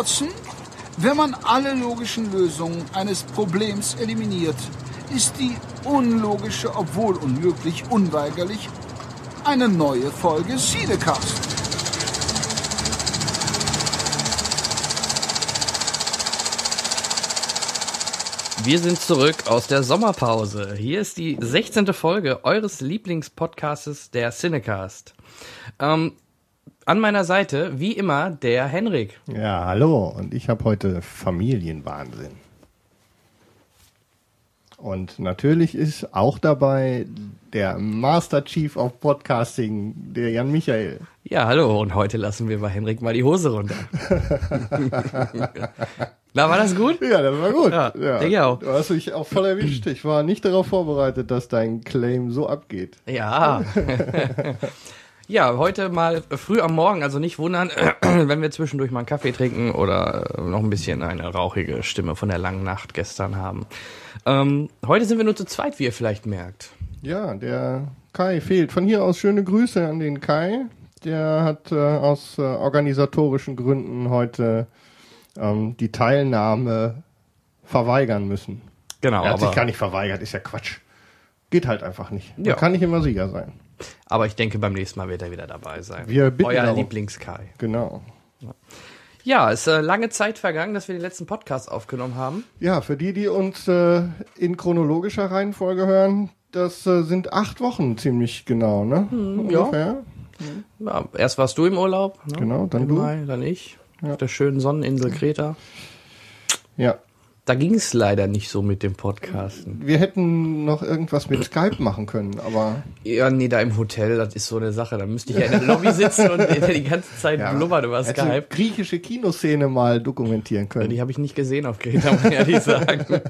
Watson, wenn man alle logischen Lösungen eines Problems eliminiert, ist die unlogische, obwohl unmöglich, unweigerlich eine neue Folge Siedecast. Wir sind zurück aus der Sommerpause. Hier ist die 16. Folge eures Lieblingspodcasts, der Cinecast. Ähm, an meiner Seite, wie immer, der Henrik. Ja, hallo. Und ich habe heute Familienwahnsinn. Und natürlich ist auch dabei der Master Chief of Podcasting, der Jan Michael. Ja, hallo. Und heute lassen wir bei Henrik mal die Hose runter. Na, war das gut? Ja, das war gut. Ja, denke ich auch. Du hast mich auch voll erwischt. Ich war nicht darauf vorbereitet, dass dein Claim so abgeht. Ja. ja, heute mal früh am Morgen, also nicht wundern, wenn wir zwischendurch mal einen Kaffee trinken oder äh, noch ein bisschen eine rauchige Stimme von der langen Nacht gestern haben. Ähm, heute sind wir nur zu zweit, wie ihr vielleicht merkt. Ja, der Kai fehlt. Von hier aus schöne Grüße an den Kai. Der hat äh, aus äh, organisatorischen Gründen heute ähm, die Teilnahme verweigern müssen. Genau, Er hat sich gar nicht verweigert, ist ja Quatsch. Geht halt einfach nicht. Man Ja. kann nicht immer Sieger sein. Aber ich denke, beim nächsten Mal wird er wieder dabei sein. Wir bitten Euer. Lieblingskai. Genau. Ja, es ist äh, lange Zeit vergangen, dass wir den letzten Podcast aufgenommen haben. Ja, für die, die uns äh, in chronologischer Reihenfolge hören, das äh, sind acht Wochen ziemlich genau, ne? Hm, ja. Ungefähr. Ja, erst warst du im Urlaub. Ne? Genau, dann Im du. Mai, dann ich. Ja. Auf der schönen Sonneninsel Kreta. Ja. Da ging es leider nicht so mit dem Podcasten. Wir hätten noch irgendwas mit Skype machen können, aber Ja, nee, da im Hotel, das ist so eine Sache. Da müsste ich ja in der Lobby sitzen und die ganze Zeit blubbern über hätte Skype. griechische Kinoszene mal dokumentieren können. Die habe ich nicht gesehen auf Kreta, muss ich ehrlich sagen.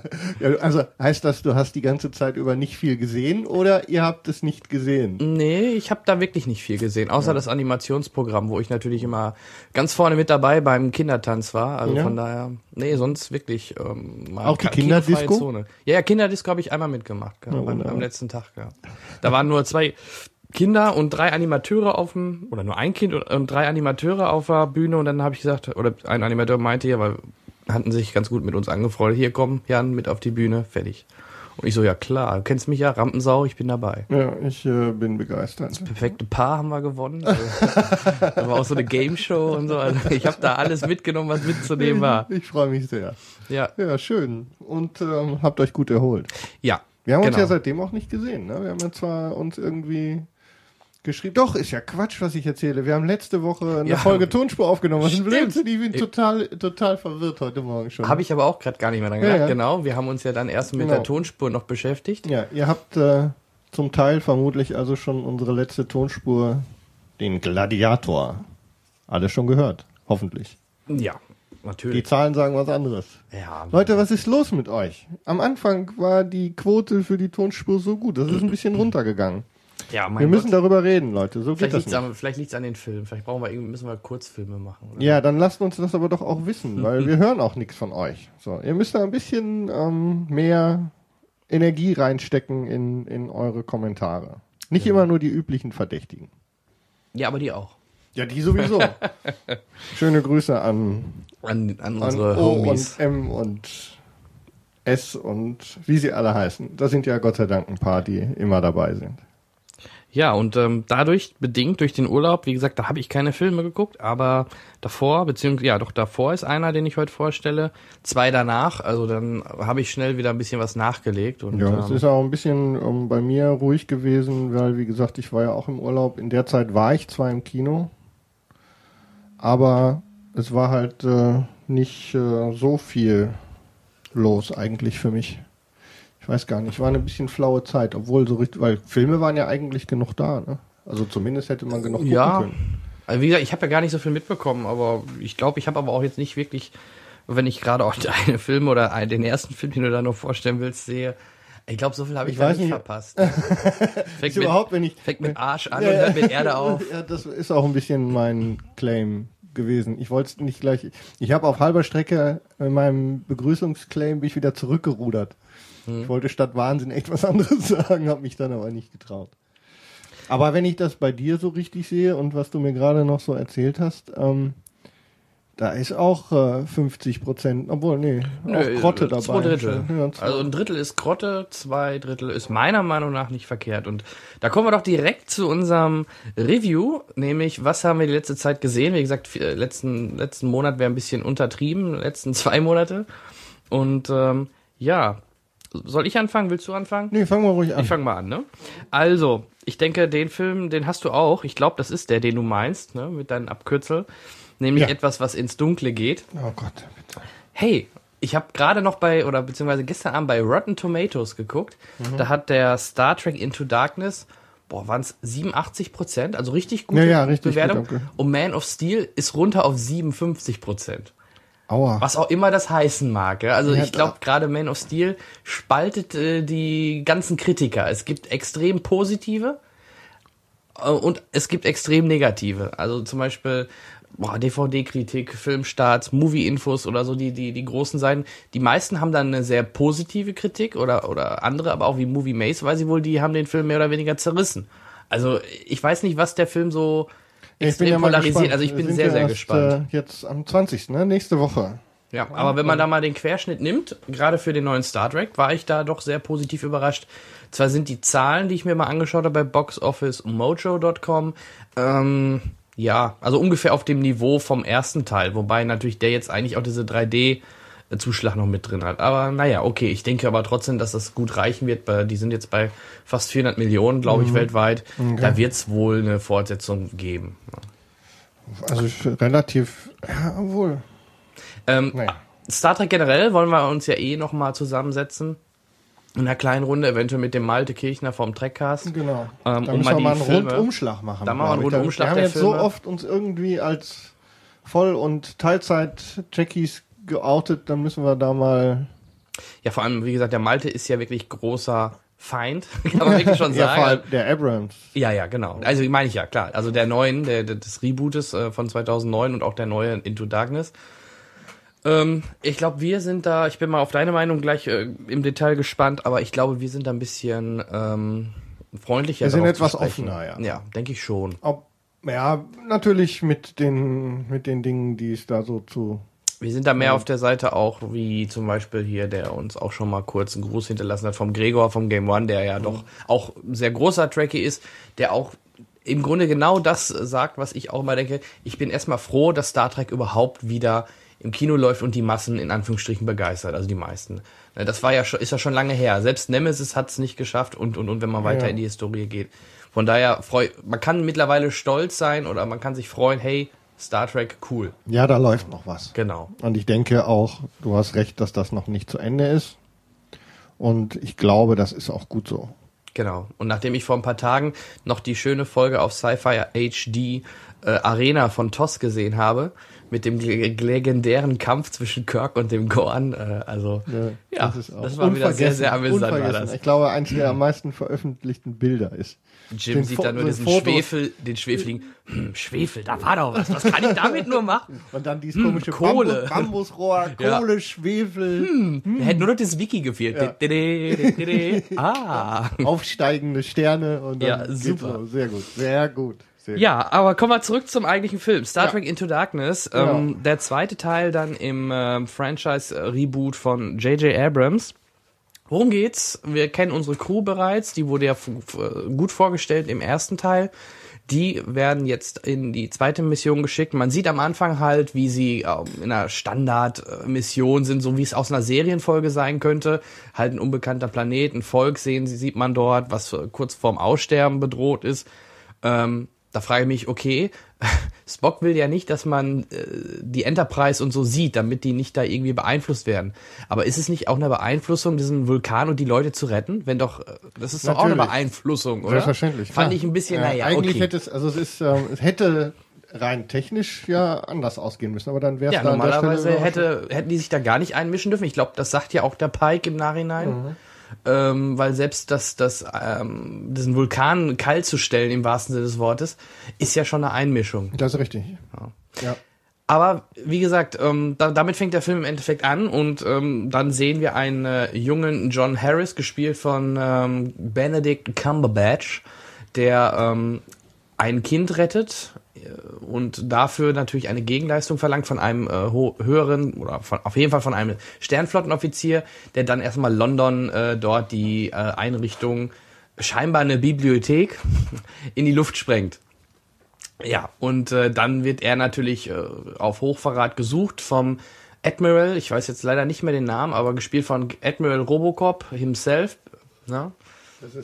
Ja, also heißt das, du hast die ganze Zeit über nicht viel gesehen oder ihr habt es nicht gesehen? Nee, ich habe da wirklich nicht viel gesehen, außer das Animationsprogramm, wo ich natürlich immer ganz vorne mit dabei beim Kindertanz war. Also Ja. von daher, nee, sonst wirklich. Ähm, mal Auch die Kinderdisco? Zone. Ja, ja, Kinderdisco habe ich einmal mitgemacht, Ja, am, letzten Tag. Ja. Da waren nur zwei Kinder und drei Animateure auf dem, oder nur ein Kind und, drei Animateure auf der Bühne und dann habe ich gesagt, oder ein Animateur meinte ja, weil hatten sich ganz gut mit uns angefreundet, hier komm, Jan, mit auf die Bühne, fertig. Und ich so, ja klar, du kennst mich ja, Rampensau, ich bin dabei. Ja, ich äh, bin begeistert. perfekte Paar haben wir gewonnen. Also, das war auch so eine Game Show und so. Also ich habe da alles mitgenommen, was mitzunehmen war. Ich freue mich sehr. Ja, Ja, schön. Und ähm, habt euch gut erholt. ja. Wir haben uns genau. ja seitdem auch nicht gesehen. Ne? Wir haben ja zwar uns irgendwie geschrieben. Doch, ist ja Quatsch, was ich erzähle. Wir haben letzte Woche eine Ja. Folge Tonspur aufgenommen. Was ist denn Stimmt. Blödsinn? Ich bin total, total verwirrt heute Morgen schon. Habe ich aber auch gerade gar nicht mehr dran Ja, gedacht. ja. Genau, wir haben uns ja dann erst mit Genau. der Tonspur noch beschäftigt. Ja, ihr habt äh, zum Teil vermutlich also schon unsere letzte Tonspur, den Gladiator, alles schon gehört. Hoffentlich. Ja, Die natürlich. Zahlen sagen was anderes. Ja, Leute, was ist los mit euch? Am Anfang war die Quote für die Tonspur so gut. Das ist ein bisschen runtergegangen. ja mein Wir müssen Gott. darüber reden, Leute. So geht Vielleicht das liegt's, nicht. an, den Filmen. Vielleicht brauchen wir müssen wir Kurzfilme machen. Oder? Ja, dann lasst uns das aber doch auch wissen, weil wir hören auch nichts von euch. So, ihr müsst da ein bisschen ähm, mehr Energie reinstecken in, in eure Kommentare. Nicht immer nur die üblichen Verdächtigen. ja, aber die auch. Ja, die sowieso. Schöne Grüße an, An, an an unsere O Homies. und M und S und wie sie alle heißen. Da sind ja Gott sei Dank ein paar, die immer dabei sind. Ja, und ähm, dadurch, bedingt durch den Urlaub, wie gesagt, da habe ich keine Filme geguckt, aber davor, beziehungsweise, ja, doch davor ist einer, den ich heute vorstelle, zwei danach, also dann habe ich schnell wieder ein bisschen was nachgelegt. Und, Ja, es ähm, ist auch ein bisschen ähm, bei mir ruhig gewesen, weil, wie gesagt, ich war ja auch im Urlaub. In der Zeit war ich zwar im Kino, aber es war halt äh, nicht äh, so viel los eigentlich für mich. Ich weiß gar nicht, war eine bisschen flaue Zeit, obwohl so richtig, weil Filme waren ja eigentlich genug da, ne? Also zumindest hätte man genug gucken Ja. können. also wie gesagt, ich habe ja gar nicht so viel mitbekommen, aber ich glaube, ich habe aber auch jetzt nicht wirklich, wenn ich gerade auch deine Filme oder einen- den ersten Film, den du da noch vorstellen willst, sehe, ich glaube, so viel habe ich, Ich nicht verpasst. fängt, Ist überhaupt, wenn ich fängt mit Arsch an und hört mit Erde auf. Ja, das ist auch ein bisschen mein Claim gewesen. Ich wollte es nicht gleich. Ich habe auf halber Strecke in meinem Begrüßungsclaim bin ich wieder zurückgerudert. Hm. Ich wollte statt Wahnsinn echt was anderes sagen, habe mich dann aber nicht getraut. Aber wenn ich das bei dir so richtig sehe und was du mir gerade noch so erzählt hast, ähm, Da ist auch äh, 50 Prozent, obwohl, nee, auch Grotte dabei. Zwei Drittel. Ja, zwei- Also ein Drittel ist Grotte, zwei Drittel ist meiner Meinung nach nicht verkehrt. Und da kommen wir doch direkt zu unserem Review, nämlich was haben wir die letzte Zeit gesehen? Wie gesagt, letzten, letzten Monat wäre ein bisschen untertrieben, letzten zwei Monate. Und ähm, ja, soll ich anfangen? Willst du anfangen? nee, fangen wir ruhig an. Ich fange mal an, ne? Also, ich denke, den Film, den hast du auch. Ich glaube, das ist der, den du meinst, ne? Mit deinen Abkürzel. Nämlich Ja. etwas, was ins Dunkle geht. Oh Gott, bitte. Hey, ich habe gerade noch bei, oder beziehungsweise gestern Abend bei Rotten Tomatoes geguckt. Mhm. Da hat der Star Trek Into Darkness, boah, waren es 87 Prozent, also richtig gute Ja, ja, richtig Bewertung. gut, okay. Und Man of Steel ist runter auf 57 Prozent. Aua. Was auch immer das heißen mag. Ja? Also Ja, ich glaube, gerade Man of Steel spaltet äh, die ganzen Kritiker. Es gibt extrem positive äh, und es gibt extrem negative. Also zum Beispiel DVD-Kritik, Filmstarts, Movie-Infos oder so, die, die, die großen Seiten. Die meisten haben dann eine sehr positive Kritik oder, oder andere, aber auch wie Movie Maze, weil sie wohl, die haben den Film mehr oder weniger zerrissen. Also ich weiß nicht, was der Film so extrem polarisiert. gespannt. Also ich bin sind sehr, ja sehr erst, gespannt. Äh, jetzt am 20. Ne? Nächste Woche. Ja, aber wenn man da mal den Querschnitt nimmt, gerade für den neuen Star Trek, war ich da doch sehr positiv überrascht. Zwar sind die Zahlen, die ich mir mal angeschaut habe bei boxofficemojo.com, ähm, ja, also ungefähr auf dem Niveau vom ersten Teil, wobei natürlich der jetzt eigentlich auch diese 3D Zuschlag noch mit drin hat. Aber naja, okay, ich denke aber trotzdem, dass das gut reichen wird. Weil Die sind jetzt bei fast 400 Millionen, glaube ich, weltweit. Da wird es wohl eine Fortsetzung geben. Also relativ, ja, wohl. Ähm. Star Trek generell wollen wir uns ja eh noch mal zusammensetzen. In einer kleinen Runde, eventuell mit dem Malte Kirchner vom Trackcast. Genau. Ähm, da um müssen mal wir mal einen Filme- Rundumschlag machen. Da machen wir einen. Rundumschlag Wir haben jetzt so Filme. oft uns irgendwie als Voll- und Teilzeit-Jackies geoutet, dann müssen wir da mal Ja, vor allem, wie gesagt, der Malte ist ja wirklich großer Feind, kann man wirklich schon ja, vor sagen. allem der Abrams. Ja, ja, genau. Also meine ich ja, klar. Also der neuen, der, der des Rebootes äh, von 2009 und auch der neue Into Darkness. Ähm, ich glaube, wir sind da, ich bin mal auf deine Meinung gleich äh, im Detail gespannt, aber ich glaube, wir sind da ein bisschen ähm, freundlicher. Wir sind etwas offener, ja. Ja, denke ich schon. Ob, ja, natürlich mit den, mit den Dingen, die es da so zu. Wir sind da mehr auf der Seite auch, wie zum Beispiel hier, der uns auch schon mal kurz einen Gruß hinterlassen hat vom Gregor vom Game One, der ja doch auch ein sehr großer Trekkie ist, der auch im Grunde genau das sagt, was ich auch immer denke. Ich bin erstmal froh, dass Star Trek überhaupt wieder im Kino läuft und die Massen in Anführungsstrichen begeistert, also die meisten. Ne, Das war ja schon, ist ja schon lange her. Selbst Nemesis hat es nicht geschafft und, und, und wenn man weiter Ja. in die Historie geht. Von daher freu, man kann mittlerweile stolz sein oder man kann sich freuen, hey, Star Trek, cool. Ja, da läuft noch was. Genau. Und ich denke auch, du hast recht, dass das noch nicht zu Ende ist. Und ich glaube, das ist auch gut so. Genau. Und nachdem ich vor ein paar Tagen noch die schöne Folge auf Sci-Fi HD äh, Arena von TOS gesehen habe, mit dem le- legendären Kampf zwischen Kirk und dem Gorn, äh, also ja, das, auch war wieder sehr, sehr amüsant. War das. Ich glaube, eins der am meisten veröffentlichten Bilder ist. Jim den sieht Fo- da nur diesen Fotos. Schwefel, den Schwefeligen, hm, Schwefel, da war doch was, was kann ich damit nur machen? Und dann dieses komische Hm, Kohle. Bambus, Bambusrohr, Ja. Kohle, Schwefel, Mir hätte nur noch das Wiki gefehlt. Ja. Ah. aufsteigende Sterne und dann Ja, super. Sehr gut, sehr gut. Sehr gut. Ja, aber kommen wir zurück zum eigentlichen Film. Star Ja. Trek Into Darkness. Genau. Ähm, der zweite Teil dann im ähm, Franchise-Reboot von J.J. Abrams. Worum geht's? Wir kennen unsere Crew bereits. Die wurde ja gut vorgestellt im ersten Teil. Die werden jetzt in die zweite Mission geschickt. Man sieht am Anfang halt, wie sie ähm, in einer Standardmission sind, so wie es aus einer Serienfolge sein könnte. Halt ein unbekannter Planet, ein Volk sehen, sie sieht man dort, was äh, kurz vorm Aussterben bedroht ist. Ähm, da frage ich mich, okay, Spock will ja nicht, dass man äh, die Enterprise und so sieht, damit die nicht da irgendwie beeinflusst werden. Aber ist es nicht auch eine Beeinflussung, diesen Vulkan und die Leute zu retten? Wenn doch, äh, das ist doch auch eine Natürlich. Beeinflussung, oder? Selbstverständlich. Fand klar. ich ein bisschen, Ja, naja, Eigentlich okay. hätte es, also es ist, ähm, es hätte rein technisch ja anders ausgehen müssen, aber dann wäre es ja, da an der normalerweise hätte, hätten die sich da gar nicht einmischen dürfen. Ich glaube, das sagt ja auch der Pike im Nachhinein. Mhm. Ähm, weil selbst das, das, ähm, diesen Vulkan kalt zu stellen, im wahrsten Sinne des Wortes, ist ja schon eine Einmischung. Das ist richtig. Ja. Aber wie gesagt, ähm, da, damit fängt der Film im Endeffekt an und ähm, dann sehen wir einen äh, jungen John Harris, gespielt von ähm, Benedict Cumberbatch, der ähm, ein Kind rettet und dafür natürlich eine Gegenleistung verlangt von einem äh, höheren oder von, auf jeden Fall von einem Sternflottenoffizier, der dann erstmal London äh, dort die äh, Einrichtung scheinbar eine Bibliothek in die Luft sprengt. Ja, und äh, dann wird er natürlich äh, auf Hochverrat gesucht vom Admiral, ich weiß jetzt leider nicht mehr den Namen, aber gespielt von Admiral Robocop himself, ne?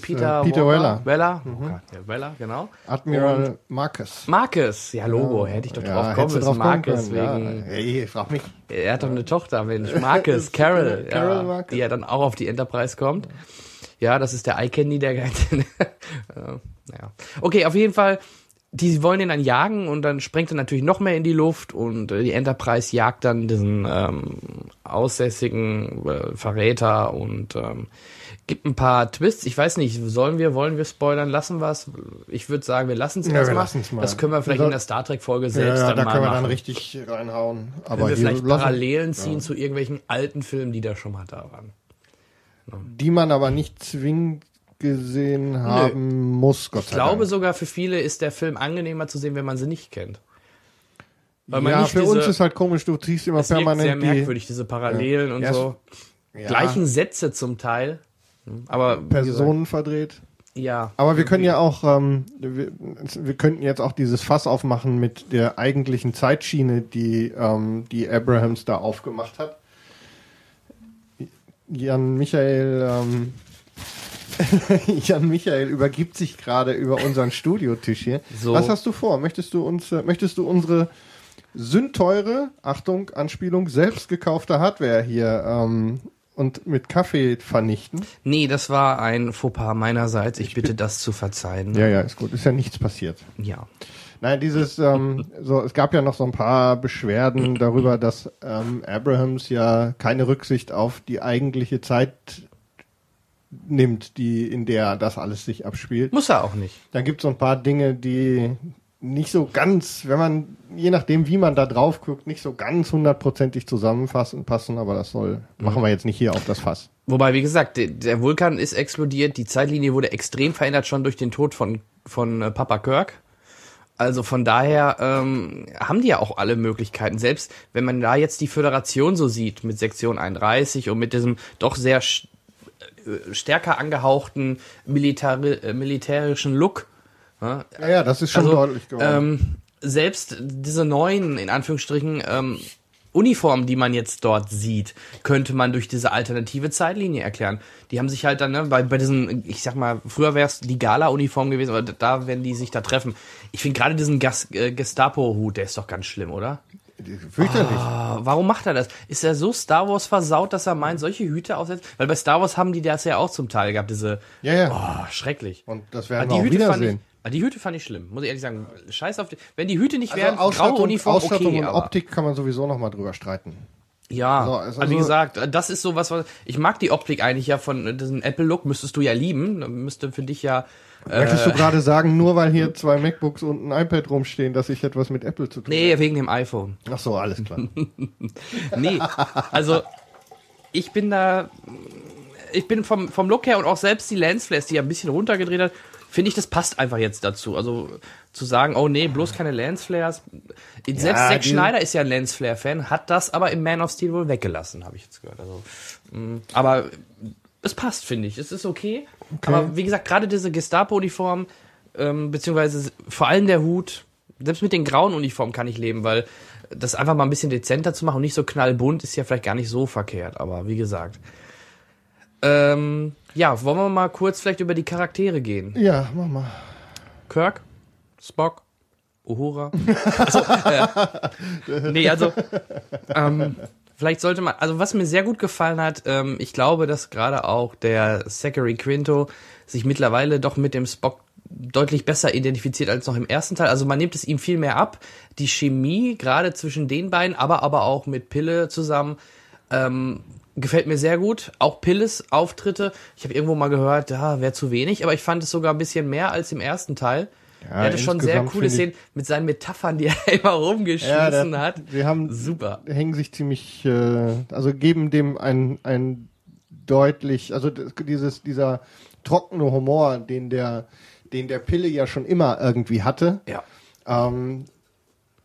Peter, äh, Peter? Weller. Weller, oh Gott, ja, Weller, genau. Admiral Marcus. Marcus, ja Logo, hätte ich doch drauf kommen hättest du müssen. kommen Marcus können, wegen, Ja. Hey, frag mich. er hat doch eine Tochter, Mensch, Marcus, Carol, Carol ja, Marcus. die ja dann auch auf die Enterprise kommt. Ja, das ist der Eye Candy, der, naja. Okay, auf jeden Fall, die wollen ihn dann jagen und dann sprengt er natürlich noch mehr in die Luft und äh, die Enterprise jagt dann diesen ähm, aussässigen äh, Verräter und ähm, gibt ein paar Twists. Ich weiß nicht, sollen wir, wollen wir spoilern, lassen wir es? Ich würde sagen, wir lassen es Ja, erstmal. Das können wir vielleicht Wir in der Star Trek Folge Ja, selbst ja, dann da mal können wir machen. dann richtig reinhauen. Aber Wenn wir vielleicht lassen- Parallelen ziehen zu irgendwelchen alten Filmen, die da schon mal da waren. die man aber nicht zwingend gesehen haben muss, Gott Ich sei glaube Dank. sogar, für viele ist der Film angenehmer zu sehen, wenn man sie nicht kennt. Weil man ja, nicht für diese, uns ist halt komisch, du ziehst immer es wirkt permanent sehr die merkwürdig, diese Parallelen und Ja, es- so. ja, Gleichen Sätze zum Teil. Aber Personen verdreht. gesagt, ja. Aber wir können ja auch, ähm, wir, wir könnten jetzt auch dieses Fass aufmachen mit der eigentlichen Zeitschiene, die, ähm, die Abrahams da aufgemacht hat. Jan Michael, ähm, Jan Michael übergibt sich gerade über unseren Studiotisch hier. So. Was hast du vor? Möchtest du uns, äh, möchtest du unsere sündteure, Achtung, Anspielung, selbst gekaufte Hardware hier ähm, und mit Kaffee vernichten? Nee, das war ein Fauxpas meinerseits. Ich bitte das zu verzeihen. Ja, ja, ist gut. Ist ja nichts passiert. ja. Nein, dieses, ähm, so, es gab ja noch so ein paar Beschwerden darüber, dass ähm, Abrahams ja keine Rücksicht auf die eigentliche Zeit nimmt, die, in der das alles sich abspielt. Muss er auch nicht. Da gibt es so ein paar Dinge, die nicht so ganz, wenn man, je nachdem, wie man da drauf guckt, nicht so ganz hundertprozentig zusammenfassen, passen, aber das soll, machen wir jetzt nicht hier auf das Fass. Wobei, wie gesagt, der, Vulkan ist explodiert, die Zeitlinie wurde extrem verändert schon durch den Tod von, von äh, Papa Kirk. Also von daher ähm, haben die ja auch alle Möglichkeiten. Selbst wenn man da jetzt die Föderation so sieht mit Sektion 31 und mit diesem doch sehr äh, stärker angehauchten militari äh, militärischen Look. Ja, Ja, ja, das ist schon deutlich geworden. ähm, selbst diese neuen, in Anführungsstrichen, ähm, Uniformen, die man jetzt dort sieht, könnte man durch diese alternative Zeitlinie erklären. Die haben sich halt dann, ne, bei, bei diesen, ich sag mal, früher wäre es die Gala-Uniform gewesen, aber da werden die sich da treffen. Ich finde gerade diesen Gas, äh, Gestapo-Hut, der ist doch ganz schlimm, oder? Fürchterlich. Ah, warum macht er das? Ist er so Star Wars versaut, dass er meint, solche Hüte aufsetzt? Weil bei Star Wars haben die das ja auch zum Teil gehabt, diese, Ja, ja. oh, schrecklich. Und das werden die wir auch Hüte wiedersehen. Ah, die Hüte fand ich schlimm, muss ich ehrlich sagen. Scheiß auf die, wenn die Hüte nicht Also wären, graue Ausstattung, Uniform, Ausstattung okay, und aber, Optik kann man sowieso noch mal drüber streiten. ja, So, also, also- wie gesagt, das ist sowas, was, ich mag die Optik eigentlich ja von äh, diesem Apple-Look, müsstest du ja lieben, müsste für dich ja, Möchtest du gerade sagen, nur weil hier zwei MacBooks und ein iPad rumstehen, dass ich etwas mit Apple zu tun nee, wegen dem iPhone. habe? Ach so, alles klar. Nee, also ich bin da, ich bin vom, vom Look her und auch selbst die Lensflares, die ja ein bisschen runtergedreht hat, finde ich, das passt einfach jetzt dazu. Also zu sagen, oh nee, bloß keine Lensflares. Selbst Zack die- Schneider ist ja ein Lensflare-Fan, hat das aber im Man of Steel wohl weggelassen, habe ich jetzt gehört. Also, mh, aber es passt, finde ich. Es ist okay. Aber wie gesagt, gerade diese Gestapo-Uniform, ähm, beziehungsweise vor allem der Hut, selbst mit den grauen Uniformen kann ich leben, weil das einfach mal ein bisschen dezenter zu machen und nicht so knallbunt ist ja vielleicht gar nicht so verkehrt. Aber wie gesagt. Ähm, ja, wollen wir mal kurz vielleicht über die Charaktere gehen? Ja, mach mal. Kirk, Spock, Uhura. Also, äh, nee, also ähm, vielleicht sollte man, also was mir sehr gut gefallen hat, ähm, ich glaube, dass gerade auch der Zachary Quinto sich mittlerweile doch mit dem Spock deutlich besser identifiziert als noch im ersten Teil. Also man nimmt es ihm viel mehr ab. Die Chemie, gerade zwischen den beiden, aber aber auch mit Pille zusammen, ähm, gefällt mir sehr gut. Auch Pilles Auftritte. Ich habe irgendwo mal gehört, ja, wäre zu wenig, aber ich fand es sogar ein bisschen mehr als im ersten Teil. er hatte schon sehr coole Szenen mit seinen Metaphern, die er immer rumgeschmissen der- hat. Sie haben, Super. hängen sich ziemlich, äh, also geben dem ein, ein deutlich, also dieses, dieser trockene Humor, den der, den der Pille ja schon immer irgendwie hatte. Ja. Ähm,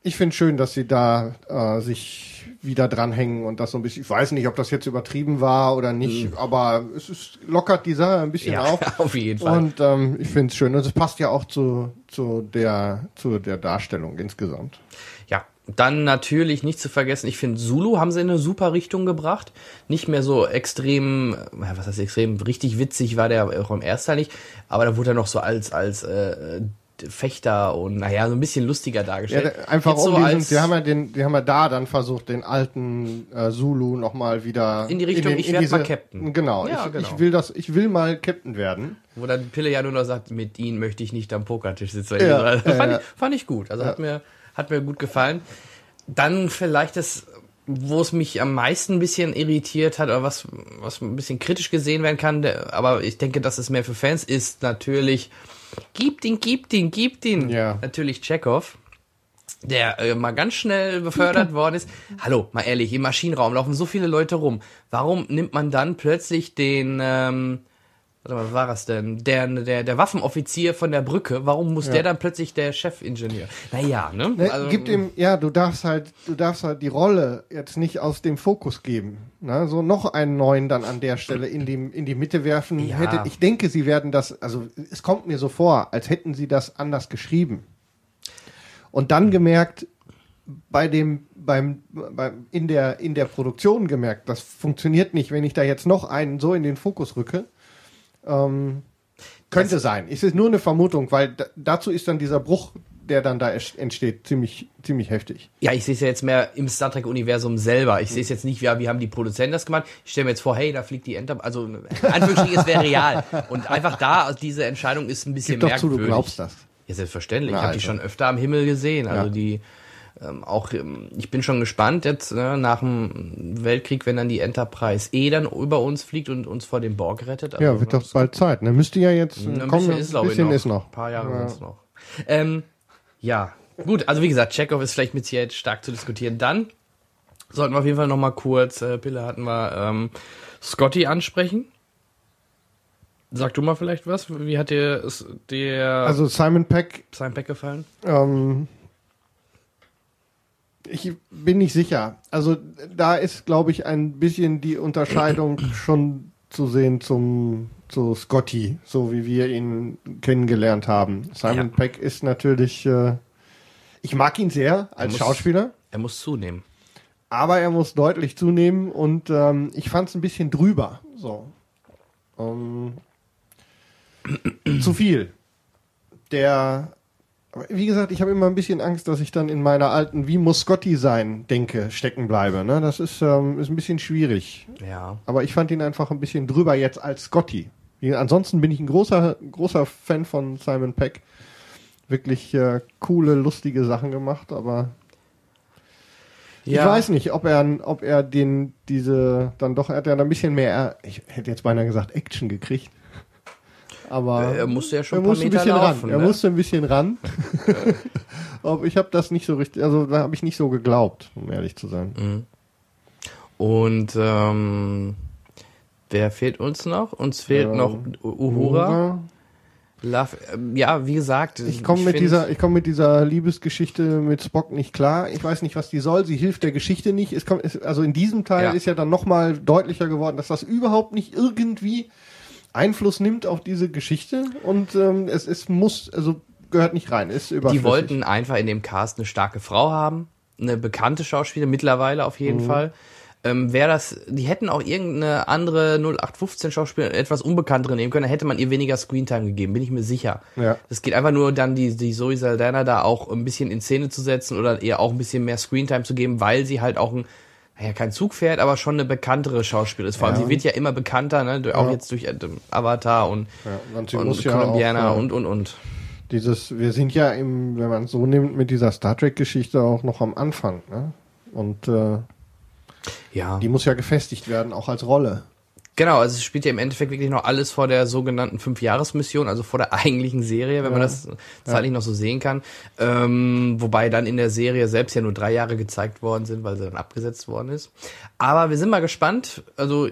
ich finde schön, dass sie da äh, sich wieder dranhängen und das so ein bisschen. Ich weiß nicht, ob das jetzt übertrieben war oder nicht, aber es ist, lockert die Sache ein bisschen Ja, auf. auf jeden Fall. Und ähm, ich finde es schön. Und es passt ja auch zu, zu, der, zu der Darstellung insgesamt. Ja, dann natürlich nicht zu vergessen, ich finde Zulu haben sie in eine super Richtung gebracht. Nicht mehr so extrem, äh, was heißt extrem, richtig witzig war der auch im ersten Teil nicht, aber da wurde er noch so als, als äh, Fechter und naja, so ein bisschen lustiger Ja, dargestellt. da- einfach Jetzt um so diesen, als, die haben ja den, die haben ja da dann versucht, den alten äh, Zulu nochmal wieder In die Richtung, ich werd mal Captain. Genau, Ja, ich, genau. ich will das, ich will mal Captain werden. wo dann Pille ja nur noch sagt, mit ihnen möchte ich nicht am Pokertisch sitzen. Ja, also, ja, fand, ja. Ich, fand ich gut. Also hat mir hat mir gut gefallen. Dann vielleicht das, wo es mich am meisten ein bisschen irritiert hat oder was was ein bisschen kritisch gesehen werden kann, der, aber ich denke, das ist mehr für Fans, ist natürlich gibt ihn, gibt ihn, gibt ihn. Ja. Natürlich Chekhov. Der äh, mal ganz schnell befördert worden ist. Hallo, mal ehrlich, im Maschinenraum laufen so viele Leute rum. Warum nimmt man dann plötzlich den, ähm, was war das denn? Der, der, der Waffenoffizier von der Brücke, warum muss der dann plötzlich der Chefingenieur? Naja, ne? Ne, Also, gibt ihm, ja, du darfst halt, du darfst halt die Rolle jetzt nicht aus dem Fokus geben. Ne? So noch einen neuen dann an der Stelle in die, in die Mitte werfen. Ja. Hätte, ich denke, sie werden das, also es kommt mir so vor, als hätten sie das anders geschrieben. Und dann gemerkt, bei dem, beim, beim, in der, in der Produktion gemerkt, das funktioniert nicht, wenn ich da jetzt noch einen so in den Fokus rücke. Ähm, könnte sein. Es ist nur eine Vermutung, weil da, dazu ist dann dieser Bruch, der dann da entsteht, ziemlich, ziemlich heftig. ja, ich sehe es ja jetzt mehr im Star Trek-Universum selber. Ich sehe es jetzt nicht, wie, wie haben die Produzenten das gemacht. Ich stelle mir jetzt vor, hey, da fliegt die Enter... Also, Anführungsstrichen, es wäre real. Und einfach da, also diese Entscheidung ist ein bisschen Gib doch zu, merkwürdig. du glaubst das. Ja, selbstverständlich. Na, ich habe die also. schon öfter am Himmel gesehen. Also Ja. die ähm, auch, ähm, ich bin schon gespannt jetzt ne, nach dem Weltkrieg, wenn dann die Enterprise E dann über uns fliegt und uns vor dem Borg rettet. Also, Ja, wird doch bald Zeit. Ne? Müsste ja jetzt ein kommen, bisschen ist, glaube ich, bisschen noch. ist noch. Ein paar Jahre Ja. sind's noch. Ähm, ja, gut. Also wie gesagt, Chekhov ist vielleicht mit Sicherheit stark zu diskutieren. Dann sollten wir auf jeden Fall noch mal kurz, äh, Pille hatten wir, ähm, Scotty ansprechen. Sag du mal vielleicht was? Wie hat dir es- der Also Simon Peck, sein Pack gefallen? ähm, ich bin nicht sicher. Also da ist, glaube ich, ein bisschen die Unterscheidung schon zu sehen zum zu Scotty, so wie wir ihn kennengelernt haben. Simon Ja. Peck ist natürlich, äh, ich mag ihn sehr als muss- Schauspieler. Er muss zunehmen. aber er muss deutlich zunehmen und ähm, ich fand es ein bisschen drüber. So. Ähm, zu viel. Der, wie gesagt, ich habe immer ein bisschen Angst, dass ich dann in meiner alten Wie muss Scotty sein, denke, stecken bleibe. Ne? Das ist, ähm, ist ein bisschen schwierig. Ja. Aber ich fand ihn einfach ein bisschen drüber jetzt als Scotty. Ansonsten bin ich ein großer, großer Fan von Simon Peck. Wirklich äh, coole, lustige Sachen gemacht, aber ich weiß nicht, ob er, ob er den, diese, dann doch, er hat ja ein bisschen mehr, ich hätte jetzt beinahe gesagt, Action gekriegt. Aber Er musste ja schon er ein musste ein bisschen laufen. ran. ne? Er musste ein bisschen ran. Ich habe das nicht so richtig, also da habe ich nicht so geglaubt, um ehrlich zu sein. Mhm. Und ähm, wer fehlt uns noch? Uns fehlt Ähm, noch U- Uhura. Love, ähm, ja, wie gesagt. Ich komme mit dieser, ich komme mit dieser Liebesgeschichte mit Spock nicht klar. Ich weiß nicht, was die soll. Sie hilft der Geschichte nicht. Es kommt, also in diesem Teil Ja. ist ja dann nochmal deutlicher geworden, dass das überhaupt nicht irgendwie Einfluss nimmt auf diese Geschichte und ähm, es, es muss, also gehört nicht rein. Ist Die überflüssig. wollten einfach in dem Cast eine starke Frau haben, eine bekannte Schauspielerin mittlerweile auf Mhm. jeden Fall. Ähm, Wäre das, die hätten auch irgendeine andere 0815 Schauspielerin etwas unbekanntere nehmen können, hätte man ihr weniger Screentime gegeben, bin ich mir sicher. Ja. Es geht einfach nur dann die, die Zoe Saldana da auch ein bisschen in Szene zu setzen oder ihr auch ein bisschen mehr Screentime zu geben, weil sie halt auch ein, naja, kein Zugpferd, aber schon eine bekanntere Schauspielerin ist. Vor allem, Ja. sie wird ja immer bekannter, ne? auch Ja. jetzt durch äh, Avatar und, Ja, und und muss ja Colombiana auch, äh, und, und, und. Dieses, wir sind ja im, wenn man es so nimmt, mit dieser Star Trek-Geschichte auch noch am Anfang. Ne? Und äh, Ja. die muss ja gefestigt werden, auch als Rolle. Genau, also es spielt ja im Endeffekt wirklich noch alles vor der sogenannten Fünfjahresmission, also vor der eigentlichen Serie, wenn man Ja. das zeitlich noch so sehen kann. Ähm, wobei dann in der Serie selbst ja nur drei Jahre gezeigt worden sind, weil sie dann abgesetzt worden ist. Aber wir sind mal gespannt. Also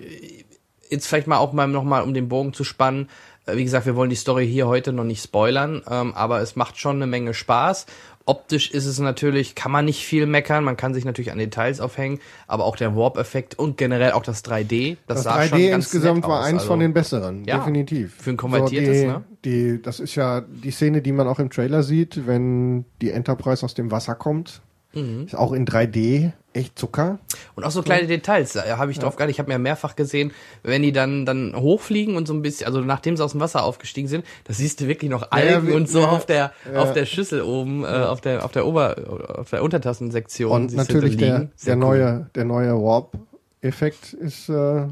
jetzt vielleicht mal auch mal nochmal, um den Bogen zu spannen. Äh, Wie gesagt, wir wollen die Story hier heute noch nicht spoilern, ähm, aber es macht schon eine Menge Spaß. Optisch ist es natürlich, kann man nicht viel meckern, man kann sich natürlich an Details aufhängen, aber auch der Warp-Effekt und generell auch das 3D, das, Das sah 3D schon ganz insgesamt war aus, eins also. von den besseren, Ja, definitiv. für ein konvertiertes, die, ne? Die, das ist ja die Szene, die man auch im Trailer sieht, wenn die Enterprise aus dem Wasser kommt. Mhm. Ist auch in 3D echt Zucker. Und auch so kleine Details, da habe ich drauf geachtet. Ich habe mir mehrfach gesehen, wenn die dann dann hochfliegen und so ein bisschen, also nachdem sie aus dem Wasser aufgestiegen sind, da siehst du wirklich noch Algen wie- und so ja, auf der ja. auf der Schüssel oben, äh, auf der auf der Ober auf der Untertassensektion. Und natürlich der, der cool. neue, der neue Warp-Effekt ist äh,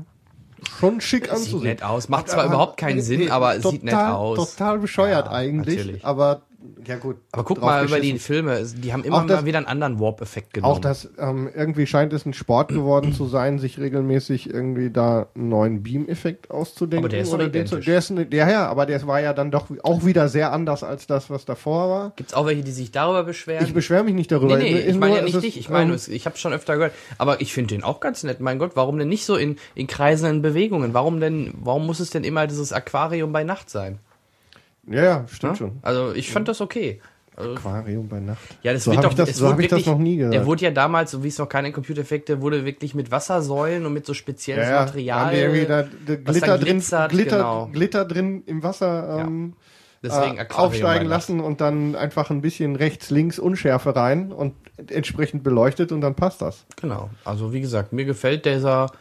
schon schick Sieht anzusehen. nett aus. Macht zwar Aber- überhaupt keinen Sinn, aber es total, sieht nett aus. Total bescheuert Ja, eigentlich, natürlich. aber ja gut. Aber guck mal über die. Filme, die haben immer das- mal wieder einen anderen Warp-Effekt genommen. Auch das, ähm, irgendwie scheint es ein Sport geworden zu sein, sich regelmäßig irgendwie da einen neuen Beam-Effekt auszudenken. Aber der ist oder den zu, der ist, ne- der, ja, aber der war ja dann doch auch wieder sehr anders als das, was davor war. Gibt's auch welche, die sich darüber beschweren? Ich beschwere mich nicht darüber. Nee, nee, ich meine ja nicht es dich. Ich meine, ähm, es- ich habe schon öfter gehört. Aber ich finde den auch ganz nett. Mein Gott, warum denn nicht so in, in kreisenden Bewegungen? Warum denn, warum muss es denn immer dieses Aquarium bei Nacht sein? Ja, ja, stimmt Ne? schon. Also ich fand das okay. Also, Aquarium bei Nacht. ja, das so wird doch, das, so wurde habe ich das noch nie gehört. Der wurde ja damals, so wie es noch keine Computereffekte, wurde wirklich mit Wassersäulen und mit so spezielles ja, ja, Material. die irgendwie da, da Glitter, drin, Glitter, genau. Glitter drin im Wasser ähm, Deswegen äh, aufsteigen lassen und dann einfach ein bisschen rechts, links Unschärfe rein und entsprechend beleuchtet und dann passt das. Genau. Also wie gesagt, mir gefällt dieser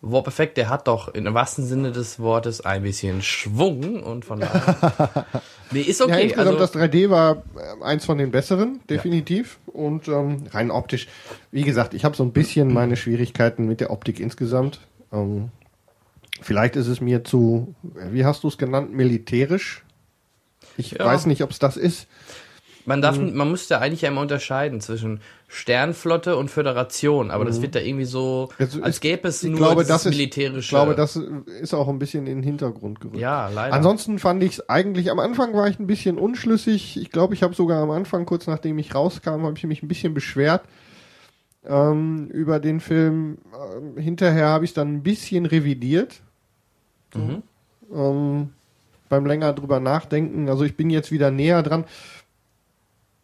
Warp-Effekt, der hat doch im wahrsten Sinne des Wortes ein bisschen Schwung und von daher. nee, ist ja, okay. insgesamt also, das 3D war äh, eins von den besseren, definitiv. Und ähm, rein optisch, wie gesagt, ich habe so ein bisschen meine Schwierigkeiten mit der Optik insgesamt. Ähm, vielleicht ist es mir zu, wie hast du es genannt, militärisch. Ich Ja. weiß nicht, ob es das ist. Man darf, man müsste eigentlich ja immer unterscheiden zwischen Sternflotte und Föderation, aber das wird da irgendwie so, Jetzt als gäbe es nur glaube, das ist, militärische. Ich glaube, das ist auch ein bisschen in den Hintergrund gerückt. ja, leider. Ansonsten fand ich es eigentlich, am Anfang war ich ein bisschen unschlüssig. Ich glaube, ich habe sogar am Anfang, kurz nachdem ich rauskam, habe ich mich ein bisschen beschwert ähm, über den Film. Ähm, hinterher habe ich es dann ein bisschen revidiert. Mhm. Ähm, beim länger drüber nachdenken. Also ich bin jetzt wieder näher dran.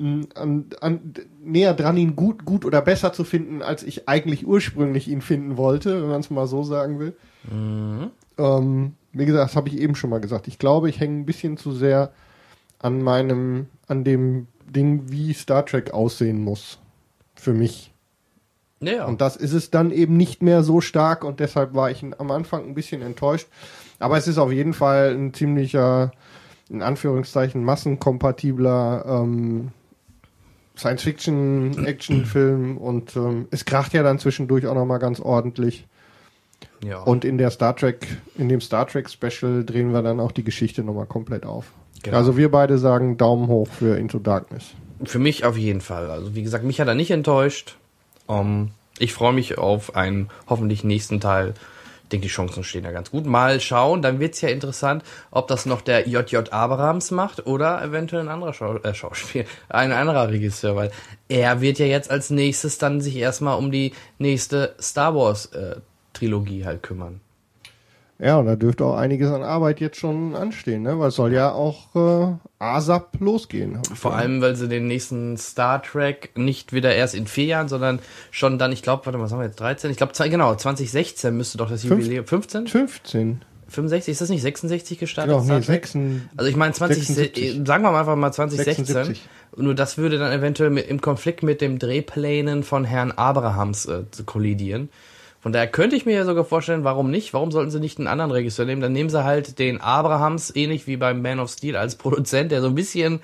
An, an, näher dran, ihn gut, gut oder besser zu finden, als ich eigentlich ursprünglich ihn finden wollte, wenn man es mal so sagen will. Mhm. Ähm, wie gesagt, das habe ich eben schon mal gesagt. Ich glaube, ich hänge ein bisschen zu sehr an meinem, an dem Ding, wie Star Trek aussehen muss. Für mich. Ja, Und das ist es dann eben nicht mehr so stark und deshalb war ich am Anfang ein bisschen enttäuscht. Aber es ist auf jeden Fall ein ziemlicher, in Anführungszeichen, massenkompatibler ähm, Science-Fiction-Action-Film und ähm, es kracht ja dann zwischendurch auch nochmal ganz ordentlich. ja. Und in der Star Trek, in dem Star Trek Special drehen wir dann auch die Geschichte nochmal komplett auf. Genau. Also wir beide sagen Daumen hoch für Into Darkness. Für mich auf jeden Fall. Also wie gesagt, mich hat er nicht enttäuscht. Ähm, ich freue mich auf einen hoffentlich nächsten Teil. Ich denke, die Chancen stehen da ganz gut. Mal schauen, dann wird's ja interessant, ob das noch der JJ Abrams macht oder eventuell ein anderer Schau äh, Schauspiel, ein anderer Regisseur, weil er wird ja jetzt als nächstes dann sich erstmal um die nächste Star Wars äh, Trilogie halt kümmern. Ja, und da dürfte auch einiges an Arbeit jetzt schon anstehen, ne? Weil es soll ja auch äh, ASAP losgehen. Vor gehört. allem, weil sie den nächsten Star Trek nicht wieder erst in vier Jahren, sondern schon dann, ich glaube, warte mal, was haben wir jetzt, 13? Ich glaube, genau, 2016 müsste doch das Jubiläum, 15? 15. 65? Ist das nicht 66 gestartet? Genau, nee, Star Trek? 6. Also ich meine 20, 76. äh, sagen wir mal einfach mal 2016. 76. Nur das würde dann eventuell mit, im Konflikt mit dem Drehplänen von Herrn Abrahams äh, zu kollidieren. Von daher könnte ich mir ja sogar vorstellen, warum nicht? Warum sollten sie nicht einen anderen Regisseur nehmen? Dann nehmen sie halt den Abrahams, ähnlich wie beim Man of Steel, als Produzent, der so ein bisschen,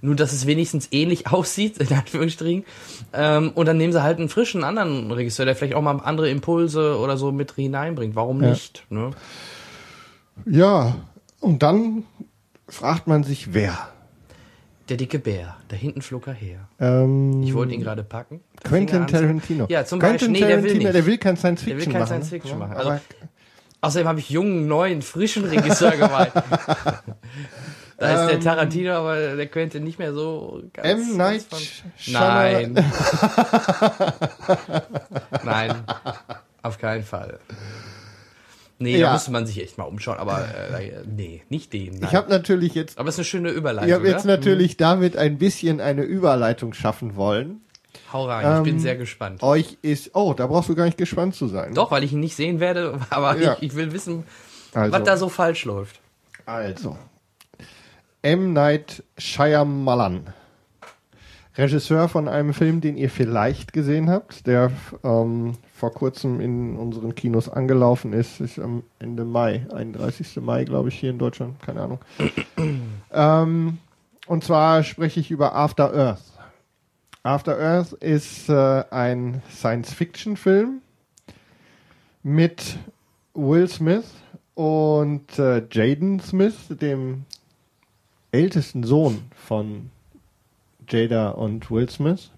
nur dass es wenigstens ähnlich aussieht, in Anführungsstrichen. Ähm, und dann nehmen sie halt einen frischen anderen Regisseur, der vielleicht auch mal andere Impulse oder so mit hineinbringt. Warum Ja. nicht? Ne? Ja, und dann fragt man sich, wer? Der dicke Bär, da hinten flog er her. Ähm, Ich wollte ihn gerade packen. Quentin Tarantino. Ja, zum Quentin Beispiel. Nee, der will Tarantino, nicht. der will kein Science Der Fiction will kein machen. Science Fiction Ja, machen. aber Also, Außerdem habe ich jungen, neuen, frischen Regisseur gemeint. da ist der Ähm, Tarantino, aber der könnte nicht mehr so ganz. M. Night Nein. Nein. Auf keinen Fall. Nee, Ja. da müsste man sich echt mal umschauen, aber äh, nee, nicht den. Nein. Ich habe natürlich jetzt, aber es ist eine schöne Überleitung. ich habe jetzt ne? natürlich damit ein bisschen eine Überleitung schaffen wollen. Hau rein, ich bin Ähm, sehr gespannt. Euch ist, oh, da brauchst du gar nicht gespannt zu sein. Doch, weil ich ihn nicht sehen werde, aber Ja. ich, ich will wissen, Also. was da so falsch läuft. Also. M. Night Shyamalan. Regisseur von einem Film, den ihr vielleicht gesehen habt, der ähm, vor kurzem in unseren Kinos angelaufen ist, ist am Ende Mai, 31. Mai, glaube ich, hier in Deutschland, keine Ahnung. ähm, und zwar spreche ich über After Earth. After Earth ist äh, ein Science-Fiction-Film mit Will Smith und äh, Jaden Smith, dem ältesten Sohn von Jada und Will Smith.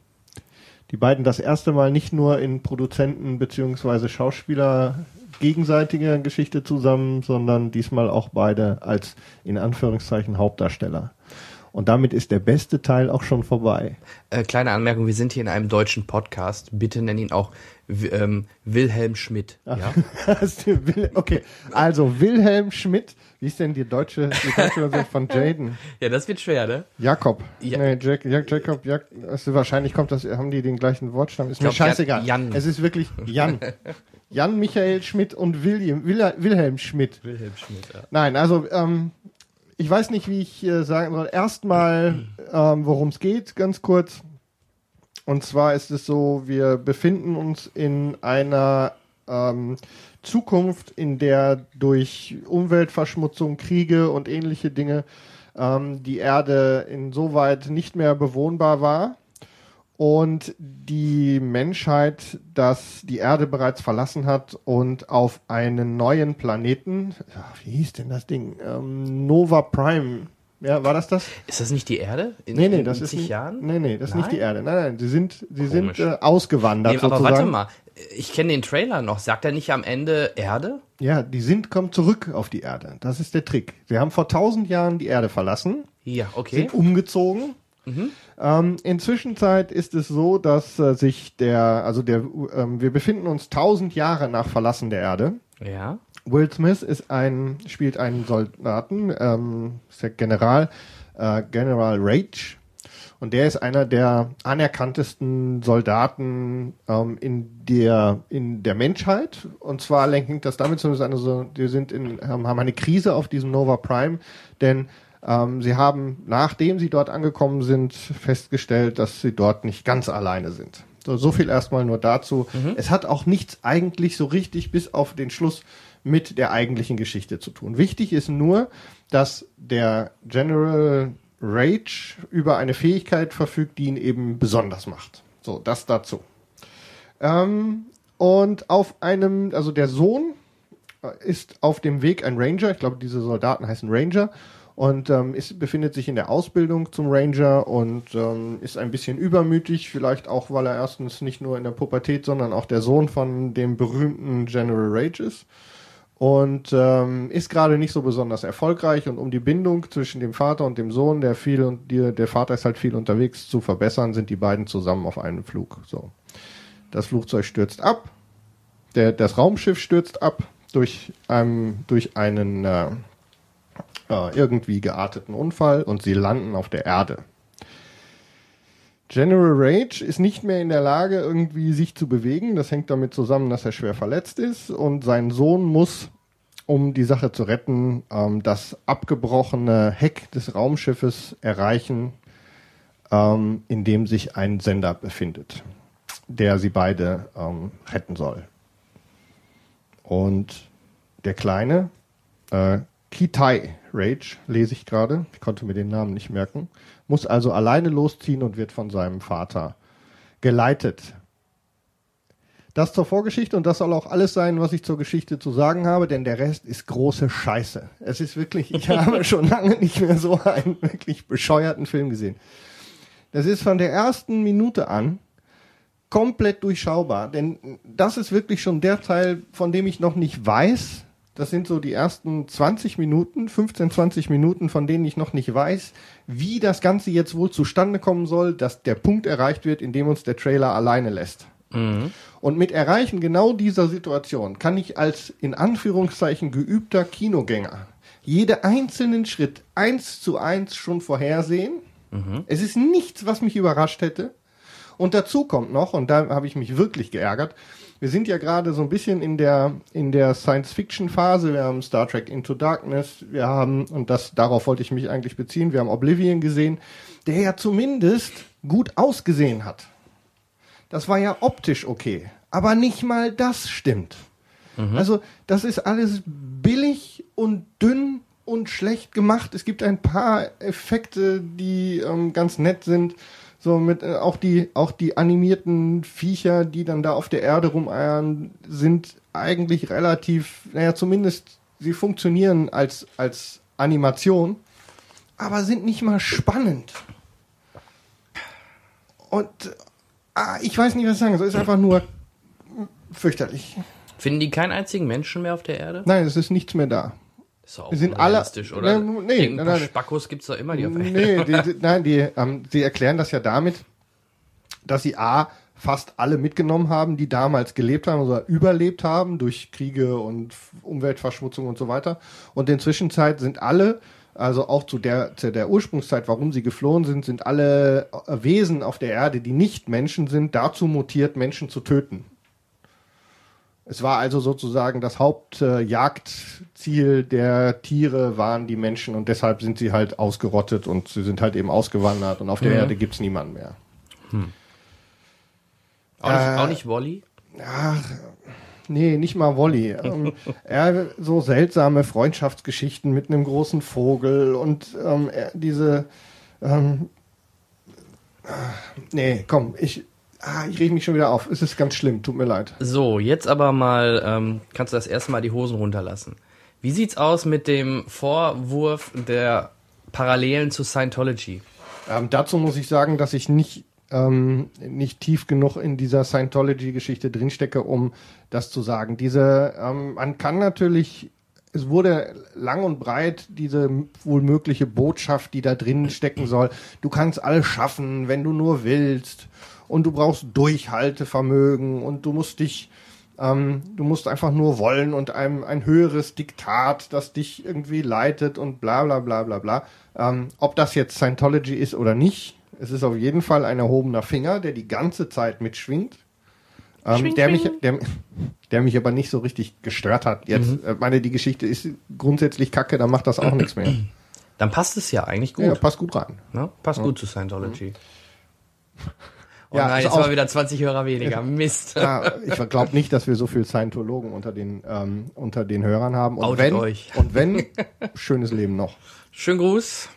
Die beiden das erste Mal nicht nur in Produzenten beziehungsweise Schauspieler gegenseitiger Geschichte zusammen, sondern diesmal auch beide als in Anführungszeichen Hauptdarsteller. Und damit ist der beste Teil auch schon vorbei. Äh, kleine Anmerkung, wir sind hier in einem deutschen Podcast. Bitte nenn ihn auch ähm, Wilhelm Schmidt. Ja? Okay, also Wilhelm Schmidt, wie ist denn die deutsche, die deutsche Version von Jaden? ja, das wird schwer, ne? Jakob. Ja. Nee, Jack, Jack, Jacob, Jack, also wahrscheinlich kommt das, haben die den gleichen Wortstamm. Ist mir glaub, scheißegal. Jan. Es ist wirklich Jan. Jan Michael Schmidt und William, Will, Wilhelm Schmidt. Wilhelm Schmidt, ja. Nein, also ähm, ich weiß nicht, wie ich äh, sagen soll. Erstmal, ähm, worum es geht, ganz kurz. Und zwar ist es so, wir befinden uns in einer ähm, Zukunft, in der durch Umweltverschmutzung, Kriege und ähnliche Dinge ähm, die Erde insoweit nicht mehr bewohnbar war und die Menschheit das die Erde bereits verlassen hat und auf einen neuen Planeten, ach, wie hieß denn das Ding? Ähm, Nova Prime. Ja, war das das? Ist das nicht die Erde? In, Nee, nee, in das ist zig nicht, Jahren? Nee, nee, das ist nicht Nein? die Erde. Nein, nein, sie sind sie sind Komisch. äh, ausgewandert Nee, aber sozusagen. warte mal, ich kenne den Trailer noch. Sagt er nicht am Ende Erde? Ja, die sind kommen zurück auf die Erde. Das ist der Trick. Sie haben vor tausend Jahren die Erde verlassen. Ja, okay. sind umgezogen. Ähm, in Zwischenzeit ist es so, dass äh, sich der, also der, ähm, wir befinden uns tausend Jahre nach Verlassen der Erde. Ja. Will Smith ist ein, spielt einen Soldaten, ähm, ist der General, äh, General Rage. Und der ist einer der anerkanntesten Soldaten ähm, in der in der Menschheit. Und zwar lenkt das damit zumindest eine so, die sind in haben, haben eine Krise auf diesem Nova Prime, denn ähm, sie haben, nachdem sie dort angekommen sind, festgestellt, dass sie dort nicht ganz alleine sind. So, so viel erstmal nur dazu. Es hat auch nichts eigentlich so richtig bis auf den Schluss mit der eigentlichen Geschichte zu tun. Wichtig ist nur, dass der General Rage über eine Fähigkeit verfügt, die ihn eben besonders macht. So, das dazu. Ähm, und auf einem, also der Sohn äh, ist auf dem Weg ein Ranger. Ich glaube, diese Soldaten heißen Ranger. Und ähm, ist, befindet sich in der Ausbildung zum Ranger und ähm, ist ein bisschen übermütig, vielleicht auch, weil er erstens nicht nur in der Pubertät, sondern auch der Sohn von dem berühmten General Rage ist. Und ähm, ist gerade nicht so besonders erfolgreich und um die Bindung zwischen dem Vater und dem Sohn, der viel und die, der Vater ist halt viel unterwegs, zu verbessern, sind die beiden zusammen auf einem Flug. So. Das Flugzeug stürzt ab, der, das Raumschiff stürzt ab durch, ähm, durch einen äh, äh, irgendwie gearteten Unfall und sie landen auf der Erde. General Rage ist nicht mehr in der Lage, irgendwie sich zu bewegen. Das hängt damit zusammen, dass er schwer verletzt ist und sein Sohn muss, um die Sache zu retten, ähm, das abgebrochene Heck des Raumschiffes erreichen, ähm, in dem sich ein Sender befindet, der sie beide ähm, retten soll. Und der Kleine, äh, Kitai Rage, lese ich gerade, ich konnte mir den Namen nicht merken, muss also alleine losziehen und wird von seinem Vater geleitet. Das zur Vorgeschichte und das soll auch alles sein, was ich zur Geschichte zu sagen habe, denn der Rest ist große Scheiße. Es ist wirklich, ich habe schon lange nicht mehr so einen wirklich bescheuerten Film gesehen. Das ist von der ersten Minute an komplett durchschaubar, denn das ist wirklich schon der Teil, von dem ich noch nicht weiß, das sind so die ersten 20 Minuten, 15, 20 Minuten, von denen ich noch nicht weiß, wie das Ganze jetzt wohl zustande kommen soll, dass der Punkt erreicht wird, in dem uns der Trailer alleine lässt. Und mit Erreichen genau dieser Situation kann ich als in Anführungszeichen geübter Kinogänger jede einzelnen Schritt eins zu eins schon vorhersehen. Es ist nichts, was mich überrascht hätte. Und dazu kommt noch, und da habe ich mich wirklich geärgert, wir sind ja gerade so ein bisschen in der, in der Science-Fiction-Phase. Wir haben Star Trek Into Darkness, wir haben, und das, darauf wollte ich mich eigentlich beziehen, wir haben Oblivion gesehen, der ja zumindest gut ausgesehen hat. Das war ja optisch okay. Aber nicht mal das stimmt. Also, das ist alles billig und dünn und schlecht gemacht. Es gibt ein paar Effekte, die ähm, ganz nett sind. So mit äh, auch die auch die animierten Viecher, die dann da auf der Erde rumeiern, sind eigentlich relativ, naja, zumindest sie funktionieren als als Animation, aber sind nicht mal spannend. Und ah, ich weiß nicht, was ich sagen soll. Es ist einfach nur fürchterlich. Finden die keinen einzigen Menschen mehr auf der Erde? Nein, es ist nichts mehr da. Ist auch sind alle- oder? Nee, nee, nein, nein. Spackos gibt's doch immer, die auf Nee, die, die, nein, die, ähm, sie erklären das ja damit, dass sie A, fast alle mitgenommen haben, die damals gelebt haben oder überlebt haben durch Kriege und Umweltverschmutzung und so weiter. Und in Zwischenzeit sind alle, also auch zu der, zu der Ursprungszeit, warum sie geflohen sind, sind alle äh, Wesen auf der Erde, die nicht Menschen sind, dazu mutiert, Menschen zu töten. Es war also sozusagen das Hauptjagdziel der Tiere waren die Menschen und deshalb sind sie halt ausgerottet und sie sind halt eben ausgewandert und auf der Erde gibt's niemanden mehr. Auch nicht, Äh, auch nicht Wally? Nee, nicht mal Wolli. ähm, er, so seltsame Freundschaftsgeschichten mit einem großen Vogel und ähm, er, diese. Ähm, ah, nee, komm, ich, ah, ich reg mich schon wieder auf. Es ist ganz schlimm, tut mir leid. So, jetzt aber mal, ähm, kannst du das erste Mal die Hosen runterlassen. Wie sieht's aus mit dem Vorwurf der Parallelen zu Scientology? Ähm, dazu muss ich sagen, dass ich nicht, ähm, nicht tief genug in dieser Scientology-Geschichte drinstecke, um das zu sagen. Diese, ähm, man kann natürlich, es wurde lang und breit diese wohl mögliche Botschaft, die da drin stecken soll. Du kannst alles schaffen, wenn du nur willst. Und du brauchst Durchhaltevermögen und du musst dich ähm, du musst einfach nur wollen und einem ein höheres Diktat, das dich irgendwie leitet und bla bla bla bla bla. Ähm, ob das jetzt Scientology ist oder nicht, es ist auf jeden Fall ein erhobener Finger, der die ganze Zeit mitschwingt. Ähm, Schwing, der, schwing. mich, der, der mich aber nicht so richtig gestört hat. Jetzt, äh, meine, die Geschichte ist grundsätzlich kacke, dann macht das auch nichts mehr. Dann passt es ja eigentlich gut. Ja, passt gut rein. ne? Passt gut zu Scientology. Oh Ja, nein, also jetzt mal auch- wieder 20 Hörer weniger. Mist. Ja, ich glaube nicht, dass wir so viel Scientologen unter den, ähm, unter den Hörern haben. Und Outet wenn, euch. und wenn, schönes Leben noch. Schönen Gruß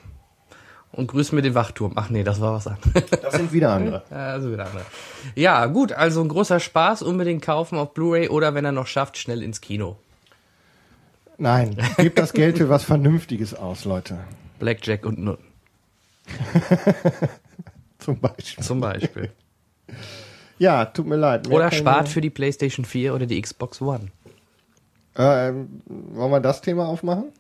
und grüß mir den Wachturm. Ach nee, das war was anderes. Das sind wieder andere. Ja, also wieder andere. Ja, gut, also ein großer Spaß, unbedingt kaufen auf Blu-ray oder wenn er noch schafft, schnell ins Kino. Nein, gebt das Geld für was Vernünftiges aus, Leute. Blackjack und Nutten Zum Beispiel. zum Beispiel. Ja, tut mir leid. Mehr Oder spart für die PlayStation 4 oder die Xbox One. Ähm, wollen wir das Thema aufmachen?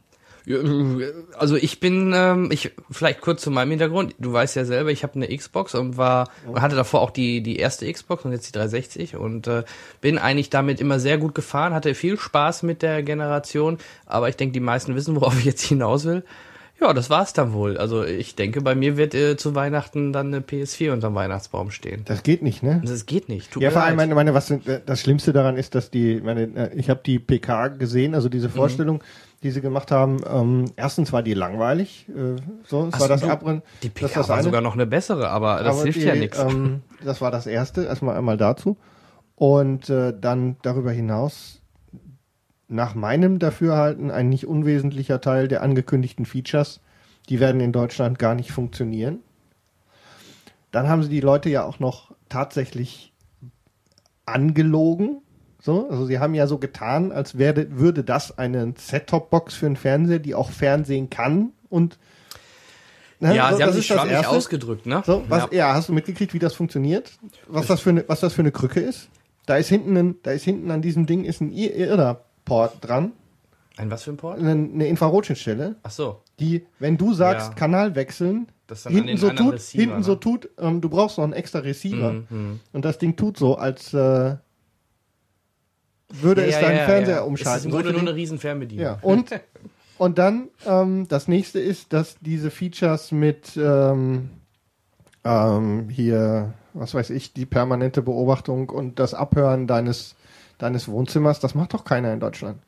Also ich bin, ähm, ich vielleicht kurz zu meinem Hintergrund. Du weißt ja selber, ich habe eine Xbox und war hatte davor auch die die erste Xbox und jetzt die 360 und äh, bin eigentlich damit immer sehr gut gefahren, hatte viel Spaß mit der Generation. Aber ich denke, die meisten wissen, worauf ich jetzt hinaus will. Ja, das war's dann wohl. Also ich denke, bei mir wird äh, zu Weihnachten dann eine PS4 unterm Weihnachtsbaum stehen. Das geht nicht, ne? Das geht nicht. Tut Ja, vor allem, meine, meine, was äh, das Schlimmste daran ist, dass die, meine, äh, ich habe die PK gesehen, also Mhm. diese Vorstellung, die sie gemacht haben. Ähm, erstens war die langweilig, äh, so, es Ach war das du- Abrennen. die das PK das war eine. sogar noch eine bessere, aber das Aber hilft die, ja nichts. Ähm, das war das erste, erstmal einmal dazu. Und äh, dann darüber hinaus, nach meinem Dafürhalten, ein nicht unwesentlicher Teil der angekündigten Features, die werden in Deutschland gar nicht funktionieren. Dann haben sie die Leute ja auch noch tatsächlich angelogen. So, also sie haben ja so getan, als werde, würde das eine Set-Top-Box für einen Fernseher, die auch Fernsehen kann und ne, ja, so, sie haben das sich schwammig Erste. ausgedrückt, ne? So, was, ja. ja. hast du mitgekriegt, wie das funktioniert? Was das für eine, was das für eine Krücke ist? Da ist hinten, ein, da ist hinten an diesem Ding ist ein IR-Port dran, Ein was für ein Port? eine, eine Infrarotschnittstelle, Ach so. die, wenn du sagst Ja. Kanal wechseln, hinten so tut, Receiver, hinten so ne? tut, ähm, du brauchst noch einen extra Receiver. Mhm. Und das Ding tut so, als äh, würde es Ja, deinen ja, Fernseher ja. Es ist umschalten. im Grunde Solche nur eine riesen Fernbedienung. ja. Und, und dann, ähm, das nächste ist, dass diese Features mit ähm, ähm, hier, was weiß ich, die permanente Beobachtung und das Abhören deines, deines Wohnzimmers, das macht doch keiner in Deutschland.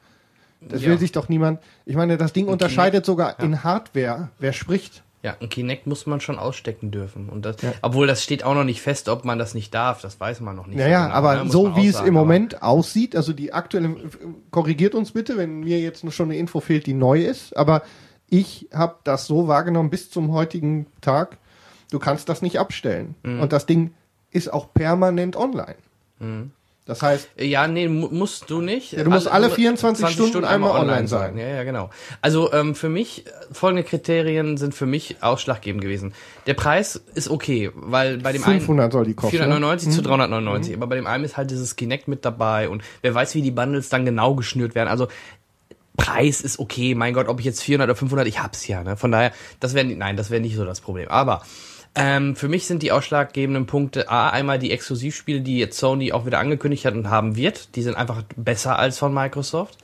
Das Ja. will sich doch niemand. Ich meine, das Ding unterscheidet sogar in Hardware, wer spricht. Ja, ein Kinect muss man schon ausstecken dürfen. Und das, Ja. Obwohl das steht auch noch nicht fest, ob man das nicht darf. Das weiß man noch nicht. Naja, so genau, aber ne? So wie es im Moment aussieht, also die aktuelle, korrigiert uns bitte, wenn mir jetzt schon eine Info fehlt, die neu ist, aber ich habe das so wahrgenommen bis zum heutigen Tag, du kannst das nicht abstellen. Mhm. Und das Ding ist auch permanent online. Das heißt, Ja, nee, mu musst du nicht. Ja, du musst alle 24 20 Stunden einmal online sein. Ja, ja, genau. Also ähm, für mich, äh, folgende Kriterien sind für mich ausschlaggebend gewesen. Der Preis ist okay, weil bei dem 500 soll die einen kosten. 499 ne? zu 399, aber bei dem einen ist halt dieses Kinect mit dabei und wer weiß, wie die Bundles dann genau geschnürt werden. Also Preis ist okay, mein Gott, ob ich jetzt 400 oder 500, ich hab's ja, ne? Von daher, das wäre nein, das wäre nicht so das Problem. Aber ähm, für mich sind die ausschlaggebenden Punkte A, einmal die Exklusivspiele, die jetzt Sony auch wieder angekündigt hat und haben wird. Die sind einfach besser als von Microsoft.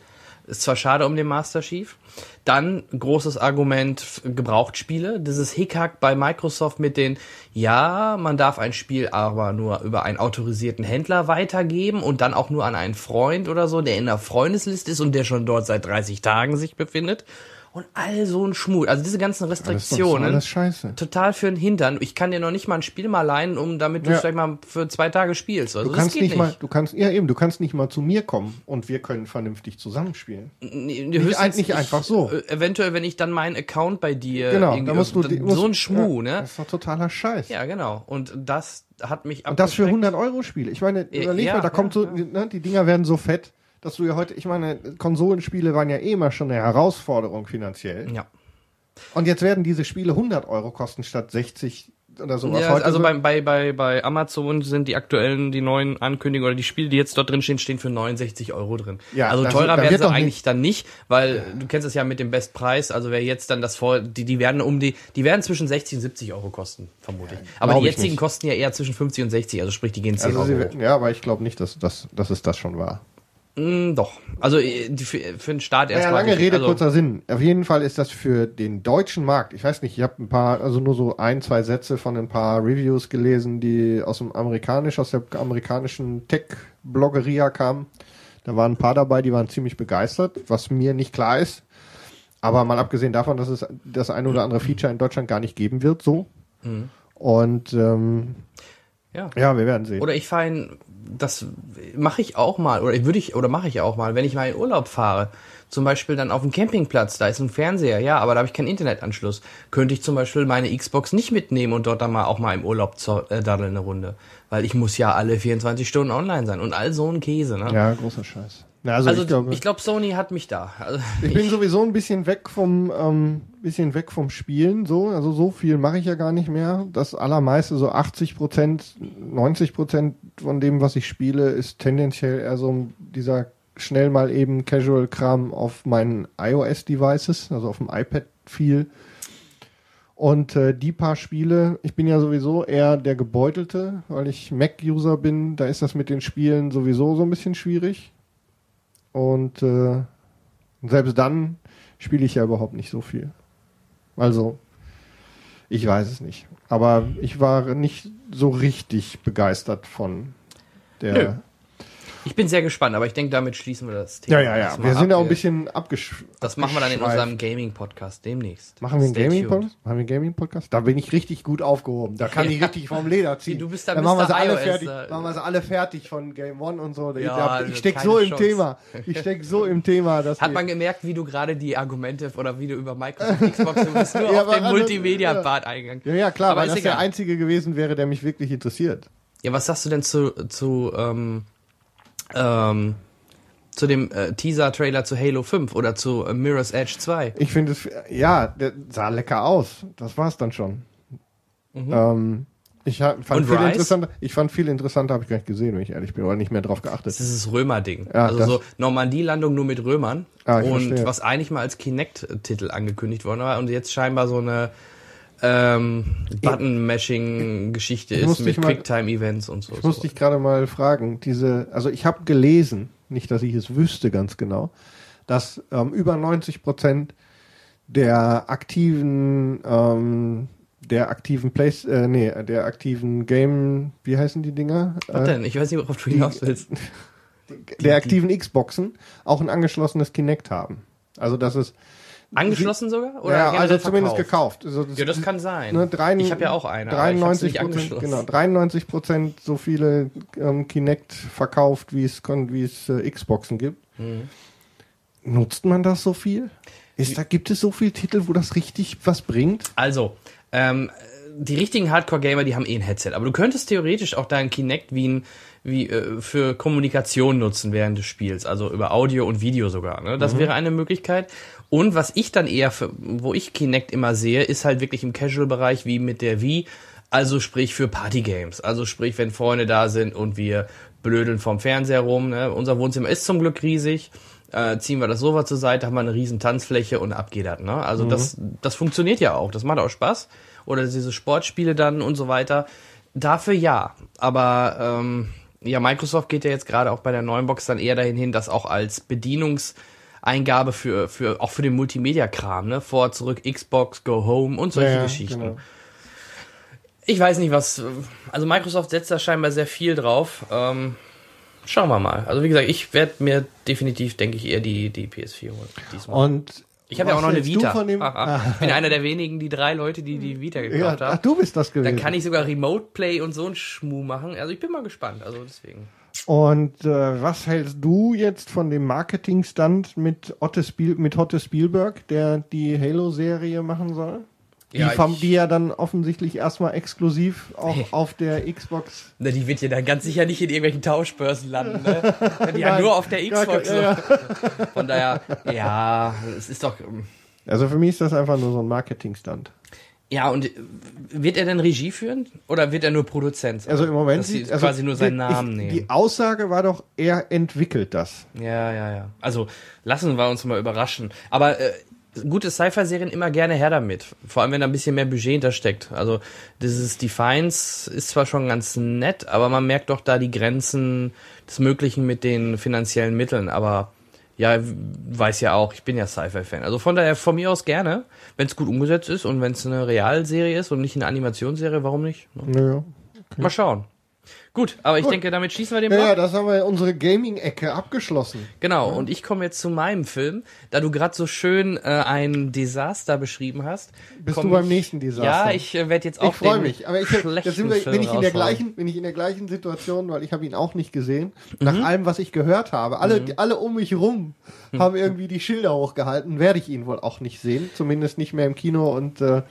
Ist zwar schade um den Master Chief. Dann großes Argument Gebrauchtspiele. Dieses Hickhack bei Microsoft mit den, ja, man darf ein Spiel aber nur über einen autorisierten Händler weitergeben und dann auch nur an einen Freund oder so, der in der Freundesliste ist und der schon dort seit 30 Tagen sich befindet. Und all so ein Schmut. Also diese ganzen Das ist Restriktionen alles scheiße. total für den Hintern. Ich kann dir noch nicht mal ein Spiel mal leihen, um damit du Ja. es vielleicht mal für zwei Tage spielst. Also Du kannst geht nicht, mal, du kannst, ja eben, du kannst nicht mal zu mir kommen und wir können vernünftig zusammenspielen. Nee, Nicht ein- nicht einfach so. äh, Eventuell, wenn ich dann meinen Account bei dir Genau, da musst du, so musst, ein Schmuh, ja, ne? Das ist doch totaler Scheiß. Ja, genau. Und das hat mich Und das für abgeschreckt. 100 Euro Spiele. Ich meine, überleg ja, mal, da kommt so, Ne, die Dinger werden so fett, dass du ja heute, ich meine, Konsolenspiele waren ja eh immer schon eine Herausforderung finanziell. Ja. Und jetzt werden diese Spiele 100 Euro kosten statt 60 oder sowas. Ja, heute also so- bei, bei, bei, bei Amazon sind die aktuellen, die neuen Ankündigungen oder die Spiele, die jetzt dort drin stehen, stehen für 69 Euro drin. Ja, also teurer werden sie eigentlich dann nicht, weil du kennst es ja mit dem Bestpreis, also wer jetzt dann das vor, die, die werden um die, die werden zwischen 60 und 70 Euro kosten, vermutlich. Aber glaub die jetzigen nicht. kosten ja eher zwischen 50 und 60, also sprich, die gehen 10 also Euro sie, ja, aber ich glaube nicht, dass, dass, dass es das schon war. Mm, doch. Also äh, für, für den Start Ja, erstmal. lange nicht. Rede, also, kurzer Sinn. Auf jeden Fall ist das für den deutschen Markt, ich weiß nicht, ich habe ein paar, also nur so ein, zwei Sätze von ein paar Reviews gelesen, die aus dem amerikanisch, aus der amerikanischen Tech-Bloggeria kamen. Da waren ein paar dabei, die waren ziemlich begeistert, was mir nicht klar ist. Aber mal abgesehen davon, dass es das ein oder andere Feature in Deutschland gar nicht geben wird, so. Und ähm, Ja. ja, wir werden sehen. Oder ich fahre in, das mache ich auch mal, oder würde ich, oder mache ich auch mal, wenn ich mal in Urlaub fahre. Zum Beispiel dann auf dem Campingplatz, da ist ein Fernseher, ja, aber da habe ich keinen Internetanschluss. Könnte ich zum Beispiel meine Xbox nicht mitnehmen und dort dann mal auch mal im Urlaub äh, daddeln eine Runde. Weil ich muss ja alle 24 Stunden online sein und all so ein Käse, ne? ja, großer Scheiß. Na, also, Also ich glaube, ich glaube, Sony hat mich da. Also, Ich bin sowieso ein bisschen weg vom ähm, bisschen weg vom Spielen so, also so viel mache ich ja gar nicht mehr. Das allermeiste so 80 Prozent, 90 Prozent von dem, was ich spiele, ist tendenziell eher so dieser schnell mal eben Casual Kram auf meinen iOS Devices, also auf dem iPad viel. Und äh, die paar Spiele, ich bin ja sowieso eher der Gebeutelte, weil ich Mac-User bin, da ist das mit den Spielen sowieso so ein bisschen schwierig. Und äh, selbst dann spiele ich ja überhaupt nicht so viel. Also, ich weiß es nicht. Aber ich war nicht so richtig begeistert von Nö. Ich bin sehr gespannt, aber ich denke, damit schließen wir das Thema. Ja, ja, ja. Wir sind ja auch ein bisschen abgesch. Das machen wir dann in unserem Gaming-Podcast demnächst. Machen wir einen Stay Gaming? Machen wir einen? Da bin ich richtig gut aufgehoben. Da kann ich richtig vom Leder ziehen. Du bist da Dann machen wir Mr. alle fertig. äh. Machen wir sie alle fertig von Game One und so. Ja, also ich steck keine so im. Thema. Ich steck so im Thema, dass Hat man gemerkt, wie du gerade die Argumente oder wie du über Microsoft Xbox du bist nur Ja, auf den also, Multimedia-Part eingegangen. Ja, ja, klar, Aber weil das der einzige gewesen wäre, der mich wirklich interessiert. Ja, was sagst du denn zu, zu, ähm, ähm, zu dem äh, Teaser-Trailer zu Halo 5 oder zu äh, Mirror's Edge 2? Ich finde es, ja, der sah lecker aus. Das war's dann schon. Ähm, ich fand Und viel Rise? interessanter, ich fand viel interessanter, habe ich gar nicht gesehen, wenn ich ehrlich bin, oder nicht mehr drauf geachtet. Das ist das Römer-Ding. Ja, also so Normandie-Landung nur mit Römern. Ah, und verstehe. was eigentlich mal als Kinect-Titel angekündigt worden war und jetzt scheinbar so eine ähm, Button-Mashing-Geschichte Ich ist mit Quicktime-Events und so. Ich muss dich gerade mal fragen, diese, also ich habe gelesen, nicht, dass ich es wüsste ganz genau, dass ähm, über 90 Prozent der aktiven, ähm, der aktiven Place, äh, nee, der aktiven Game, wie heißen die Dinger? Was Äh, denn? Ich weiß nicht, worauf du hinaus willst. der aktiven Xboxen auch ein angeschlossenes Kinect haben. Also das ist Angeschlossen sogar? Oder ja, also zumindest verkauft? gekauft. Also Ja, das kann sein. Ne, drein- ich habe ja auch eine. aber ich hab's 93 nicht Prozent, genau, 93 Prozent so viele ähm, Kinect verkauft, wie es wie es äh, Xboxen gibt. Mhm. Nutzt man das so viel? Ist da gibt es so viele Titel, wo das richtig was bringt? Also, ähm, die richtigen Hardcore-Gamer, die haben eh ein Headset. Aber du könntest theoretisch auch deinen Kinect wie, ein, wie äh, für Kommunikation nutzen während des Spiels. Also über Audio und Video sogar. Ne? Das wäre eine Möglichkeit. Und was ich dann eher, für, wo ich Kinect immer sehe, ist halt wirklich im Casual-Bereich wie mit der Wii. Also sprich für Partygames. Also sprich, wenn Freunde da sind und wir blödeln vom Fernseher rum. Ne? Unser Wohnzimmer ist zum Glück riesig. Äh, ziehen wir das Sofa zur Seite, haben wir eine riesen Tanzfläche und ab geht das. Ne? Also das, das funktioniert ja auch. Das macht auch Spaß. Oder diese Sportspiele dann und so weiter. Dafür ja. Aber ähm, ja, Microsoft geht ja jetzt gerade auch bei der neuen Box dann eher dahin hin, das auch als Bedienungseingabe für, für auch für den Multimedia-Kram, ne? Vor, zurück, Xbox, Go Home und solche Ja, Geschichten. genau. Ich weiß nicht, was. Also Microsoft setzt da scheinbar sehr viel drauf. Ähm, schauen wir mal. Also wie gesagt, ich werde mir definitiv, denke ich, eher die, die PS4 holen. Diesmal. Und ich habe ja auch noch eine Vita. Von dem, Haha. Ich bin einer der wenigen, die drei Leute, die die Vita ja, gekauft ach, haben. du bist das gewesen. Dann kann ich sogar Remote Play und so einen Schmuh machen. Also ich bin mal gespannt. Also deswegen. Und äh, was hältst du jetzt von dem Marketingstand mit Otte, Spiel, mit Otte Spielberg, der die Halo-Serie machen soll? Die, Ja, ich- die ja dann offensichtlich erstmal exklusiv auch auf der Xbox. Na, die wird ja dann ganz sicher nicht in irgendwelchen Tauschbörsen landen, ne? Die ja nur auf der Ja, Xbox. ja, ja. Von daher, ja, es ist doch. ähm, Also für mich ist das einfach nur so ein Marketingstand. Ja, und äh, wird er denn Regie führen? Oder wird er nur Produzent? Also im Moment Dass sie also quasi nur seinen die- Namen ich, nehmen. Die Aussage war doch, er entwickelt das. Ja, ja, ja. Also lassen wir uns mal überraschen. Aber äh, gute Sci-Fi-Serien immer gerne her damit. Vor allem, wenn da ein bisschen mehr Budget hintersteckt. Also dieses Defiance ist zwar schon ganz nett, aber man merkt doch da die Grenzen des Möglichen mit den finanziellen Mitteln. Aber ja, weiß ja auch, ich bin ja Sci-Fi-Fan. Also von daher von mir aus gerne, wenn es gut umgesetzt ist und wenn es eine Realserie ist und nicht eine Animationsserie, warum nicht? Ne? Naja. Mal schauen. Gut, aber ich denke, damit schließen wir den Ja, Block. ja, das haben wir unsere Gaming-Ecke abgeschlossen. Genau, und ich komme jetzt zu meinem Film, da du gerade so schön äh, ein Desaster beschrieben hast. Bist du beim ich- nächsten Desaster? Ja, ich äh, werde jetzt auch Ich freue mich, aber ich, da schlechten sind wir, bin ich in der gleichen, bin ich in der gleichen Situation, weil ich habe ihn auch nicht gesehen. Mhm. Nach allem, was ich gehört habe, alle, alle um mich rum haben irgendwie die Schilder hochgehalten. Werde ich ihn wohl auch nicht sehen, zumindest nicht mehr im Kino und äh,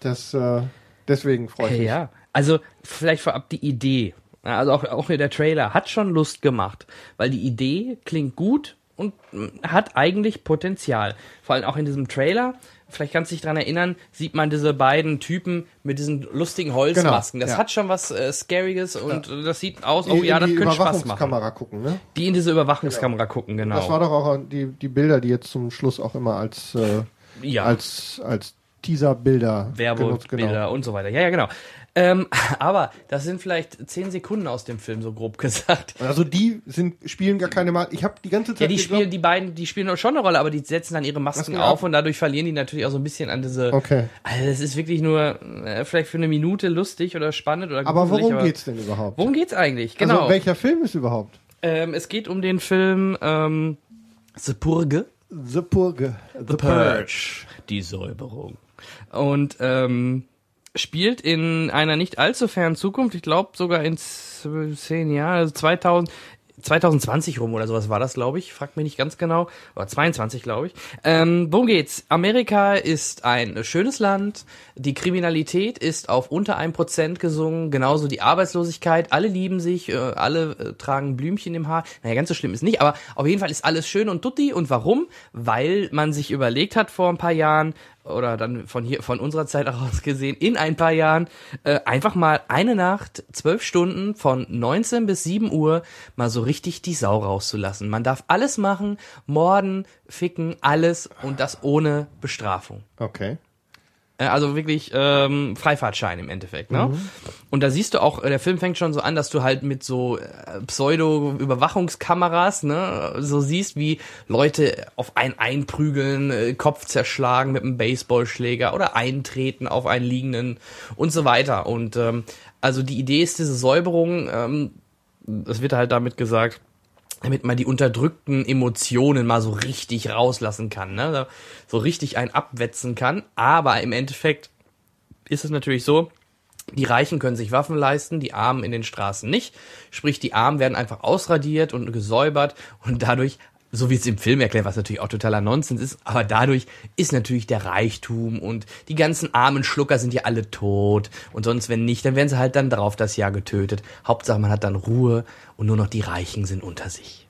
das äh, deswegen freue ich mich. Ja, also vielleicht vorab die Idee. Ja, Also auch, auch der Trailer hat schon Lust gemacht, weil die Idee klingt gut und hat eigentlich Potenzial. Vor allem auch in diesem Trailer, vielleicht kannst du dich dran erinnern, sieht man diese beiden Typen mit diesen lustigen Holzmasken. Genau, das ja. hat schon was äh, Scariges und äh, das sieht aus, Die oh ja, in das die könnte Spaß machen. Überwachungskamera gucken, ne? Die in diese Überwachungskamera gucken, genau. Das war doch auch die, die Bilder, die jetzt zum Schluss auch immer als, äh, ja. als, als Teaser-Bilder Werbebilder genau. und so weiter. Ja, ja, genau. Ähm, aber das sind vielleicht zehn Sekunden aus dem Film, so grob gesagt. Also die sind, spielen gar keine Mal. Ich habe die ganze Zeit Ja, die geglaubt- spielen, die beiden, die spielen schon eine Rolle, aber die setzen dann ihre Masken Masken auf und dadurch verlieren die natürlich auch so ein bisschen an diese. Okay. Also es ist wirklich nur äh, vielleicht für eine Minute lustig oder spannend oder Aber worum aber geht's denn überhaupt? Worum geht's eigentlich? Genau. Also welcher Film ist überhaupt? ähm, es geht um den Film ähm, The Purge. The Purge. The, Purge. Die Säuberung. Und ähm, spielt in einer nicht allzu fernen Zukunft, ich glaube sogar in zehn Jahren, also 2000, 2020 rum oder sowas war das, glaube ich. Fragt mich nicht ganz genau. Oder 22, glaube ich. Ähm, worum geht's? Amerika ist ein schönes Land. Die Kriminalität ist auf unter ein Prozent gesungen. Genauso die Arbeitslosigkeit. Alle lieben sich. Äh, alle äh, tragen Blümchen im Haar. Naja, ganz so schlimm ist nicht. Aber auf jeden Fall ist alles schön und tutti. Und warum? Weil man sich überlegt hat vor ein paar Jahren, oder dann von hier, von unserer Zeit aus gesehen, in ein paar Jahren, äh, einfach mal eine Nacht, zwölf Stunden von 19 bis 7 Uhr mal so richtig die Sau rauszulassen. Man darf alles machen, morden, ficken, alles und das ohne Bestrafung. Okay. Äh, Also wirklich ähm, Freifahrtschein im Endeffekt. Ne? Und da siehst du auch, äh, der Film fängt schon so an, dass du halt mit so äh, Pseudo-Überwachungskameras ne, so siehst, wie Leute auf einen einprügeln, Kopf zerschlagen mit einem Baseballschläger oder eintreten auf einen liegenden und so weiter. Und ähm, also die Idee ist diese Säuberung, ähm, es wird halt damit gesagt, damit man die unterdrückten Emotionen mal so richtig rauslassen kann, ne? so richtig ein abwetzen kann. Aber im Endeffekt ist es natürlich so, die Reichen können sich Waffen leisten, die Armen in den Straßen nicht. Sprich, die Armen werden einfach ausradiert und gesäubert und dadurch, so wie es im Film erklärt, was natürlich auch totaler Nonsens ist, aber dadurch ist natürlich der Reichtum und die ganzen armen Schlucker sind ja alle tot und sonst wenn nicht, dann werden sie halt dann drauf das Jahr getötet. Hauptsache man hat dann Ruhe und nur noch die Reichen sind unter sich.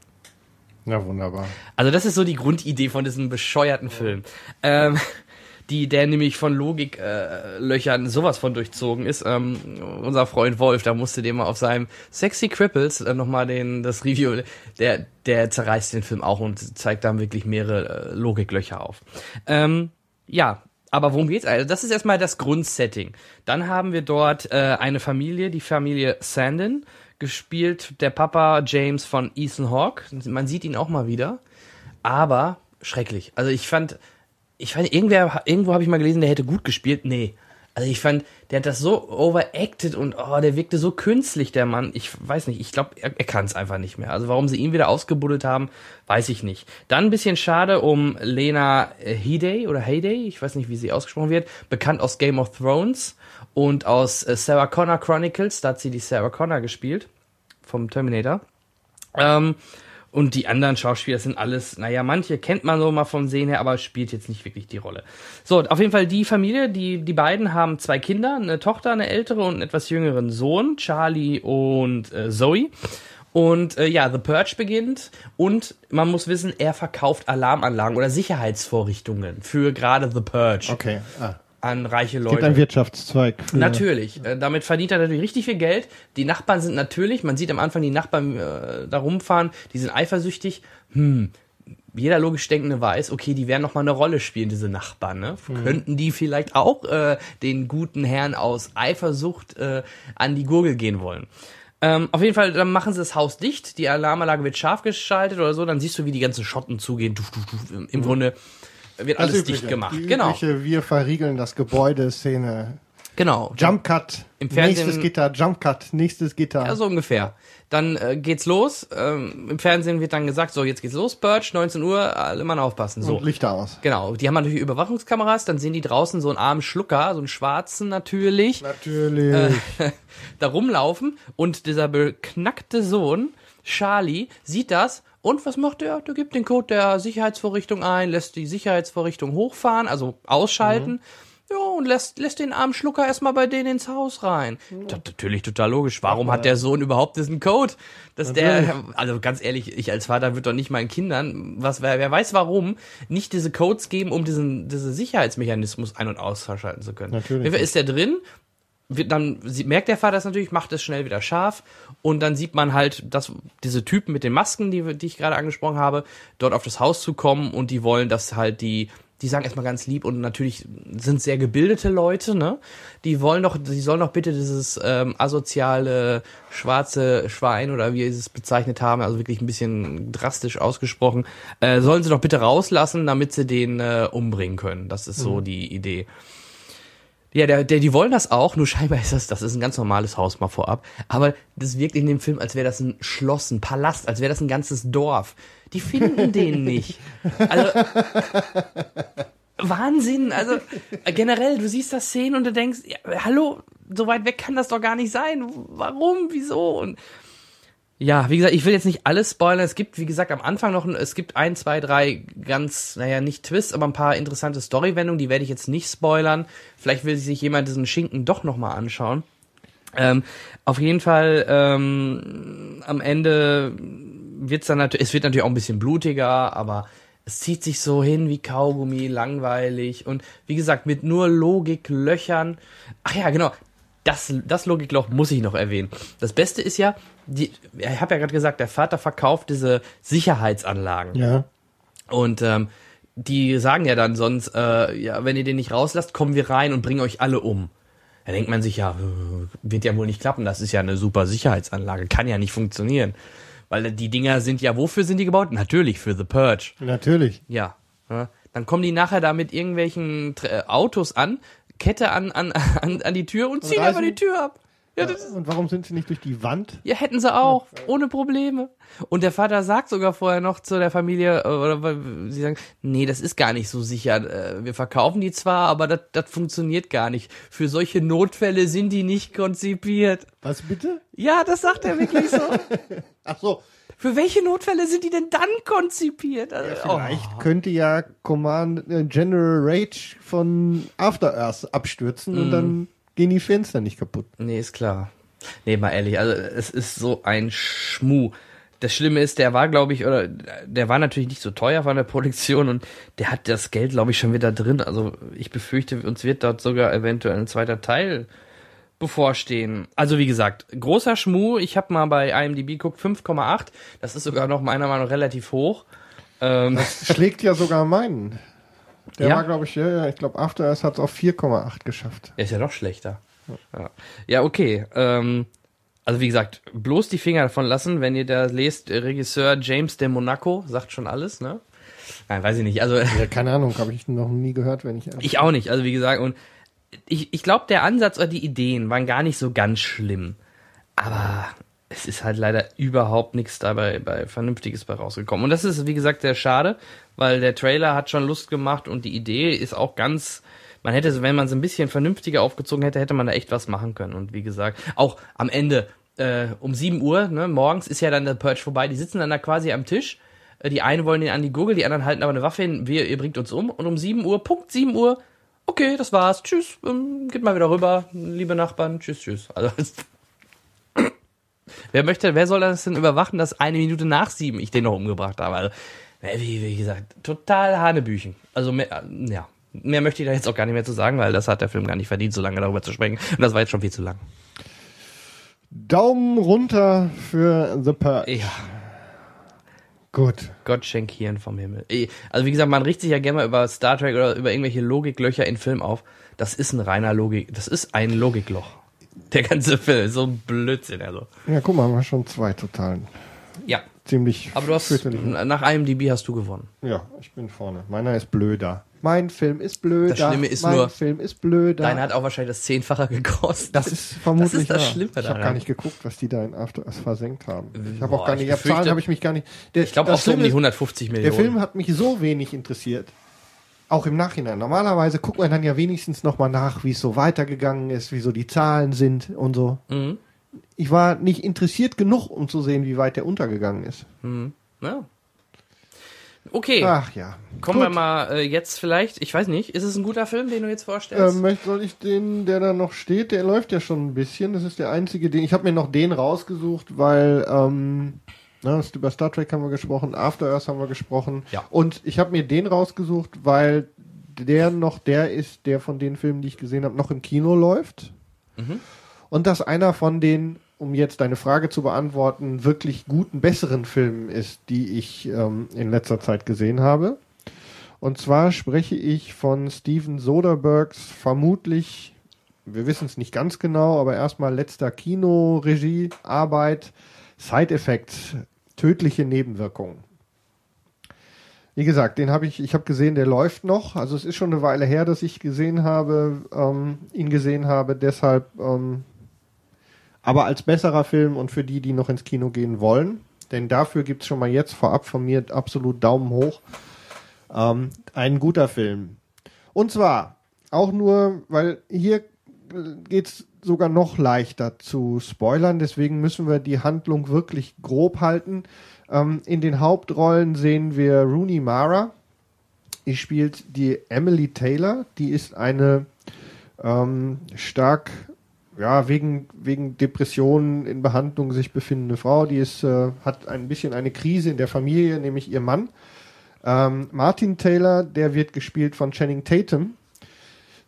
Ja, wunderbar. Also das ist so die Grundidee von diesem bescheuerten Film. Ähm, die, der nämlich von Logiklöchern äh, sowas von durchzogen ist. Ähm, unser Freund Wolf, da musste dem mal auf seinem Sexy Cripples äh, nochmal den, das Review, der, der zerreißt den Film auch und zeigt dann wirklich mehrere äh, Logiklöcher auf. Ähm, ja, aber worum geht's? Also das ist erstmal das Grundsetting. Dann haben wir dort äh, eine Familie, die Familie Sandin, gespielt der Papa James von Ethan Hawke. Man sieht ihn auch mal wieder, aber schrecklich. Also ich fand, ich fand irgendwer, irgendwo habe ich mal gelesen, der hätte gut gespielt. Nee. Also ich fand, der hat das so overacted und oh, der wirkte so künstlich, der Mann. Ich weiß nicht, ich glaube, er, er kann es einfach nicht mehr. Also warum sie ihn wieder ausgebuddelt haben, weiß ich nicht. Dann ein bisschen schade um Lena Headey oder Headey, ich weiß nicht, wie sie ausgesprochen wird, bekannt aus Game of Thrones und aus äh, Sarah Connor Chronicles, da hat sie die Sarah Connor gespielt vom Terminator. Ähm, und die anderen Schauspieler sind alles, naja, manche kennt man so mal vom Sehen her, aber spielt jetzt nicht wirklich die Rolle. So, auf jeden Fall die Familie, die, die beiden haben zwei Kinder, eine Tochter, eine ältere und einen etwas jüngeren Sohn, Charlie und äh, Zoe. Und äh, ja, The Purge beginnt und man muss wissen, er verkauft Alarmanlagen oder Sicherheitsvorrichtungen für gerade The Purge Okay. Ah. An reiche Gibt Leute. einen Wirtschaftszweig. Für Natürlich. Äh, damit verdient er natürlich richtig viel Geld. Die Nachbarn sind natürlich, man sieht am Anfang die Nachbarn äh, da rumfahren, die sind eifersüchtig. Hm, jeder logisch Denkende weiß, okay, die werden noch mal eine Rolle spielen, diese Nachbarn. Ne? Könnten die vielleicht auch äh, den guten Herrn aus Eifersucht äh, an die Gurgel gehen wollen? Ähm, auf jeden Fall, dann machen sie das Haus dicht, die Alarmanlage wird scharf geschaltet oder so, dann siehst du, wie die ganzen Schotten zugehen. Duf, duf, duf. Im, Im Grunde wird alles Übliche. dicht gemacht. Die Genau, übliche, wir verriegeln das Gebäude, Szene. genau. Jump Cut. Im Fernsehen- Nächstes Gitter, Jump Cut, nächstes Gitter. Ja, so ungefähr. Dann äh, geht's los. Ähm, Im Fernsehen wird dann gesagt, so, jetzt geht's los, Purge, 19 Uhr, alle Mann aufpassen. So. Und Lichter aus. Genau, die haben natürlich Überwachungskameras, dann sehen die draußen so einen armen Schlucker, so einen schwarzen natürlich, Natürlich. da rumlaufen und dieser beknackte Sohn, Charlie, sieht das und was macht er? Der gibt den Code der Sicherheitsvorrichtung ein, lässt die Sicherheitsvorrichtung hochfahren, also ausschalten. Ja, und lässt, lässt den armen Schlucker erstmal bei denen ins Haus rein. Das, natürlich total logisch. Warum hat der Sohn überhaupt diesen Code? Dass der, also ganz ehrlich, ich als Vater würde doch nicht meinen Kindern, was, wer, wer weiß warum, nicht diese Codes geben, um diesen, diese Sicherheitsmechanismus ein- und ausschalten zu können. Natürlich. Ist der drin, dann merkt der Vater das natürlich, macht es schnell wieder scharf und dann sieht man halt, dass diese Typen mit den Masken, die, die ich gerade angesprochen habe, dort auf das Haus zu kommen und die wollen, dass halt die, die sagen erstmal ganz lieb und natürlich sind sehr gebildete Leute, ne? Die wollen doch, die sollen doch bitte dieses ähm, asoziale schwarze Schwein oder wie sie es bezeichnet haben, also wirklich ein bisschen drastisch ausgesprochen, äh, sollen sie doch bitte rauslassen, damit sie den äh, umbringen können. Das ist so die Idee. Ja, der, der, die wollen das auch, nur scheinbar ist das, das ist ein ganz normales Haus mal vorab. Aber das wirkt in dem Film, als wäre das ein Schloss, ein Palast, als wäre das ein ganzes Dorf. Die finden den nicht. Also, Wahnsinn. Also, generell, du siehst das Szenen und du denkst, ja, hallo, so weit weg kann das doch gar nicht sein. Warum? Wieso? Und, ja, wie gesagt, ich will jetzt nicht alles spoilern. Es gibt, wie gesagt, am Anfang noch, ein- es gibt ein, zwei, drei ganz, naja, nicht Twists, aber ein paar interessante Storywendungen, die werde ich jetzt nicht spoilern. Vielleicht will sich jemand diesen Schinken doch nochmal anschauen. Ähm, auf jeden Fall, ähm, am Ende wird's dann natürlich, es wird natürlich auch ein bisschen blutiger, aber es zieht sich so hin wie Kaugummi, langweilig und wie gesagt, mit nur Logiklöchern. Ach ja, genau. Das, das Logikloch muss ich noch erwähnen. Das Beste ist ja, die, ich habe ja gerade gesagt, der Vater verkauft diese Sicherheitsanlagen. ja. Und ähm, die sagen ja dann sonst, äh, ja, wenn ihr den nicht rauslasst, kommen wir rein und bringen euch alle um. Da denkt man sich ja, wird ja wohl nicht klappen, das ist ja eine super Sicherheitsanlage, kann ja nicht funktionieren. Weil die Dinger sind ja, wofür sind die gebaut? Natürlich für The Purge. Natürlich. Ja. Dann kommen die nachher da mit irgendwelchen Autos an, Kette an, an, an, an die Tür und ziehen reißen- einfach die Tür ab. Ja, das Und warum sind sie nicht durch die Wand? ja, hätten sie auch, ohne Probleme. Und der Vater sagt sogar vorher noch zu der Familie, äh, oder sie sagen, nee, das ist gar nicht so sicher. Äh, Wir verkaufen die zwar, aber das das funktioniert gar nicht. Für solche Notfälle sind die nicht konzipiert. Was bitte? Ja, das sagt er wirklich so. Ach so. Für welche Notfälle sind die denn dann konzipiert? Oh. Vielleicht könnte ja Command äh, General Rage von After Earth abstürzen und dann gehen die Fenster nicht kaputt. Nee, ist klar. Nee, mal ehrlich, also es ist so ein Schmuh. Das Schlimme ist, der war, glaube ich, oder der war natürlich nicht so teuer von der Produktion und der hat das Geld, glaube ich, schon wieder drin. Also ich befürchte, uns wird dort sogar eventuell ein zweiter Teil bevorstehen. Also wie gesagt, großer Schmuh. Ich habe mal bei IMDb geguckt, 5,8. Das ist sogar noch meiner Meinung nach relativ hoch. Ähm, Schlägt ja sogar meinen. Der Ja? war, glaube ich, ja, ja, ich glaube, After Earth hat es auf 4,8 geschafft. Er ist ja noch schlechter. Ja, ja okay. Ähm, also wie gesagt, bloß die Finger davon lassen, wenn ihr da lest, äh, Regisseur James de Monaco, sagt schon alles, ne? Nein, weiß ich nicht. Also Ja, keine Ahnung, habe ich noch nie gehört, wenn ich. ich auch nicht. Also wie gesagt, und ich, ich glaube, der Ansatz oder die Ideen waren gar nicht so ganz schlimm. Aber es ist halt leider überhaupt nichts dabei bei Vernünftiges bei rausgekommen. Und das ist, wie gesagt, sehr schade, weil der Trailer hat schon Lust gemacht und die Idee ist auch ganz. Man hätte, wenn man es ein bisschen vernünftiger aufgezogen hätte, hätte man da echt was machen können. Und wie gesagt, auch am Ende, äh, um 7 Uhr, ne, morgens ist ja dann der Purge vorbei, die sitzen dann da quasi am Tisch. Äh, Die einen wollen den an die Gurgel, die anderen halten aber eine Waffe hin, wir, ihr bringt uns um. Und um 7 Uhr, Punkt 7 Uhr, okay, das war's, tschüss, ähm, geht mal wieder rüber, liebe Nachbarn, tschüss, tschüss. Also, wer möchte, wer soll das denn überwachen, dass eine Minute nach sieben ich den noch umgebracht habe? Also, wie, wie gesagt, total Hanebüchen. Also, mehr, ja, mehr möchte ich da jetzt auch gar nicht mehr zu sagen, weil das hat der Film gar nicht verdient, so lange darüber zu sprechen. Und das war jetzt schon viel zu lang. Daumen runter für The Purge. Ja. Gut. Gott schenk Hirn vom Himmel. Also wie gesagt, man riecht sich ja gerne mal über Star Trek oder über irgendwelche Logiklöcher in Film auf. Das ist ein reiner Logik, das ist ein Logikloch. Der ganze Film, so ein Blödsinn, also. Ja, guck mal, haben wir schon zwei totalen. Ja, Ziemlich aber du hast, nach IMDb hast du gewonnen. Ja, ich bin vorne. Meiner ist blöder. Mein Film ist blöder. Das Schlimme ist mein nur, Film ist blöder. Deiner hat auch wahrscheinlich das Zehnfache gekostet. das ist vermutlich Das ist das. Schlimme Ich habe daran. gar nicht geguckt, was die da in After Us versenkt haben. Ich habe auch gar ich nicht, ich Zahlen habe ich mich gar nicht. Der, ich glaube auch so um die ist, 150 Der Millionen. Film hat mich so wenig interessiert. Auch im Nachhinein. Normalerweise guckt man dann ja wenigstens nochmal nach, wie es so weitergegangen ist, wie so die Zahlen sind und so. Mhm. Ich war nicht interessiert genug, um zu sehen, wie weit der untergegangen ist. Ja. Okay, Ach ja. kommen wir Gut. mal äh, jetzt vielleicht, ich weiß nicht, ist es ein guter Film, den du jetzt vorstellst? Ähm, soll ich den, der da noch steht, der läuft ja schon ein bisschen. Das ist der einzige, den ich habe mir noch den rausgesucht, weil ähm, das- über Star Trek haben wir gesprochen, After Earth haben wir gesprochen. Ja. Und ich habe mir den rausgesucht, weil der noch der ist, der von den Filmen, die ich gesehen habe, noch im Kino läuft. Und dass einer von den, um jetzt deine Frage zu beantworten, wirklich guten, besseren Filmen ist, die ich ähm, in letzter Zeit gesehen habe. Und zwar spreche ich von Steven Soderberghs vermutlich, wir wissen es nicht ganz genau, aber erstmal letzter Kinoregiearbeit, Side Effects, tödliche Nebenwirkungen. Wie gesagt, den habe ich, ich habe gesehen, der läuft noch. Also es ist schon eine Weile her, dass ich gesehen habe, ähm, ihn gesehen habe. Deshalb, ähm, aber als besserer Film und für die, die noch ins Kino gehen wollen, denn dafür gibt's schon mal jetzt vorab von mir absolut Daumen hoch. Ähm, ein guter Film. Und zwar auch nur, weil hier äh, geht's sogar noch leichter zu spoilern, deswegen müssen wir die Handlung wirklich grob halten. Ähm, in den Hauptrollen sehen wir Rooney Mara. Die spielt die Emily Taylor. Die ist eine ähm, stark, ja, wegen, wegen Depressionen in Behandlung sich befindende Frau. Die ist, äh, hat ein bisschen eine Krise in der Familie, nämlich ihr Mann. Ähm, Martin Taylor, der wird gespielt von Channing Tatum,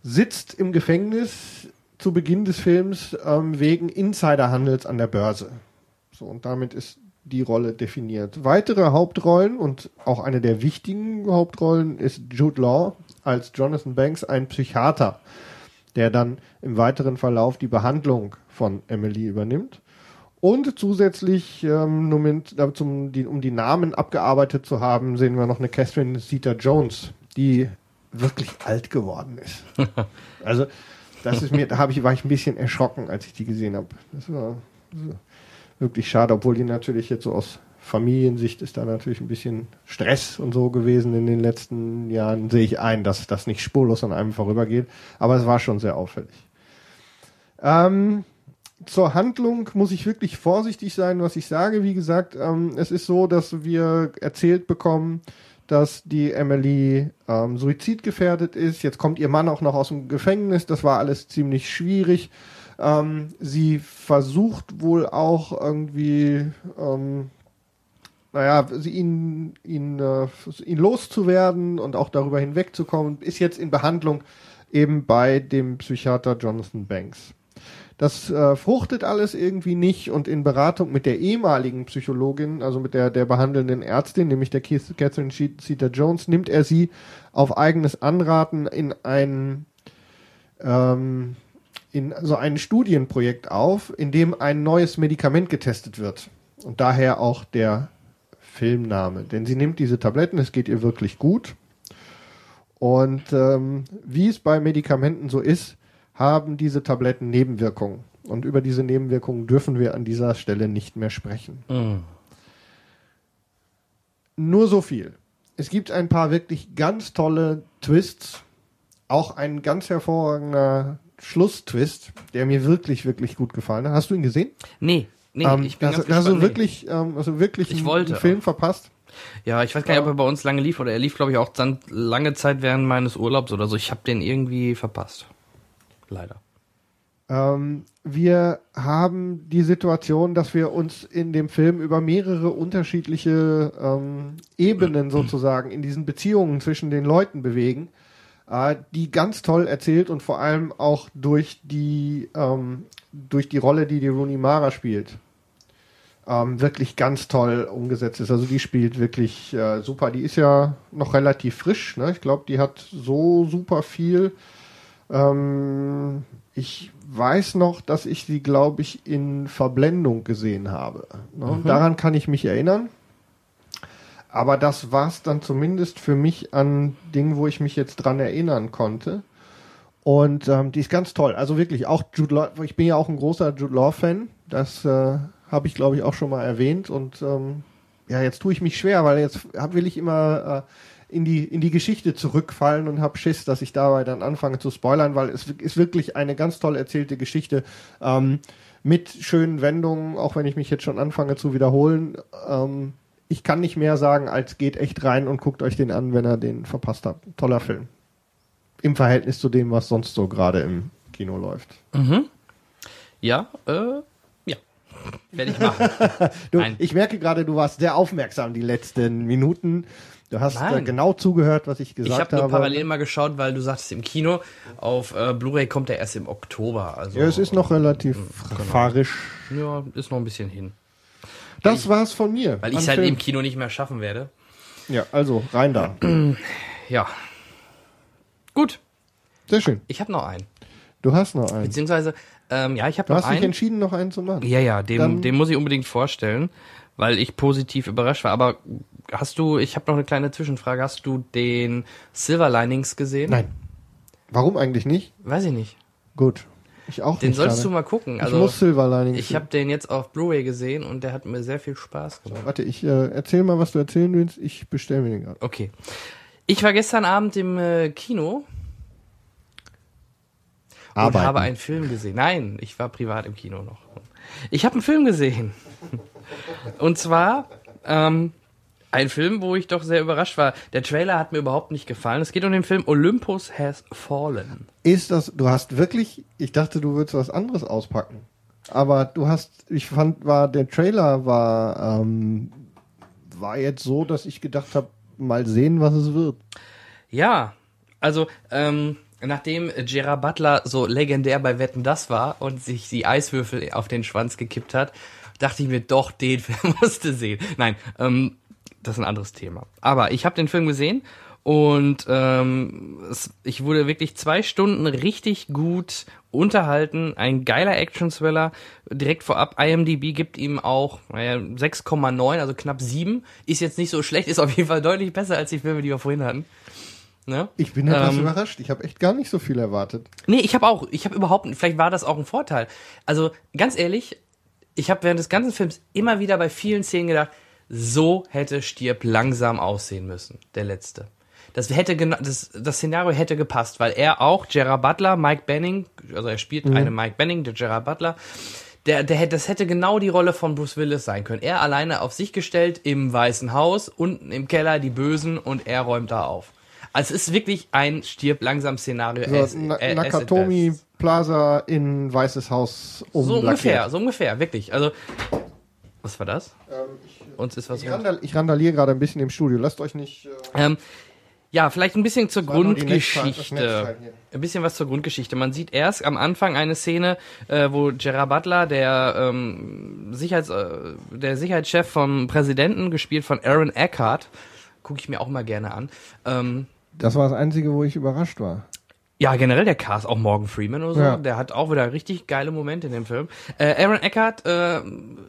sitzt im Gefängnis zu Beginn des Films ähm, wegen Insiderhandels an der Börse. So, und damit ist die Rolle definiert. Weitere Hauptrollen und auch eine der wichtigen Hauptrollen ist Jude Law als Jonathan Banks, ein Psychiater, der dann im weiteren Verlauf die Behandlung von Emily übernimmt. Und zusätzlich, ähm, nur mit, äh, zum, die, um die Namen abgearbeitet zu haben, sehen wir noch eine Catherine Zeta-Jones, die wirklich alt geworden ist. also das ist mir, da ich, war ich ein bisschen erschrocken, als ich die gesehen habe. Das war wirklich schade, obwohl die natürlich jetzt so aus Familiensicht ist da natürlich ein bisschen Stress und so gewesen in den letzten Jahren. Sehe ich ein, dass das nicht spurlos an einem vorübergeht, aber es war schon sehr auffällig. Ähm, zur Handlung muss ich wirklich vorsichtig sein, was ich sage. Wie gesagt, ähm, es ist so, dass wir erzählt bekommen, dass die Emily ähm, suizidgefährdet ist. Jetzt kommt ihr Mann auch noch aus dem Gefängnis. Das war alles ziemlich schwierig. Ähm, sie versucht wohl auch irgendwie, ähm, naja, sie ihn, ihn, äh, ihn loszuwerden und auch darüber hinwegzukommen. Ist jetzt in Behandlung eben bei dem Psychiater Jonathan Banks. Das äh, fruchtet alles irgendwie nicht und in Beratung mit der ehemaligen Psychologin, also mit der, der behandelnden Ärztin, nämlich der Catherine Zeta Jones, nimmt er sie auf eigenes Anraten in ein, ähm, in so ein Studienprojekt auf, in dem ein neues Medikament getestet wird. Und daher auch der Filmname. Denn sie nimmt diese Tabletten, es geht ihr wirklich gut. Und ähm, wie es bei Medikamenten so ist, haben diese Tabletten Nebenwirkungen. Und über diese Nebenwirkungen dürfen wir an dieser Stelle nicht mehr sprechen. Mm. Nur so viel. Es gibt ein paar wirklich ganz tolle Twists. Auch ein ganz hervorragender Schlusstwist, der mir wirklich, wirklich gut gefallen hat. Hast du ihn gesehen? Nee, nee, ähm, ich bin also, ganz also wirklich, ähm, also wirklich ich einen, wollte einen Film verpasst. Ja, ich weiß gar nicht, ob er bei uns lange lief oder er lief, glaube ich, auch dann lange Zeit während meines Urlaubs oder so. Ich habe den irgendwie verpasst. Leider. Ähm, wir haben die Situation, dass wir uns in dem Film über mehrere unterschiedliche ähm, Ebenen sozusagen in diesen Beziehungen zwischen den Leuten bewegen, äh, die ganz toll erzählt und vor allem auch durch die ähm, durch die Rolle, die die Rooney Mara spielt, ähm, wirklich ganz toll umgesetzt ist. Also die spielt wirklich äh, super. Die ist ja noch relativ frisch. Ne? Ich glaube, die hat so super viel ähm, ich weiß noch, dass ich sie, glaube ich, in Verblendung gesehen habe. Ne? Mhm. Daran kann ich mich erinnern. Aber das war es dann zumindest für mich an Dingen, wo ich mich jetzt dran erinnern konnte. Und ähm, die ist ganz toll. Also wirklich, auch Jude Law, ich bin ja auch ein großer Jude Law-Fan. Das äh, habe ich, glaube ich, auch schon mal erwähnt. Und ähm, ja, jetzt tue ich mich schwer, weil jetzt will ich immer äh, in die, in die Geschichte zurückfallen und habe Schiss, dass ich dabei dann anfange zu spoilern, weil es ist wirklich eine ganz toll erzählte Geschichte ähm, mit schönen Wendungen, auch wenn ich mich jetzt schon anfange zu wiederholen. Ähm, ich kann nicht mehr sagen, als geht echt rein und guckt euch den an, wenn ihr den verpasst habt. Toller Film. Im Verhältnis zu dem, was sonst so gerade im Kino läuft. Mhm. Ja, äh, ja. Werde ich machen. du, ich merke gerade, du warst sehr aufmerksam die letzten Minuten. Du hast äh, genau zugehört, was ich gesagt habe. Ich habe nur parallel mal geschaut, weil du sagtest im Kino, auf äh, Blu-ray kommt er erst im Oktober. Also, ja, es ist noch relativ genau. fahrisch. Ja, ist noch ein bisschen hin. Das ich, war's von mir. Weil ich es halt Film. im Kino nicht mehr schaffen werde. Ja, also rein da. ja. Gut. Sehr schön. Ich habe noch einen. Du hast noch einen. Beziehungsweise, ähm, ja, ich habe noch einen. Du hast dich entschieden, noch einen zu machen. Ja, ja, dem, dem muss ich unbedingt vorstellen, weil ich positiv überrascht war. Aber hast du, ich habe noch eine kleine Zwischenfrage, hast du den Silver Linings gesehen? Nein. Warum eigentlich nicht? Weiß ich nicht. Gut. Ich auch den nicht. solltest gerade. du mal gucken. Also, ich muss Silver Linings Ich habe den jetzt auf Blu-ray gesehen und der hat mir sehr viel Spaß gemacht. Warte, ich äh, erzähl mal, was du erzählen willst. Ich bestelle mir den gerade. Okay. Ich war gestern Abend im äh, Kino Arbeiten. und habe einen Film gesehen. Nein, ich war privat im Kino noch. Ich habe einen Film gesehen. und zwar ähm, ein Film, wo ich doch sehr überrascht war. Der Trailer hat mir überhaupt nicht gefallen. Es geht um den Film Olympus Has Fallen. Ist das, du hast wirklich, ich dachte, du würdest was anderes auspacken. Aber du hast, ich fand, war, der Trailer war, ähm, war jetzt so, dass ich gedacht habe, mal sehen, was es wird. Ja, also, ähm, nachdem Gerard Butler so legendär bei Wetten das war und sich die Eiswürfel auf den Schwanz gekippt hat, dachte ich mir, doch, den Film musste sehen. Nein, ähm, das ist ein anderes Thema. Aber ich habe den Film gesehen und ähm, es, ich wurde wirklich zwei Stunden richtig gut unterhalten. Ein geiler Action-Thriller. Direkt vorab, IMDb gibt ihm auch naja, 6,9, also knapp 7. Ist jetzt nicht so schlecht, ist auf jeden Fall deutlich besser als die Filme, die wir vorhin hatten. Ne? Ich bin etwas Ähm, überrascht. Ich habe echt gar nicht so viel erwartet. Nee, ich habe auch, ich habe überhaupt, vielleicht war das auch ein Vorteil. Also ganz ehrlich, ich habe während des ganzen Films immer wieder bei vielen Szenen gedacht, so hätte Stirb langsam aussehen müssen, der letzte. Das hätte genau, das, das Szenario hätte gepasst, weil er auch, Gerard Butler, Mike Benning, also er spielt Mhm. eine Mike Benning, der Gerard Butler, der, der hätte, das hätte genau die Rolle von Bruce Willis sein können. Er alleine auf sich gestellt im Weißen Haus, unten im Keller die Bösen und er räumt da auf. Also es ist wirklich ein stirb langsam Szenario. So, as- Na as Nakatomi. Plaza in Weißes Haus um So ungefähr, so ungefähr, wirklich. Also, was war das? Uns ist was Ich, randal ich randaliere gerade ein bisschen im Studio. Lasst euch nicht. Äh, Ähm, ja, vielleicht ein bisschen zur Grundgeschichte. Ein bisschen was zur Grundgeschichte. Man sieht erst am Anfang eine Szene, äh, wo Gerard Butler, der ähm, Sicherheits, äh, der Sicherheitschef vom Präsidenten, gespielt von Aaron Eckhart, gucke ich mir auch mal gerne an. Ähm, das war das Einzige, wo ich überrascht war. Ja, generell der Cast, auch Morgan Freeman oder so, Ja. der hat auch wieder richtig geile Momente in dem Film. Äh, Aaron Eckhart, äh,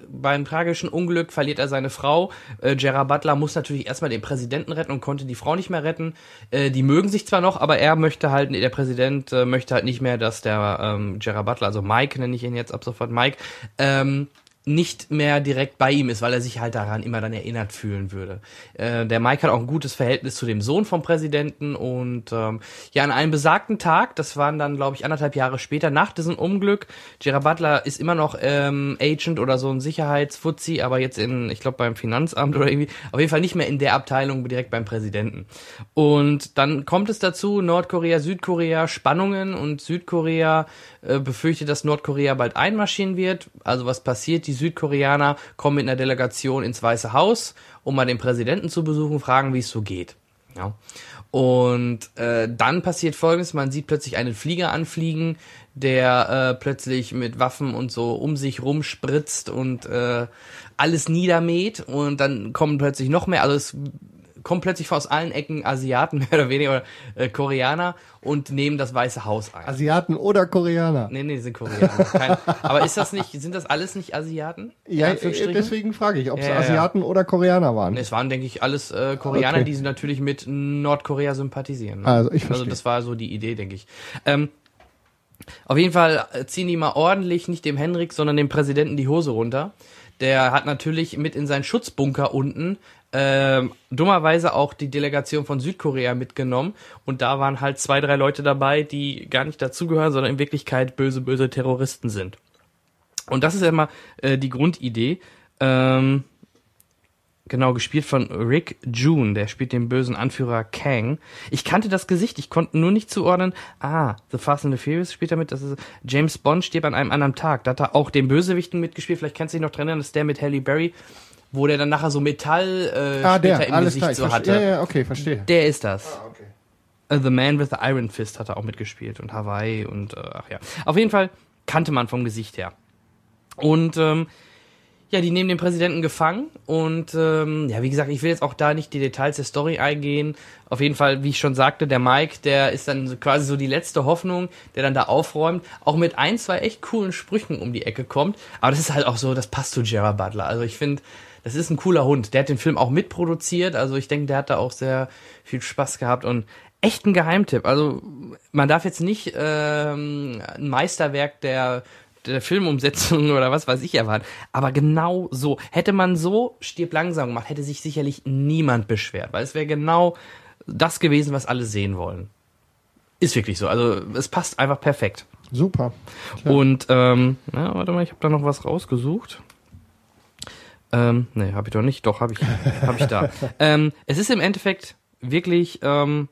beim tragischen Unglück verliert er seine Frau. Äh, Gerard Butler muss natürlich erstmal den Präsidenten retten und konnte die Frau nicht mehr retten. Äh, die mögen sich zwar noch, aber er möchte halt, der Präsident äh, möchte halt nicht mehr, dass der ähm, Gerard Butler, also Mike nenne ich ihn jetzt ab sofort Mike, ähm, nicht mehr direkt bei ihm ist, weil er sich halt daran immer dann erinnert fühlen würde. Äh, der Mike hat auch ein gutes Verhältnis zu dem Sohn vom Präsidenten und ähm, ja, an einem besagten Tag, das waren dann, glaube ich, anderthalb Jahre später, nach diesem Unglück, Gerard Butler ist immer noch ähm, Agent oder so ein Sicherheitsfuzzi, aber jetzt in, ich glaube, beim Finanzamt oder irgendwie, auf jeden Fall nicht mehr in der Abteilung direkt beim Präsidenten. Und dann kommt es dazu, Nordkorea, Südkorea, Spannungen und Südkorea äh, befürchtet, dass Nordkorea bald einmarschieren wird. Also was passiert? Die Südkoreaner kommen mit einer Delegation ins Weiße Haus, um mal den Präsidenten zu besuchen, fragen, wie es so geht. Ja. Und äh, dann passiert Folgendes: Man sieht plötzlich einen Flieger anfliegen, der äh, plötzlich mit Waffen und so um sich rumspritzt und äh, alles niedermäht. Und dann kommen plötzlich noch mehr. Also es kommen plötzlich aus allen Ecken Asiaten mehr oder weniger oder äh, Koreaner und nehmen das Weiße Haus ein. Asiaten oder Koreaner? Nee, nee, die sind Koreaner. Kein, aber ist das nicht, sind das alles nicht Asiaten? Ja, äh, deswegen frage ich, ob es Ja, ja, ja. Asiaten oder Koreaner waren. Es waren, denke ich, alles äh, Koreaner, Okay. die natürlich mit Nordkorea sympathisieren. ne? Also, ich Also verstehe. das war so die Idee, denke ich. Ähm, auf jeden Fall äh, ziehen die mal ordentlich, nicht dem Henrik, sondern dem Präsidenten die Hose runter. Der hat natürlich mit in seinen Schutzbunker unten ähm, dummerweise auch die Delegation von Südkorea mitgenommen. Und da waren halt zwei, drei Leute dabei, die gar nicht dazugehören, sondern in Wirklichkeit böse, böse Terroristen sind. Und das ist ja immer äh, die Grundidee. Ähm, Genau, gespielt von Rick June, der spielt den bösen Anführer Kang. Ich kannte das Gesicht, ich konnte nur nicht zuordnen. Ah, The Fast and the Furious spielt er mit. Das ist James Bond stirbt an einem anderen Tag. Da hat er auch den Bösewichten mitgespielt. Vielleicht kannst du dich noch dran erinnern, das ist der mit Halle Berry, wo der dann nachher so Metall äh, ah, später der, im alles Gesicht klar. so hatte. Ja, ja, okay, verstehe. Der ist das. Ah, okay. Uh, The Man with the Iron Fist hat er auch mitgespielt und Hawaii und äh, ach ja. Auf jeden Fall kannte man vom Gesicht her. Und ähm, ja, die nehmen den Präsidenten gefangen und ähm, ja, wie gesagt, ich will jetzt auch da nicht die Details der Story eingehen. Auf jeden Fall, wie ich schon sagte, der Mike, der ist dann quasi so die letzte Hoffnung, der dann da aufräumt, auch mit ein, zwei echt coolen Sprüchen um die Ecke kommt. Aber das ist halt auch so, das passt zu Gerard Butler. Also ich finde, das ist ein cooler Hund. Der hat den Film auch mitproduziert. Also ich denke, der hat da auch sehr viel Spaß gehabt und echt ein Geheimtipp. Also man darf jetzt nicht ähm, ein Meisterwerk der der Filmumsetzung oder was weiß ich erwarten. Aber genau so. Hätte man so stirb langsam gemacht, hätte sich sicherlich niemand beschwert, weil es wäre genau das gewesen, was alle sehen wollen. Ist wirklich so. Also es passt einfach perfekt. Super. Und ähm, na, warte mal, ich habe da noch was rausgesucht. Ähm, nee, habe ich doch nicht. Doch, habe ich, hab ich da. ähm, es ist im Endeffekt wirklich. Ähm,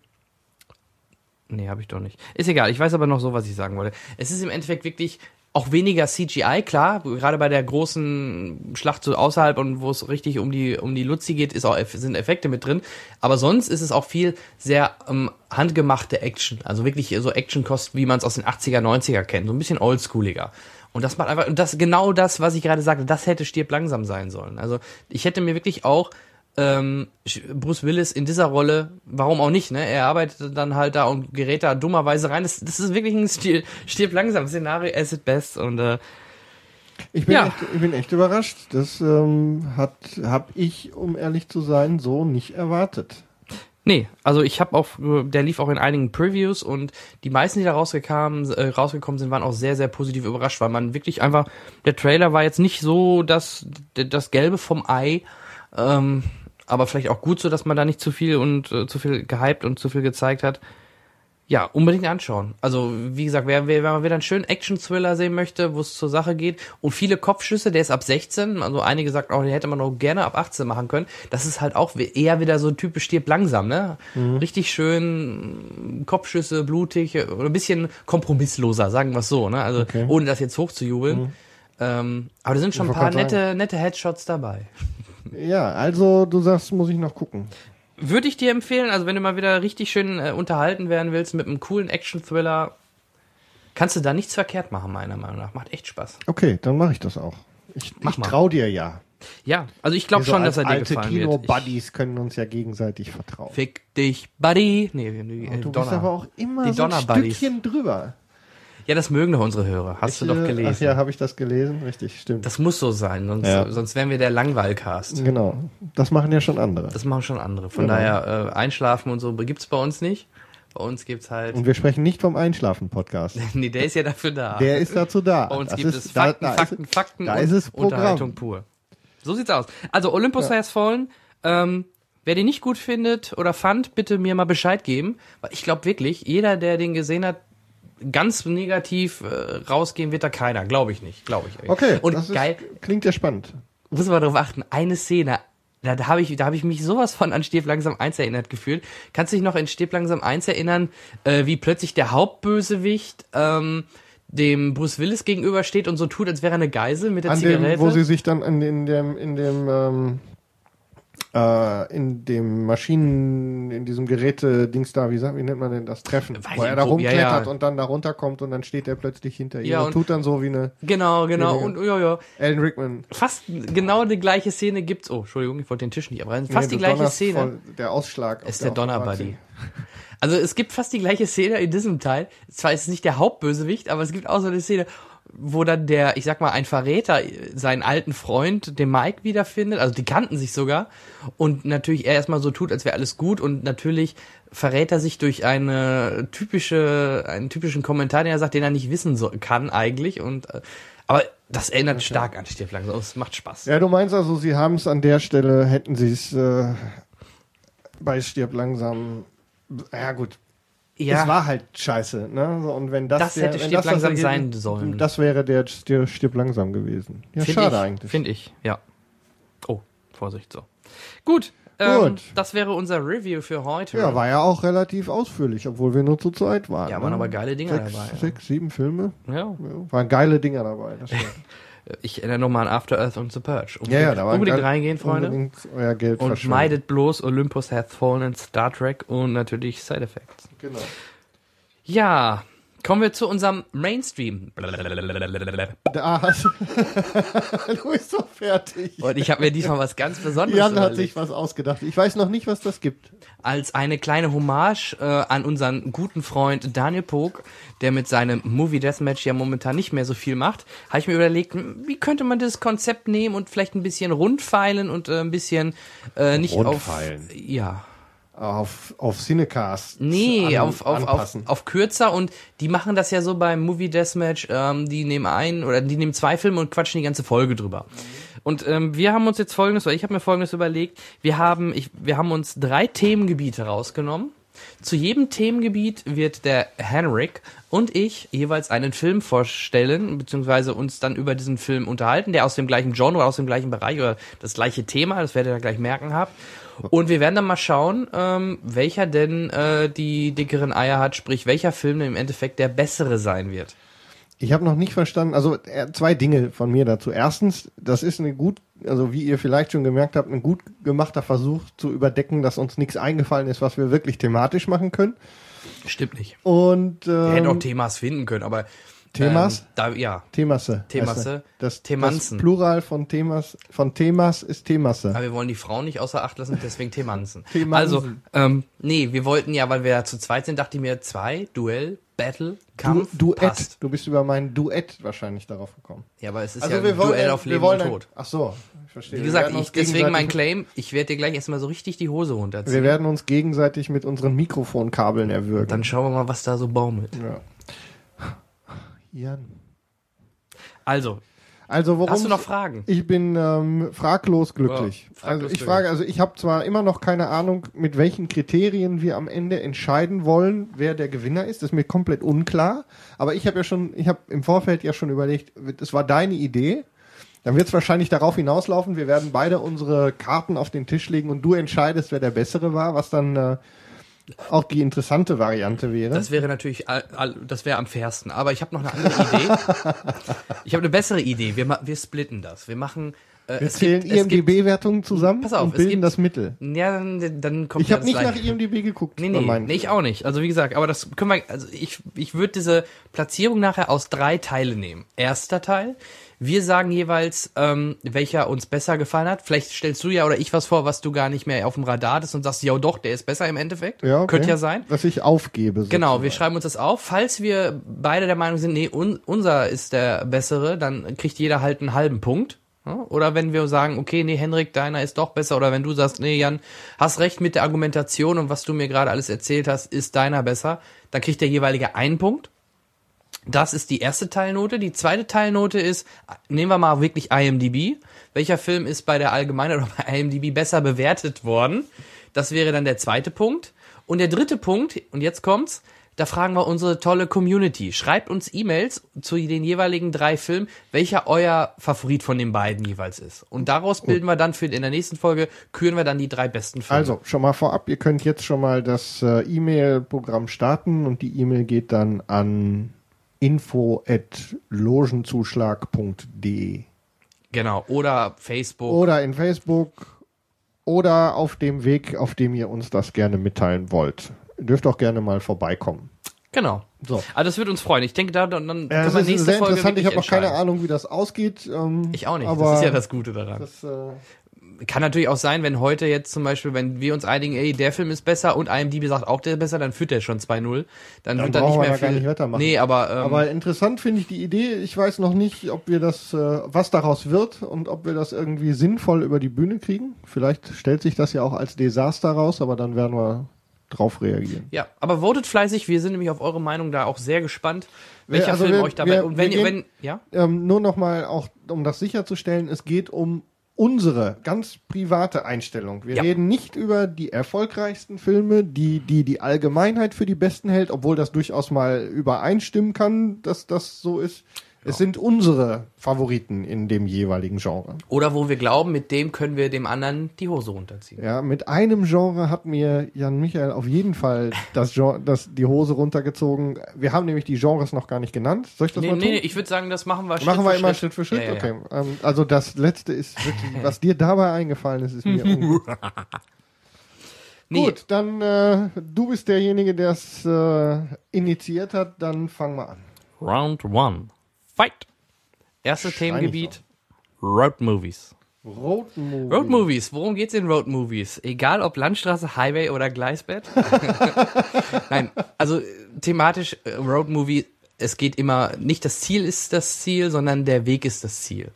nee, habe ich doch nicht. Ist egal. Ich weiß aber noch so, was ich sagen wollte. Es ist im Endeffekt wirklich auch weniger CGI, klar, gerade bei der großen Schlacht so außerhalb und wo es richtig um die um die Luzi geht, ist auch sind Effekte mit drin, aber sonst ist es auch viel sehr ähm, handgemachte Action, also wirklich so Action kost, wie man es aus den 80er, 90er kennt, so ein bisschen oldschooliger. Und das macht einfach, und das genau das, was ich gerade sagte, das hätte stirb langsam sein sollen. Also ich hätte mir wirklich auch ähm, Bruce Willis in dieser Rolle, warum auch nicht, ne? Er arbeitet dann halt da und gerät da dummerweise rein. Das, das ist wirklich ein Stil, stirb langsam Szenario as it best und äh, Ich bin, Ja. echt, ich bin echt überrascht. Das ähm, hat habe ich, um ehrlich zu sein, so nicht erwartet. Nee, also ich habe auch, der lief auch in einigen Previews und die meisten, die da rausgekommen, äh, rausgekommen sind, waren auch sehr, sehr positiv überrascht, weil man wirklich einfach, der Trailer war jetzt nicht so das, das Gelbe vom Ei, ähm, aber vielleicht auch gut so, dass man da nicht zu viel und äh, zu viel gehypt und zu viel gezeigt hat. Ja, unbedingt anschauen. Also, wie gesagt, wer, wer, wer wieder einen schönen Action-Thriller sehen möchte, wo es zur Sache geht und viele Kopfschüsse, der ist ab 16, also einige sagt auch, den hätte man auch gerne ab 18 machen können. Das ist halt auch eher wieder so typisch stirbt langsam, ne? Richtig schön Kopfschüsse, blutig oder ein bisschen kompromissloser, sagen wir es so, ne? Also, Okay. ohne das jetzt hochzujubeln. Ähm, aber da sind schon ein paar nette, nette Headshots dabei. Ja, also du sagst, muss ich noch gucken. Würde ich dir empfehlen, also wenn du mal wieder richtig schön äh, unterhalten werden willst mit einem coolen Action-Thriller, kannst du da nichts verkehrt machen, meiner Meinung nach. Macht echt Spaß. Okay, dann mache ich das auch. Ich, ich trau dir ja. Ja, also ich glaube Wir so schon, dass er dir alte gefallen wird. Ich, Kino-Buddies können uns ja gegenseitig vertrauen. fick dich, Buddy. Nee, nee Und du Donner. bist aber auch immer Die so ein. Stückchen drüber. Ja, das mögen doch unsere Hörer. Hast du Ich, doch äh, gelesen. Ach ja, habe ich das gelesen? Richtig, stimmt. Das muss so sein, sonst, Ja. sonst wären wir der Langweilcast. genau. Das machen ja schon andere. Das machen schon andere. Von Genau. daher, äh, Einschlafen und so gibt's bei uns nicht. Bei uns gibt's halt. Und wir sprechen nicht vom Einschlafen-Podcast. nee, der ist ja dafür da. Der ist dazu da. Bei uns Das gibt ist- es Fakten, da, da Fakten, ist, Fakten da und ist es Programm. Unterhaltung pur. So sieht's aus. Also Olympus Has Fallen, ähm, wer den nicht gut findet oder fand, bitte mir mal Bescheid geben. Weil ich glaube wirklich, jeder, der den gesehen hat, ganz negativ äh, rausgehen wird da keiner. Glaube ich nicht. Glaube ich. Okay, Und das geil, Ist, klingt ja spannend. muss man darauf achten, eine Szene, da, da habe ich, da habe ich mich sowas von an Stirb langsam 1 erinnert gefühlt. Kannst du dich noch in Stirb langsam 1 erinnern, äh, wie plötzlich der Hauptbösewicht ähm, dem Bruce Willis gegenübersteht und so tut, als wäre er eine Geisel mit der An Zigarette? dem, wo sie sich dann in, in dem, in dem, ähm, äh, in dem Maschinen, in diesem Geräte-Dings da, wie, sagt, wie nennt man denn das? Treffen. Weiß wo er da grob, ja, rumklettert ja. und dann da runterkommt und dann steht er plötzlich hinter ihr Ja, und, und- tut dann so wie eine genau, genau. Ja, Und ja, ja. Alan Rickman. Fast genau die gleiche Szene gibt's. Oh, Entschuldigung, ich wollte den Tisch nicht abreißen. Fast Nee, die gleiche donnerst Szene. voll- der Ausschlag. ist der Autobahn. Donnerbuddy. Also es gibt fast die gleiche Szene in diesem Teil. Zwar ist es nicht der Hauptbösewicht, aber es gibt auch so eine Szene, wo dann der, ich sag mal, ein Verräter seinen alten Freund, den Mike, wiederfindet. Also die kannten sich sogar. Und natürlich er erstmal so tut, als wäre alles gut. Und natürlich verrät er sich durch eine typische, einen typischen Kommentar, den er sagt, den er nicht wissen so, kann eigentlich. Und äh, aber das erinnert stark an Stirb langsam. Es macht Spaß. Ja, du meinst also, sie haben es an der Stelle, hätten sie es äh, bei Stirb langsam. Ja, gut. Es war halt scheiße, ne? So, Und wenn das, Das der, hätte wenn das langsam sein sollen. Das wäre der Stirb, Stirb langsam gewesen. Ja, Find schade ich, eigentlich. Finde ich, ja. Oh, Vorsicht, so. Gut, ähm, Gut. das wäre unser Review für heute. Ja, war ja auch relativ ausführlich, obwohl wir nur zu zweit waren. Ja, ne? waren aber geile Dinger sechs, dabei, ja. Sechs, sieben Filme. ja. Ja, waren geile Dinger dabei. Stimmt. Ich erinnere nochmal an After Earth und The Purge. ja, ja, da war unbedingt reingehen, Freunde. Unbedingt euer Geld Und verschwenden. meidet bloß Olympus Hath Fallen, Star Trek und natürlich Side Effects. Genau. Ja, kommen wir zu unserem Mainstream. Da hast du bist so fertig. Und ich habe mir diesmal was ganz Besonderes Jan hat sich was ausgedacht. Ich weiß noch nicht, was das gibt. als eine kleine Hommage äh, an unseren guten Freund Daniel Pog, der mit seinem Movie Deathmatch ja momentan nicht mehr so viel macht, habe ich mir überlegt, hm, wie könnte man das Konzept nehmen und vielleicht ein bisschen rundfeilen und äh, ein bisschen äh, nicht Rundfeilen? auf ja Auf, auf Cinecast. Nee, an- auf, auf, auf, auf kürzer und die machen das ja so beim Movie Deathmatch, ähm, die nehmen ein oder die nehmen zwei Filme und quatschen die ganze Folge drüber. Und ähm, wir haben uns jetzt folgendes, oder ich habe mir folgendes überlegt, wir haben, ich, wir haben uns drei Themengebiete rausgenommen. Zu jedem Themengebiet wird der Henrik und ich jeweils einen Film vorstellen, beziehungsweise uns dann über diesen Film unterhalten, der aus dem gleichen Genre, aus dem gleichen Bereich oder das gleiche Thema, das werdet ihr gleich merken habt. Und wir werden dann mal schauen, ähm, welcher denn äh, die dickeren Eier hat, sprich welcher Film denn im Endeffekt der bessere sein wird. Ich habe noch nicht verstanden, also äh, zwei Dinge von mir dazu. Erstens, das ist eine gut, also wie ihr vielleicht schon gemerkt habt, ein gut gemachter Versuch zu überdecken, dass uns nichts eingefallen ist, was wir wirklich thematisch machen können. Stimmt nicht. Und Wir hätten auch ähm, Themas finden können, aber Themas? Ähm, da, ja, Themasse. Themasse. Das, Themanzen. das Plural von Themas, von Themas ist Themasse. aber wir wollen die Frauen nicht außer Acht lassen, deswegen Themanzen. Themansen. Also, ähm, nee, wir wollten ja, weil wir ja zu zweit sind, dachte ich mir, zwei, Duell, Battle, Du, Kampf, Duett. passt. Du bist über mein Duett wahrscheinlich darauf gekommen. Ja, aber es ist Also ja wir ein wollen, Duell auf Leben und ein- Tod. Ach so, ich verstehe. Wie gesagt, ich, deswegen mein Claim, ich werde dir gleich erstmal so richtig die Hose runterziehen. Wir werden uns gegenseitig mit unseren Mikrofonkabeln erwürgen. Dann schauen wir mal, was da so baumelt. ja. Jan. Also, Also worum hast du noch Fragen? Ich bin ähm, fraglos glücklich. Ja, fraglos also ich frage, also ich habe zwar immer noch keine Ahnung, mit welchen Kriterien wir am Ende entscheiden wollen, wer der Gewinner ist. Das ist mir komplett unklar. Aber ich habe ja schon, ich habe im Vorfeld ja schon überlegt, das war deine Idee. Dann wird es wahrscheinlich darauf hinauslaufen, wir werden beide unsere Karten auf den Tisch legen und du entscheidest, wer der bessere war, was dann äh, auch die interessante Variante wäre. Das wäre natürlich, das wäre am fairsten. Aber ich habe noch eine andere Idee. ich habe eine bessere Idee. Wir, wir splitten das. Wir machen. Äh, wir es zählen IMDB-Wertungen zusammen Pass auf, und bilden gibt- das Mittel. Ja, dann, dann kommt Ich habe nicht nach. IMDB geguckt. Nee, nee, nee, ich auch nicht. Also wie gesagt, aber das können wir, also ich, ich würde diese Platzierung nachher aus drei Teile nehmen. Erster Teil, wir sagen jeweils, ähm, welcher uns besser gefallen hat. Vielleicht stellst du ja oder ich was vor, was du gar nicht mehr auf dem Radar hast und sagst, ja doch, der ist besser im Endeffekt. Ja, okay. Könnte ja sein. Dass ich aufgebe. Genau, wir sozusagen. schreiben uns das auf. Falls wir beide der Meinung sind, nee, un, unser ist der bessere, dann kriegt jeder halt einen halben Punkt. Oder wenn wir sagen, okay, nee, Henrik, deiner ist doch besser. Oder wenn du sagst, nee, Jan, hast recht mit der Argumentation und was du mir gerade alles erzählt hast, ist deiner besser, dann kriegt der jeweilige einen Punkt. Das ist die erste Teilnote. Die zweite Teilnote ist, nehmen wir mal wirklich IMDb. Welcher Film ist bei der Allgemeinen oder bei IMDb besser bewertet worden? Das wäre dann der zweite Punkt. Und der dritte Punkt, und jetzt kommt's, da fragen wir unsere tolle Community. Schreibt uns E-Mails zu den jeweiligen drei Filmen, welcher euer Favorit von den beiden jeweils ist. Und daraus bilden wir dann für in der nächsten Folge, küren wir dann die drei besten Filme. Also, schon mal vorab, ihr könnt jetzt schon mal das äh, E-Mail-Programm starten und die E-Mail geht dann an info at logenzuschlag.de Genau. Oder Facebook. oder in Facebook oder auf dem Weg, auf dem ihr uns das gerne mitteilen wollt. Ihr dürft auch gerne mal vorbeikommen. Genau. So. Also das wird uns freuen. Ich denke, da dann dann Ja, das wir ist sehr interessant. Ich habe noch keine. Ahnung, wie das ausgeht. Ähm, Ich auch nicht. Aber das ist ja das Gute daran. das, äh, Kann natürlich auch sein, wenn heute jetzt zum Beispiel, wenn wir uns einigen, ey, der Film ist besser und IMDb sagt auch, der ist besser, dann führt der schon 2-0. Dann, Dann wird da nicht mehr viel. gar nicht weitermachen. Nee, aber, ähm, Aber interessant finde ich die Idee. Ich weiß noch nicht, ob wir das, äh, was daraus wird und ob wir das irgendwie sinnvoll über die Bühne kriegen. Vielleicht stellt sich das ja auch als Desaster raus, aber dann werden wir drauf reagieren. ja, aber votet fleißig. Wir sind nämlich auf eure Meinung da auch sehr gespannt, welcher also Film wir- euch dabei. wir- und wenn ihr, wenn, ja? Ähm, nur noch mal auch, um das sicherzustellen, es geht um unsere ganz private Einstellung. Wir Ja. reden nicht über die erfolgreichsten Filme, die, die die Allgemeinheit für die besten hält, obwohl das durchaus mal übereinstimmen kann, dass das so ist. Es sind unsere Favoriten in dem jeweiligen Genre. Oder wo wir glauben, mit dem können wir dem anderen die Hose runterziehen. Ja, mit einem Genre hat mir Jan Michael auf jeden Fall das Genre, das, die Hose runtergezogen. Wir haben nämlich die Genres noch gar nicht genannt. Soll ich das Nee, mal nee, tun? nee, ich würde sagen, das machen wir Machen wir für immer Schritt für Schritt? Ja, ja, ja. okay. Ähm, also das letzte ist wirklich, was dir dabei eingefallen ist, ist mir. Nee, Gut, dann äh, du bist derjenige, der es äh, initiiert hat, dann fang mal an. Round one. Fight. Erstes Themengebiet. Road Movies. Road Movie. Road Movies, worum geht's in Road Movies? Egal ob Landstraße, Highway oder Gleisbett? Nein, also äh, thematisch äh, Road Movie, es geht immer, nicht das Ziel ist das Ziel, sondern der Weg ist das Ziel.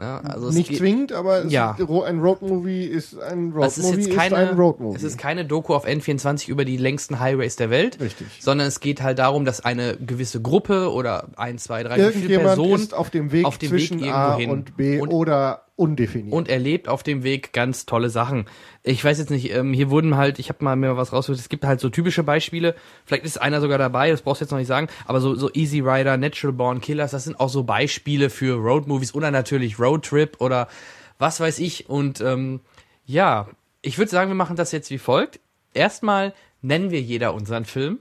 Ne? Also Nicht zwingend, aber Ja. ist, ein Road Movie ist ein Road es ist jetzt keine, ist ein Road Movie. es ist keine Doku auf N24 über die längsten Highways der Welt, Richtig. sondern es geht halt darum, dass eine gewisse Gruppe oder ein, zwei, drei, Irgendjemand Personen auf dem Weg auf dem Weg zwischen irgendwo A hin. und B Und- oder undefiniert. und erlebt auf dem Weg ganz tolle Sachen. Ich weiß jetzt nicht, ähm, hier wurden halt, ich habe mal mir was rausgesucht, es gibt halt so typische Beispiele, vielleicht ist einer sogar dabei, das brauchst du jetzt noch nicht sagen, aber so, so Easy Rider, Natural Born Killers, das sind auch so Beispiele für Road Movies oder natürlich Road Trip oder was weiß ich. Und ähm, ja, ich würde sagen, wir machen das jetzt wie folgt. Erstmal nennen wir jeder unseren Film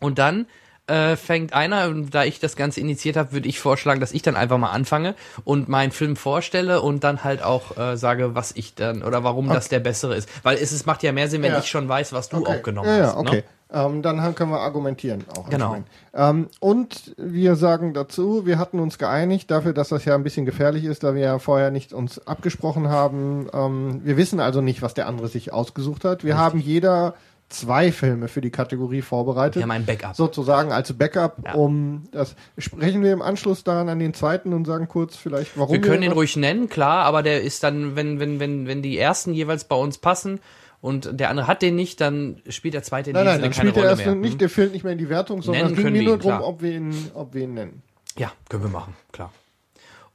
und dann äh, fängt einer, und da ich das Ganze initiiert habe, würde ich vorschlagen, dass ich dann einfach mal anfange und meinen Film vorstelle und dann halt auch äh, sage, was ich dann oder warum das der bessere ist. Weil es, es macht ja mehr Sinn, wenn Ja. ich schon weiß, was du Okay. auch genommen ja, hast. Ja, okay. Ne? Ähm, dann können wir argumentieren auch. Genau. Ähm, und wir sagen dazu, wir hatten uns geeinigt dafür, dass das ja ein bisschen gefährlich ist, da wir ja vorher nicht uns abgesprochen haben. Ähm, wir wissen also nicht, was der andere sich ausgesucht hat. Wir haben jeder zwei Filme für die Kategorie vorbereitet. Wir haben ein Backup. Sozusagen als Backup, Ja. um das. Sprechen wir im Anschluss daran an den zweiten und sagen kurz vielleicht, warum Wir können ihn was- ruhig nennen, klar, aber der ist dann, wenn, wenn, wenn, wenn die ersten jeweils bei uns passen und der andere hat den nicht, dann spielt der zweite in Nein, nein, dann keine spielt er Rolle erst mehr. nicht, Hm? der fällt nicht mehr in die Wertung, sondern Nennen es ging mir wir nur ihn, darum, ob wir ihn, ob wir ihn nennen. Ja, können wir machen, klar.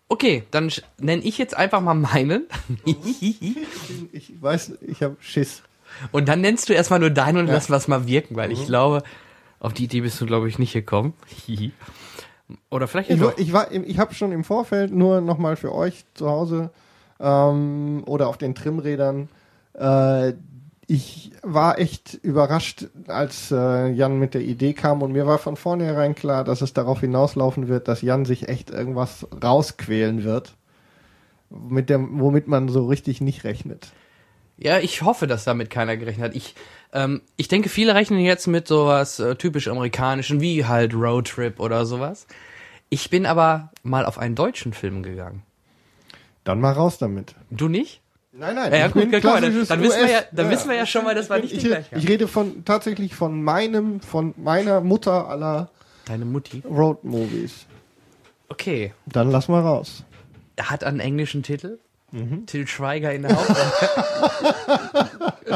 Okay, dann nenne ich jetzt einfach mal meinen. Ich weiß, ich habe Schiss. Und dann nennst du erstmal nur deinen und lass was mal wirken, weil ich glaube, auf die Idee bist du, glaube ich, nicht gekommen. Oder vielleicht ja Ich, ich war, ich habe schon im Vorfeld nur nochmal für euch zu Hause ähm, oder auf den Trimrädern. Äh, ich war echt überrascht, als äh, Jan mit der Idee kam und mir war von vornherein klar, dass es darauf hinauslaufen wird, dass Jan sich echt irgendwas rausquälen wird, mit dem, womit man so richtig nicht rechnet. Ja, ich hoffe, dass damit keiner gerechnet hat. Ich, ähm, ich denke, viele rechnen jetzt mit sowas äh, typisch amerikanischen, wie halt Roadtrip oder sowas. Ich bin aber mal auf einen deutschen Film gegangen. Dann mal raus damit. Du nicht? Nein, nein. Ja, ja, ich gut, bin mal, dann- dann wissen wir ja- dann wissen wir ja schon mal, das war Ich nicht bin- die ich, gleiche. ich rede von tatsächlich von meinem, von meiner Mutter aller Deine Mutti. Road-Movies. Okay. Dann lass mal raus. Er hat einen englischen Titel. Mhm. Till Schweiger in der Hauptrolle.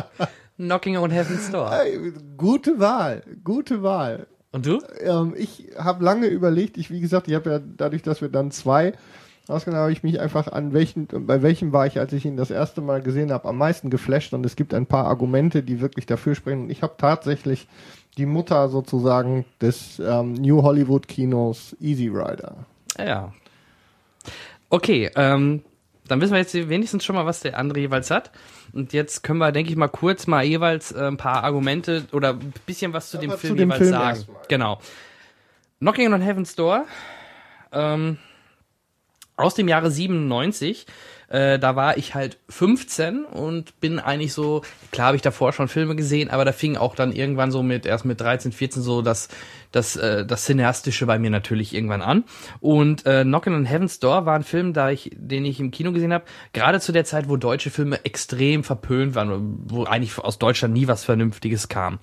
Knocking on Heaven's Door. Ey, gute Wahl, gute Wahl. Und du? Ähm, ich habe lange überlegt, ich wie gesagt, ich habe ja dadurch, dass wir dann zwei ausgenommen habe ich mich einfach an welchen, bei welchem war ich, als ich ihn das erste Mal gesehen habe, am meisten geflasht und es gibt ein paar Argumente, die wirklich dafür sprechen. Und ich habe tatsächlich die Mutter sozusagen des ähm, New Hollywood Kinos Easy Rider. Ja. Okay, ähm, dann wissen wir jetzt wenigstens schon mal, was der andere jeweils hat. Und jetzt können wir, denke ich mal, kurz mal jeweils äh, ein paar Argumente oder ein bisschen was zu dem Aber Film zu dem jeweils Film sagen. erstmal. Genau. Knocking on Heaven's Door. Ähm, aus dem Jahre 97. Äh, da war ich halt 15 und bin eigentlich so, klar habe ich davor schon Filme gesehen, aber da fing auch dann irgendwann so mit, erst mit 13, 14 so das, das, äh, das Cineastische bei mir natürlich irgendwann an. Und äh, Knockin' on Heaven's Door war ein Film, da ich, den ich im Kino gesehen habe, gerade zu der Zeit, wo deutsche Filme extrem verpönt waren, wo eigentlich aus Deutschland nie was Vernünftiges kam.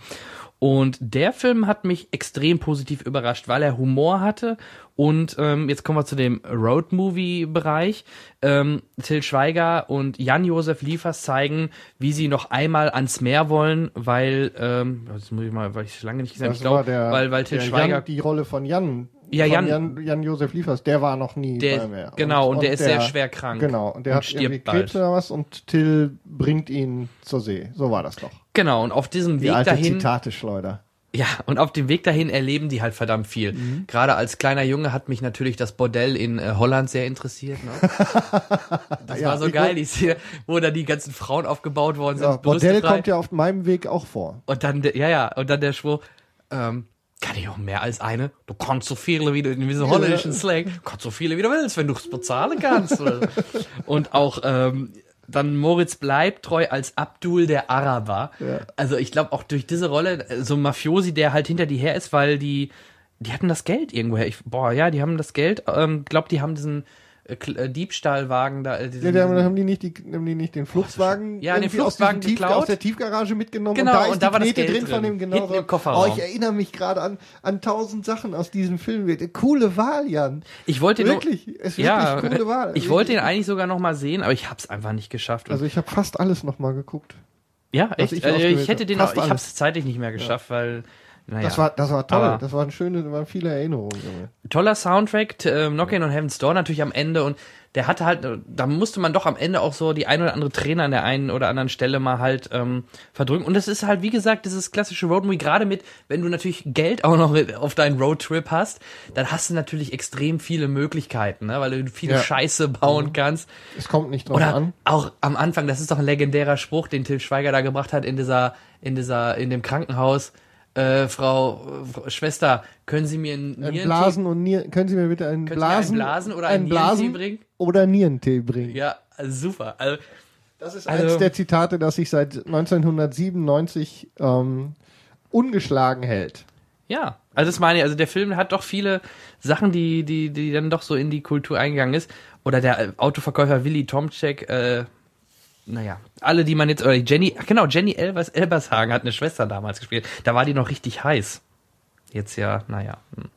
Und der Film hat mich extrem positiv überrascht, weil er Humor hatte. Und ähm, jetzt kommen wir zu dem Road-Movie-Bereich. Ähm, Till Schweiger und Jan-Josef Liefers zeigen, wie sie noch einmal ans Meer wollen, weil, ähm, das muss ich mal, weil ich lange nicht gesehen habe, weil, weil Till der Schweiger Jan, die Rolle von Jan. Ja, Jan- Jan, Jan Josef Liefers, der war noch nie Der- bei mir. genau, und der ist sehr schwer krank Genau, und der und hat irgendwie stirbt bald. Krebs oder was und Till bringt ihn zur See. So war das doch. Genau, und auf diesem Die Weg alte dahin. Zitate-Schleuder. Ja, und auf dem Weg dahin erleben die halt verdammt viel. Mhm. Gerade als kleiner Junge hat mich natürlich das Bordell in äh, Holland sehr interessiert. Ne? Das Ja, war so geil, die Szene, wo da die ganzen Frauen aufgebaut worden sind. Ja, Bordell kommt ja auf meinem Weg auch vor. Und dann, der- ja, ja, und dann der Schwur, ähm, kann ich auch mehr als eine? Du kannst so viele, wie du in diesem holländischen Slang, kannst so viele, wie du willst, wenn du es bezahlen kannst. Und auch, ähm, dann Moritz bleibt treu als Abdul der Araber. Ja. Also ich glaube auch durch diese Rolle, so ein Mafiosi, der halt hinter die her ist, weil die, die hatten das Geld irgendwoher. Ich, boah, ja, die haben das Geld, ähm, glaub, die haben diesen äh, äh, Diebstahlwagen da. Äh, Ja, die haben, die nicht die, haben die nicht den Fluchtwagen, Ja, den aus Fluchtwagen diesem Tief, geklaut. aus der Tiefgarage mitgenommen Genau, und da ist und da die war das Knete Geld drin von drin. dem genau. Hinten im. Kofferraum. Oh, ich erinnere mich gerade an, an tausend Sachen aus diesem Film. Coole Wahl, Jan. ich wollte nur- Wirklich, es ist ja, wirklich coole Wahl. ich wollte ihn eigentlich sogar noch mal sehen, aber ich hab's einfach nicht geschafft. Also ich habe fast alles nochmal geguckt. Ja, Was echt. ich ausgewählt ich hätte den, auch, ich habe es zeitlich nicht mehr geschafft, weil naja. Das war, das war toll. Aber- das waren schöne, waren viele Erinnerungen. Toller Soundtrack, äh, Knockin' on Heaven's Door natürlich am Ende und der hatte halt, äh, da musste man doch am Ende auch so die ein oder andere Träne an der einen oder anderen Stelle mal halt ähm, verdrücken. Und das ist halt, wie gesagt, dieses klassische Roadmovie, gerade mit, wenn du natürlich Geld auch noch auf deinen Roadtrip hast, dann hast du natürlich extrem viele Möglichkeiten, ne? weil du viele Ja. Mhm. Scheiße bauen kannst. Es kommt nicht drauf Oder an. auch am Anfang, das ist doch ein legendärer Spruch, den Till Schweiger da gebracht hat in dieser, in dieser, in dem Krankenhaus. Äh, Frau, Frau Schwester, können Sie mir einen Ein Nierentee- Blasen und Nieren. Können Sie mir bitte einen Können mir einen Blasen, Blasen oder einen einen Nierentee Blasen bringen? oder Nierentee bringen? Ja, also super. Also, Das ist Also- eines der Zitate, das sich seit 1997 ähm, ungeschlagen hält. Ja, also das meine ich, also der Film hat doch viele Sachen, die, die, die dann doch so in die Kultur eingegangen ist. Oder der Autoverkäufer Willy Tomczek, äh, naja, alle, die man jetzt, oder Jenny, ach genau, Jenny Elvers, Elbershagen hat eine Schwester damals gespielt. Da war die noch richtig heiß. Jetzt ja, naja. hm.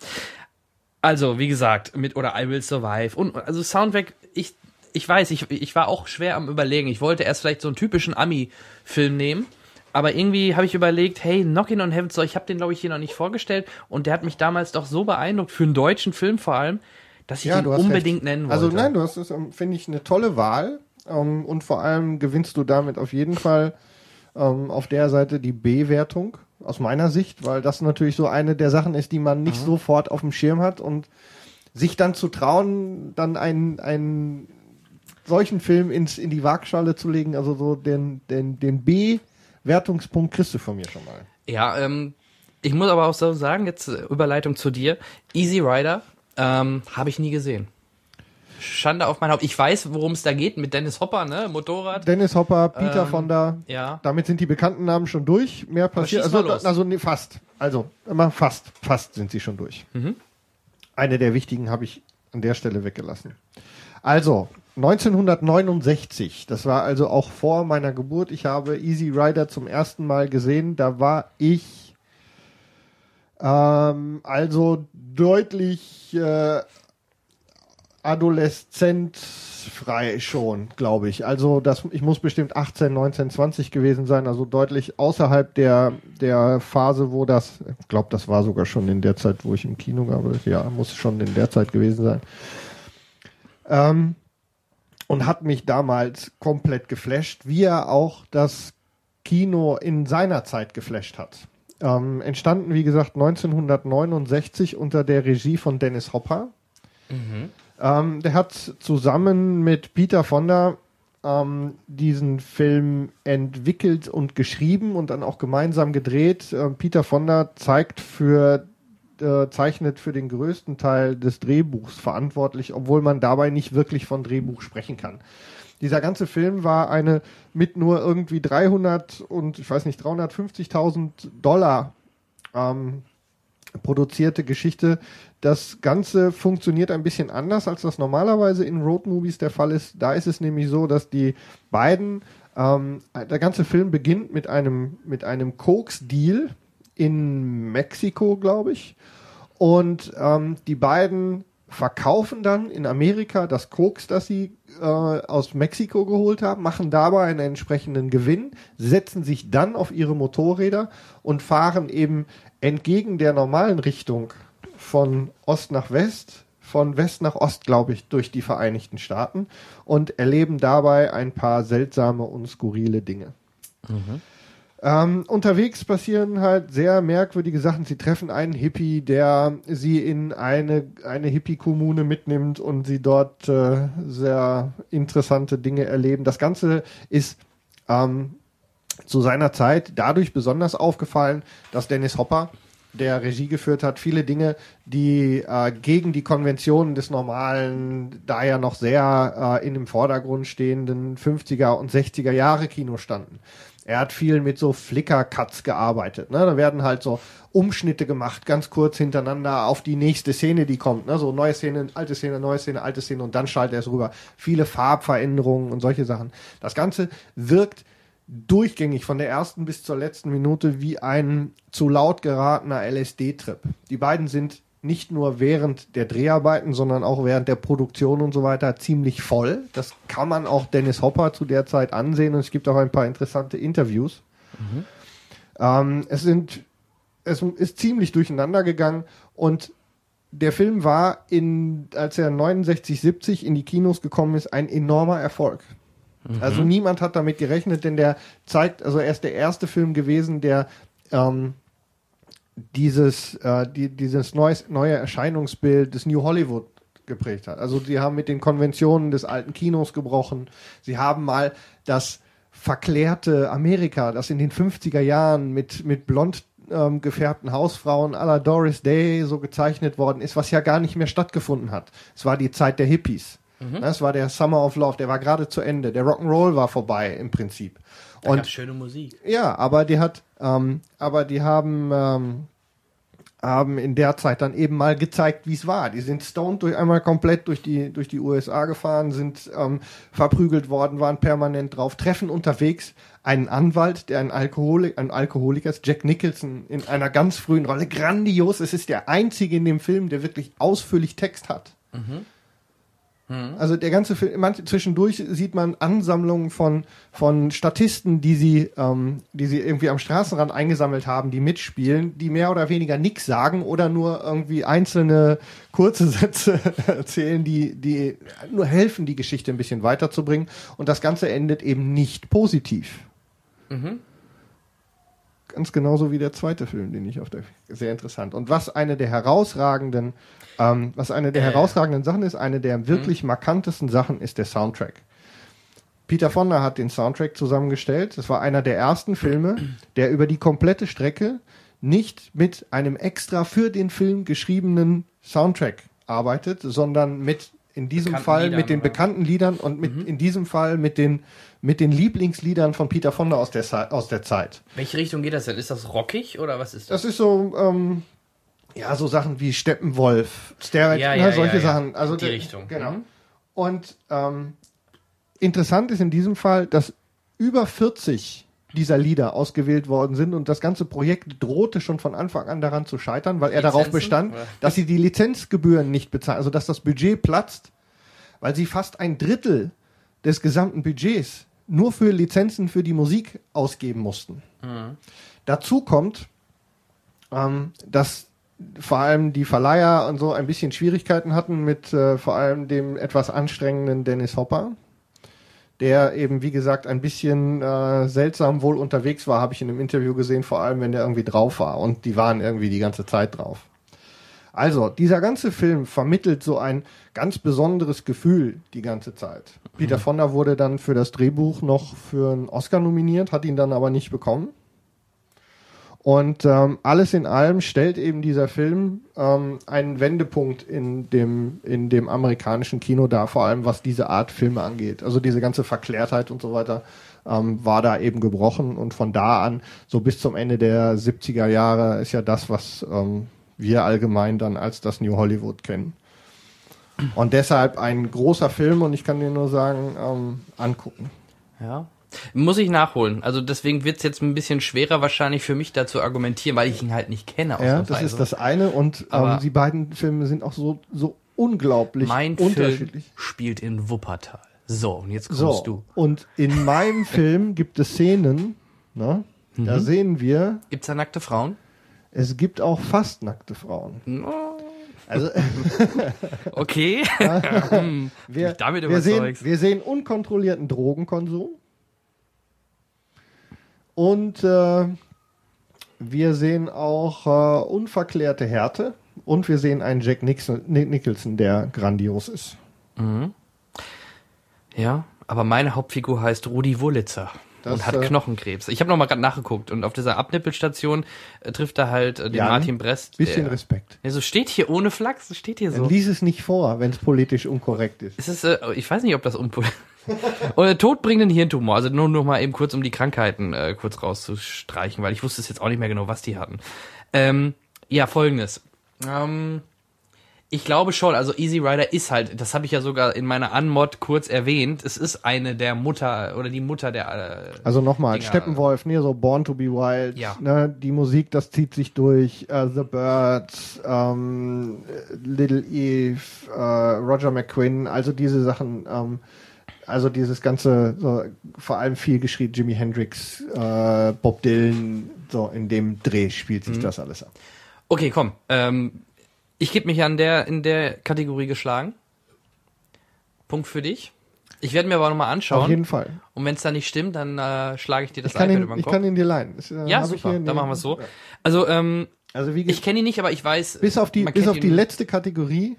Also, wie gesagt, mit oder I Will Survive und also Soundtrack, ich, ich weiß, ich, ich war auch schwer am überlegen. Ich wollte erst vielleicht so einen typischen Ami-Film nehmen, aber irgendwie habe ich überlegt, hey, Knockin' on Heaven's Door, ich habe den glaube ich hier noch nicht vorgestellt und der hat mich damals doch so beeindruckt für einen deutschen Film vor allem, dass ich den unbedingt recht. nennen wollte. Also nein, du hast es, ähm, finde ich, eine tolle Wahl. Ähm, und vor allem gewinnst du damit auf jeden Fall ähm, auf der Seite die B-Wertung, aus meiner Sicht, weil das natürlich so eine der Sachen ist, die man nicht sofort auf dem Schirm hat und sich dann zu trauen, dann einen, einen solchen Film ins, in die Waagschale zu legen, also so den, den, den B-Wertungspunkt kriegst du von mir schon mal. Ja, ähm, ich muss aber auch so sagen, jetzt äh, Überleitung zu dir. Easy Rider ähm, habe ich nie gesehen. Schande auf mein Haupt. Ich weiß, worum es da geht mit Dennis Hopper, ne? Motorrad. Dennis Hopper, Peter Ähm, Fonda, Ja. Damit sind die bekannten Namen schon durch. Mehr passiert. Also, also nee, fast. Also immer fast. Fast sind sie schon durch. Mhm. Eine der wichtigen habe ich an der Stelle weggelassen. Also 1969. Das war also auch vor meiner Geburt. Ich habe Easy Rider zum ersten Mal gesehen. Da war ich ähm, also deutlich äh, adoleszentfrei schon, glaube ich. Also das, ich muss bestimmt 18, 19, 20 gewesen sein, also deutlich außerhalb der, der Phase, wo das, ich glaube, das war sogar schon in der Zeit, wo ich im Kino gab. Ja, muss schon in der Zeit gewesen sein. Ähm, und hat mich damals komplett geflasht, wie er auch das Kino in seiner Zeit geflasht hat. Ähm, entstanden, wie gesagt, 1969 unter der Regie von Dennis Hopper. Ähm, der hat zusammen mit Peter Fonda ähm, diesen Film entwickelt und geschrieben und dann auch gemeinsam gedreht. Ähm, Peter Fonda zeigt für äh, zeichnet für den größten Teil des Drehbuchs verantwortlich, obwohl man dabei nicht wirklich von Drehbuch sprechen kann. Dieser ganze Film war eine mit nur irgendwie 300 und ich weiß nicht 350.000 Dollar ähm, produzierte Geschichte. Das Ganze funktioniert ein bisschen anders, als das normalerweise in Roadmovies der Fall ist. Da ist es nämlich so, dass die beiden, ähm, der ganze Film beginnt mit einem, mit einem Koks-Deal in Mexiko, glaube ich. Und ähm, die beiden verkaufen dann in Amerika das Koks, das sie äh, aus Mexiko geholt haben, machen dabei einen entsprechenden Gewinn, setzen sich dann auf ihre Motorräder und fahren eben entgegen der normalen Richtung von Ost nach West, von West nach Ost, glaube ich, durch die Vereinigten Staaten und erleben dabei ein paar seltsame und skurrile Dinge. Ähm, unterwegs passieren halt sehr merkwürdige Sachen. Sie treffen einen Hippie, der sie in eine, eine Hippie-Kommune mitnimmt und sie dort äh, sehr interessante Dinge erleben. Das Ganze ist ähm, zu seiner Zeit dadurch besonders aufgefallen, dass Dennis Hopper, der Regie geführt hat, viele Dinge, die äh, gegen die Konventionen des normalen, da ja noch sehr äh, in dem Vordergrund stehenden 50er und 60er Jahre Kino standen. Er hat viel mit so Flicker-Cuts gearbeitet. Ne? Da werden halt so Umschnitte gemacht, ganz kurz hintereinander auf die nächste Szene, die kommt. Ne? So neue Szene, alte Szene, neue Szene, alte Szene und dann schaltet er es rüber. Viele Farbveränderungen und solche Sachen. Das Ganze wirkt durchgängig von der ersten bis zur letzten Minute wie ein zu laut geratener LSD-Trip. Die beiden sind nicht nur während der Dreharbeiten, sondern auch während der Produktion und so weiter ziemlich voll. Das kann man auch Dennis Hopper zu der Zeit ansehen und es gibt auch ein paar interessante Interviews. Ähm, es sind, es ist ziemlich durcheinander gegangen und der Film war in, als er 69, 70 in die Kinos gekommen ist, ein enormer Erfolg. Also niemand hat damit gerechnet, denn der zeigt, also er ist der erste Film gewesen, der ähm, dieses, äh, die, dieses neues, neue Erscheinungsbild des New Hollywood geprägt hat. Also sie haben mit den Konventionen des alten Kinos gebrochen. Sie haben mal das verklärte Amerika, das in den 50er Jahren mit, mit blond ähm, gefärbten Hausfrauen à la Doris Day so gezeichnet worden ist, was ja gar nicht mehr stattgefunden hat. Es war die Zeit der Hippies. Das war der Summer of Love, der war gerade zu Ende. Der Rock'n'Roll war vorbei im Prinzip. Da Und schöne Musik. ja, aber die hat, ähm, aber die haben, ähm, haben in der Zeit dann eben mal gezeigt, wie es war. Die sind stoned durch einmal komplett durch die durch die USA gefahren, sind ähm, verprügelt worden, waren permanent drauf, treffen unterwegs einen Anwalt, der ein Alkoholik, ein Alkoholiker ist, Jack Nicholson in einer ganz frühen Rolle, grandios. Es ist der einzige in dem Film, der wirklich ausführlich Text hat. Also der ganze Film, manch, zwischendurch sieht man Ansammlungen von, von Statisten, die sie, ähm, die sie irgendwie am Straßenrand eingesammelt haben, die mitspielen, die mehr oder weniger nichts sagen oder nur irgendwie einzelne kurze Sätze erzählen, die, die nur helfen, die Geschichte ein bisschen weiterzubringen. Und das Ganze endet eben nicht positiv. Ganz genauso wie der zweite Film, den ich auf der sehr interessant. Und was eine der herausragenden, ähm, was eine der herausragenden Sachen ist, eine der wirklich markantesten Sachen ist der Soundtrack. Peter Fonda hat den Soundtrack zusammengestellt. Das war einer der ersten Filme, der über die komplette Strecke nicht mit einem extra für den Film geschriebenen Soundtrack arbeitet, sondern mit in diesem Bekannten Fall Liedern, mit den oder? bekannten Liedern und mit in diesem Fall mit den mit den Lieblingsliedern von Peter Fonda aus der aus der Zeit. Welche Richtung geht das denn? Ist das rockig oder was ist das? Das ist so, ähm, ja, so Sachen wie Steppenwolf, Stairway, Ja, ne, ja, solche ja. Sachen. Also Die Richtung. Genau. Mhm. Und ähm, interessant ist in diesem Fall, dass über 40 dieser Lieder ausgewählt worden sind. Und das ganze Projekt drohte schon von Anfang an daran zu scheitern, weil er darauf bestand, dass sie die Lizenzgebühren nicht bezahlen, also dass das Budget platzt, weil sie fast ein Drittel des gesamten Budgets nur für Lizenzen für die Musik ausgeben mussten. Dazu kommt, ähm, dass vor allem die Verleiher und so ein bisschen Schwierigkeiten hatten mit äh, vor allem dem etwas anstrengenden Dennis Hopper, der eben, wie gesagt, ein bisschen äh, seltsam wohl unterwegs war, habe ich in einem Interview gesehen, vor allem wenn der irgendwie drauf war. Und die waren irgendwie die ganze Zeit drauf. Also, dieser ganze Film vermittelt so ein ganz besonderes Gefühl die ganze Zeit. Peter Fonda wurde dann für das Drehbuch noch für einen Oscar nominiert, hat ihn dann aber nicht bekommen. Und ähm, alles in allem stellt eben dieser Film ähm, einen Wendepunkt in dem, in dem amerikanischen Kino dar, vor allem was diese Art Filme angeht. Also diese ganze Verklärtheit und so weiter ähm, war da eben gebrochen und von da an, so bis zum Ende der 70er Jahre, ist ja das, was ähm, wir allgemein dann als das New Hollywood kennen. Und deshalb ein großer Film und ich kann dir nur sagen, ähm, angucken. Ja. Muss ich nachholen. Also deswegen wird's jetzt ein bisschen schwerer wahrscheinlich für mich da zu argumentieren, weil ich ihn halt nicht kenne. Ja, das ist das eine und ähm, die beiden Filme sind auch so, so unglaublich Mein Film unterschiedlich. spielt in Wuppertal. So, und jetzt kommst So, du. und in meinem Film gibt es Szenen, ne, Mhm. da sehen wir, Gibt's da nackte Frauen? es gibt auch fast nackte Frauen. Also Okay. wir, mich damit wir, sehen, wir sehen unkontrollierten Drogenkonsum und äh, wir sehen auch äh, unverklärte Härte und wir sehen einen Jack Nixon, Nicholson, der grandios ist. Ja, aber meine Hauptfigur heißt Rudi Wurlitzer. Das, und hat äh, Knochenkrebs. Ich habe noch mal gerade nachgeguckt und auf dieser Abnippelstation äh, trifft er halt äh, den Jan, Martin Brest. Bisschen der, Respekt. Ja, so steht hier ohne Flachs, steht hier so. Lies es nicht vor, wenn es politisch unkorrekt ist. Es ist, äh, ich weiß nicht, ob das unpol Oder todbringenden Hirntumor. Also nur noch mal eben kurz, um die Krankheiten äh, kurz rauszustreichen, weil ich wusste es jetzt auch nicht mehr genau, was die hatten. Ähm, ja, folgendes. Ähm, ich glaube schon, also Easy Rider ist halt, das habe ich ja sogar in meiner Unmod kurz erwähnt, es ist eine der Mutter oder die Mutter der äh, Also nochmal. Steppenwolf, ne, so Born to be Wild, Ja. ne, die Musik, das zieht sich durch, äh, The Birds, ähm, Little Eve, äh, Roger McQuinn, also diese Sachen, ähm, also dieses ganze, so, vor allem viel geschrieben, Jimi Hendrix, äh, Bob Dylan, so in dem Dreh spielt Mhm. sich das alles ab. Okay, komm. Ähm, ich gebe mich an der in der Kategorie geschlagen. Punkt für dich. Ich werde mir aber nochmal Auf anschauen. jeden Fall. Und wenn es da nicht stimmt, dann äh, schlage ich dir das Ich iPad ihn, über den ich Kopf. kann ihn dir leihen. Das, äh, ja, ich super. Dann machen wir es so. Also, ähm, Also wie ich kenne ihn nicht, aber ich weiß. bis auf die, bis auf die letzte Kategorie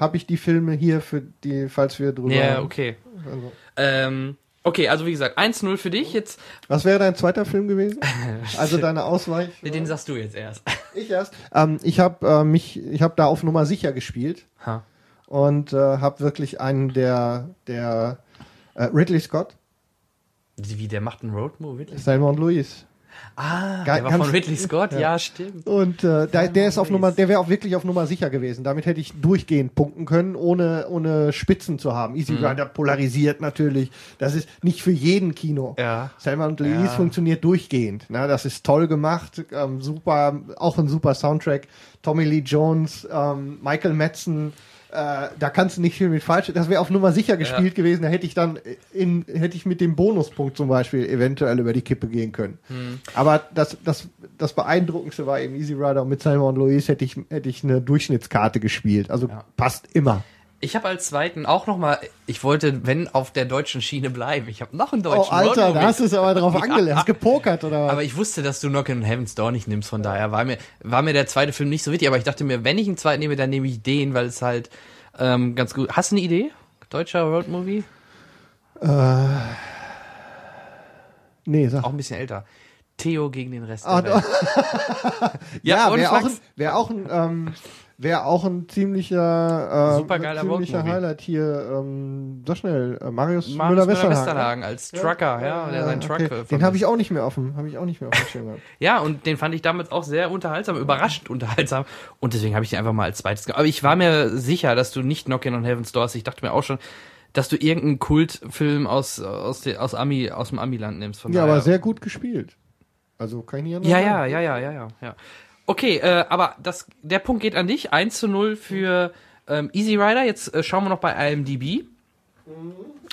habe ich die Filme hier für die, falls wir drüber Ja, okay. Also, Ähm, Okay, also wie gesagt, 1-0 für dich. Jetzt, Was wäre dein zweiter Film gewesen? Also deine Ausweich? den sagst du jetzt erst. Ich erst. Ähm, ich habe äh, mich, ich habe da auf Nummer sicher gespielt Ha. und äh, habe wirklich einen der der äh, Ridley Scott, Wie, der macht einen Roadmovie? Und Louise. Ah, Ga- der war von Ridley Scott, ja, stimmt. Und äh, der, der ist auf. Nummer, der wäre auch wirklich auf Nummer sicher gewesen. Damit hätte ich durchgehend punkten können, ohne ohne Spitzen zu haben. Easy Mhm. Rider polarisiert natürlich. Das ist nicht für jeden Kino. Ja. Selma und Louise Ja. funktioniert durchgehend. Na, das ist toll gemacht, ähm, super, auch ein super Soundtrack. Tommy Lee Jones, ähm, Michael Madsen, äh, da kannst du nicht viel mit falsch. Das wäre auf Nummer sicher gespielt gewesen. Da hätte ich dann in, hätte ich mit dem Bonuspunkt zum Beispiel eventuell über die Kippe gehen können. Hm. Aber das, das, das beeindruckendste war eben Easy Rider und mit Selma und Louise hätte ich, hätte ich eine Durchschnittskarte gespielt. Also passt immer. Ich habe als zweiten auch noch mal, ich wollte, wenn auf der deutschen Schiene bleiben. Ich habe noch einen Oh, deutschen Alter, Roadmovie. da hast du es aber drauf angelegt. Hast gepokert oder was? Aber ich wusste, dass du Knock in Heaven's Door nicht nimmst, von daher war mir, war mir der zweite Film nicht so wichtig, aber ich dachte mir, wenn ich einen zweiten nehme, dann nehme ich den, weil es halt ähm, ganz gut. Hast du eine Idee? Deutscher Roadmovie? nee, sag. Auch ein bisschen älter. Theo gegen den Rest Ah, der Welt. Ja, ohne wäre auch, ein, wär auch ein, ähm, wäre auch ein ziemlicher, äh, Supergeiler ziemlicher. Highlight hier. Ähm, sag schnell, äh, Marius, Marius Müller-Westernhagen. Müller-Westernhagen als Trucker, ja, der seinen Truck okay. Den habe ich auch nicht mehr offen, habe ich auch nicht mehr auf dem Schirm gehabt. Ja, und den fand ich damals auch sehr unterhaltsam, überraschend unterhaltsam. Und deswegen habe ich den einfach mal als zweites Aber ich war mir sicher, dass du nicht Knockin' on Heaven's Door hast. Ich dachte mir auch schon, dass du irgendeinen Kultfilm aus, aus, de, aus, Ami, aus dem Amiland nimmst. Von Ja, daher- aber sehr gut gespielt. Also kann ich nicht anders Ja, sagen. ja, ja, ja, ja, ja, ja. Okay, äh, aber das, der Punkt geht an dich. 1 zu 0 für ähm, Easy Rider. Jetzt äh, schauen wir noch bei IMDb.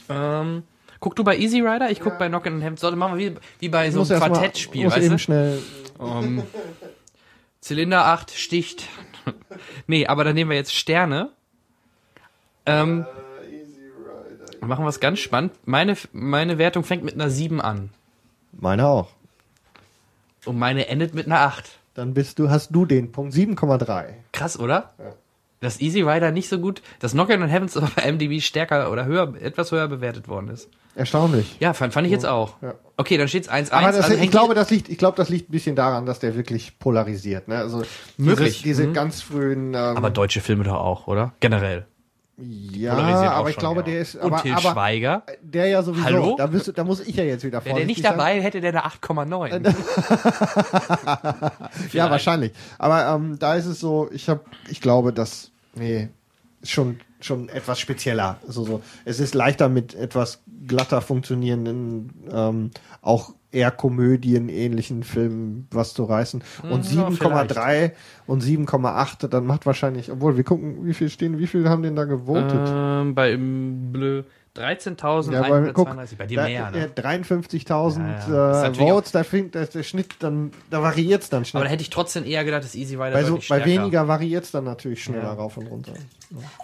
Ähm, guck du bei Easy Rider? Ich guck bei Knockin' on Heaven's Door. Dann machen wir wie, wie bei Ich so einem erst mal- Quartettspiel, muss weißt eben du? schnell. Ähm, Zylinder 8 sticht. nee, aber dann nehmen wir jetzt Sterne. Ähm, machen wir es ganz spannend. Meine, meine Wertung fängt mit einer 7 an. Meine auch. Und meine endet mit einer 8. Dann bist du, hast du den Punkt 7,3. Krass, oder? Dass Easy Rider nicht so gut, dass Knockin' on Heavens aber bei MDB stärker oder höher, etwas höher bewertet worden ist. Erstaunlich. Ja, fand, fand ich jetzt auch. Ja. Okay, dann steht's 1-1. Aber das, also ich glaube, das liegt, ich glaube, das liegt ein bisschen daran, dass der wirklich polarisiert. Ne? Also Möglich. Dieses, diese Mhm. ganz frühen. Ähm, aber deutsche Filme doch auch, oder? Generell. Ja, aber ich glaube, ja. der ist. Und Aber, Till aber Schweiger. der ja sowieso. Hallo? Da, bist du, da muss ich ja jetzt wieder Wäre der nicht dabei, hätte der eine 8,9. Ja, wahrscheinlich. Aber ähm, da ist es so, ich habe, ich glaube, dass, nee, ist schon, schon etwas spezieller. Also so, es ist leichter mit etwas glatter funktionierenden, ähm, auch eher Komödien-ähnlichen Filmen was zu reißen. Und Hm, ja, 7,3 und 7,8, dann macht wahrscheinlich, obwohl wir gucken, wie viel stehen, wie viel haben denn da gewotet? ähm, bei im Blö 13.132. Ja, bei dir mehr, ne? äh, 53.000 Ja, ja. Äh, Votes, da fängt der Schnitt dann, da variiert es dann schnell. Aber da hätte ich trotzdem eher gedacht, dass Easy Rider bei, so, bei weniger variiert es dann natürlich schneller Ja. rauf und runter.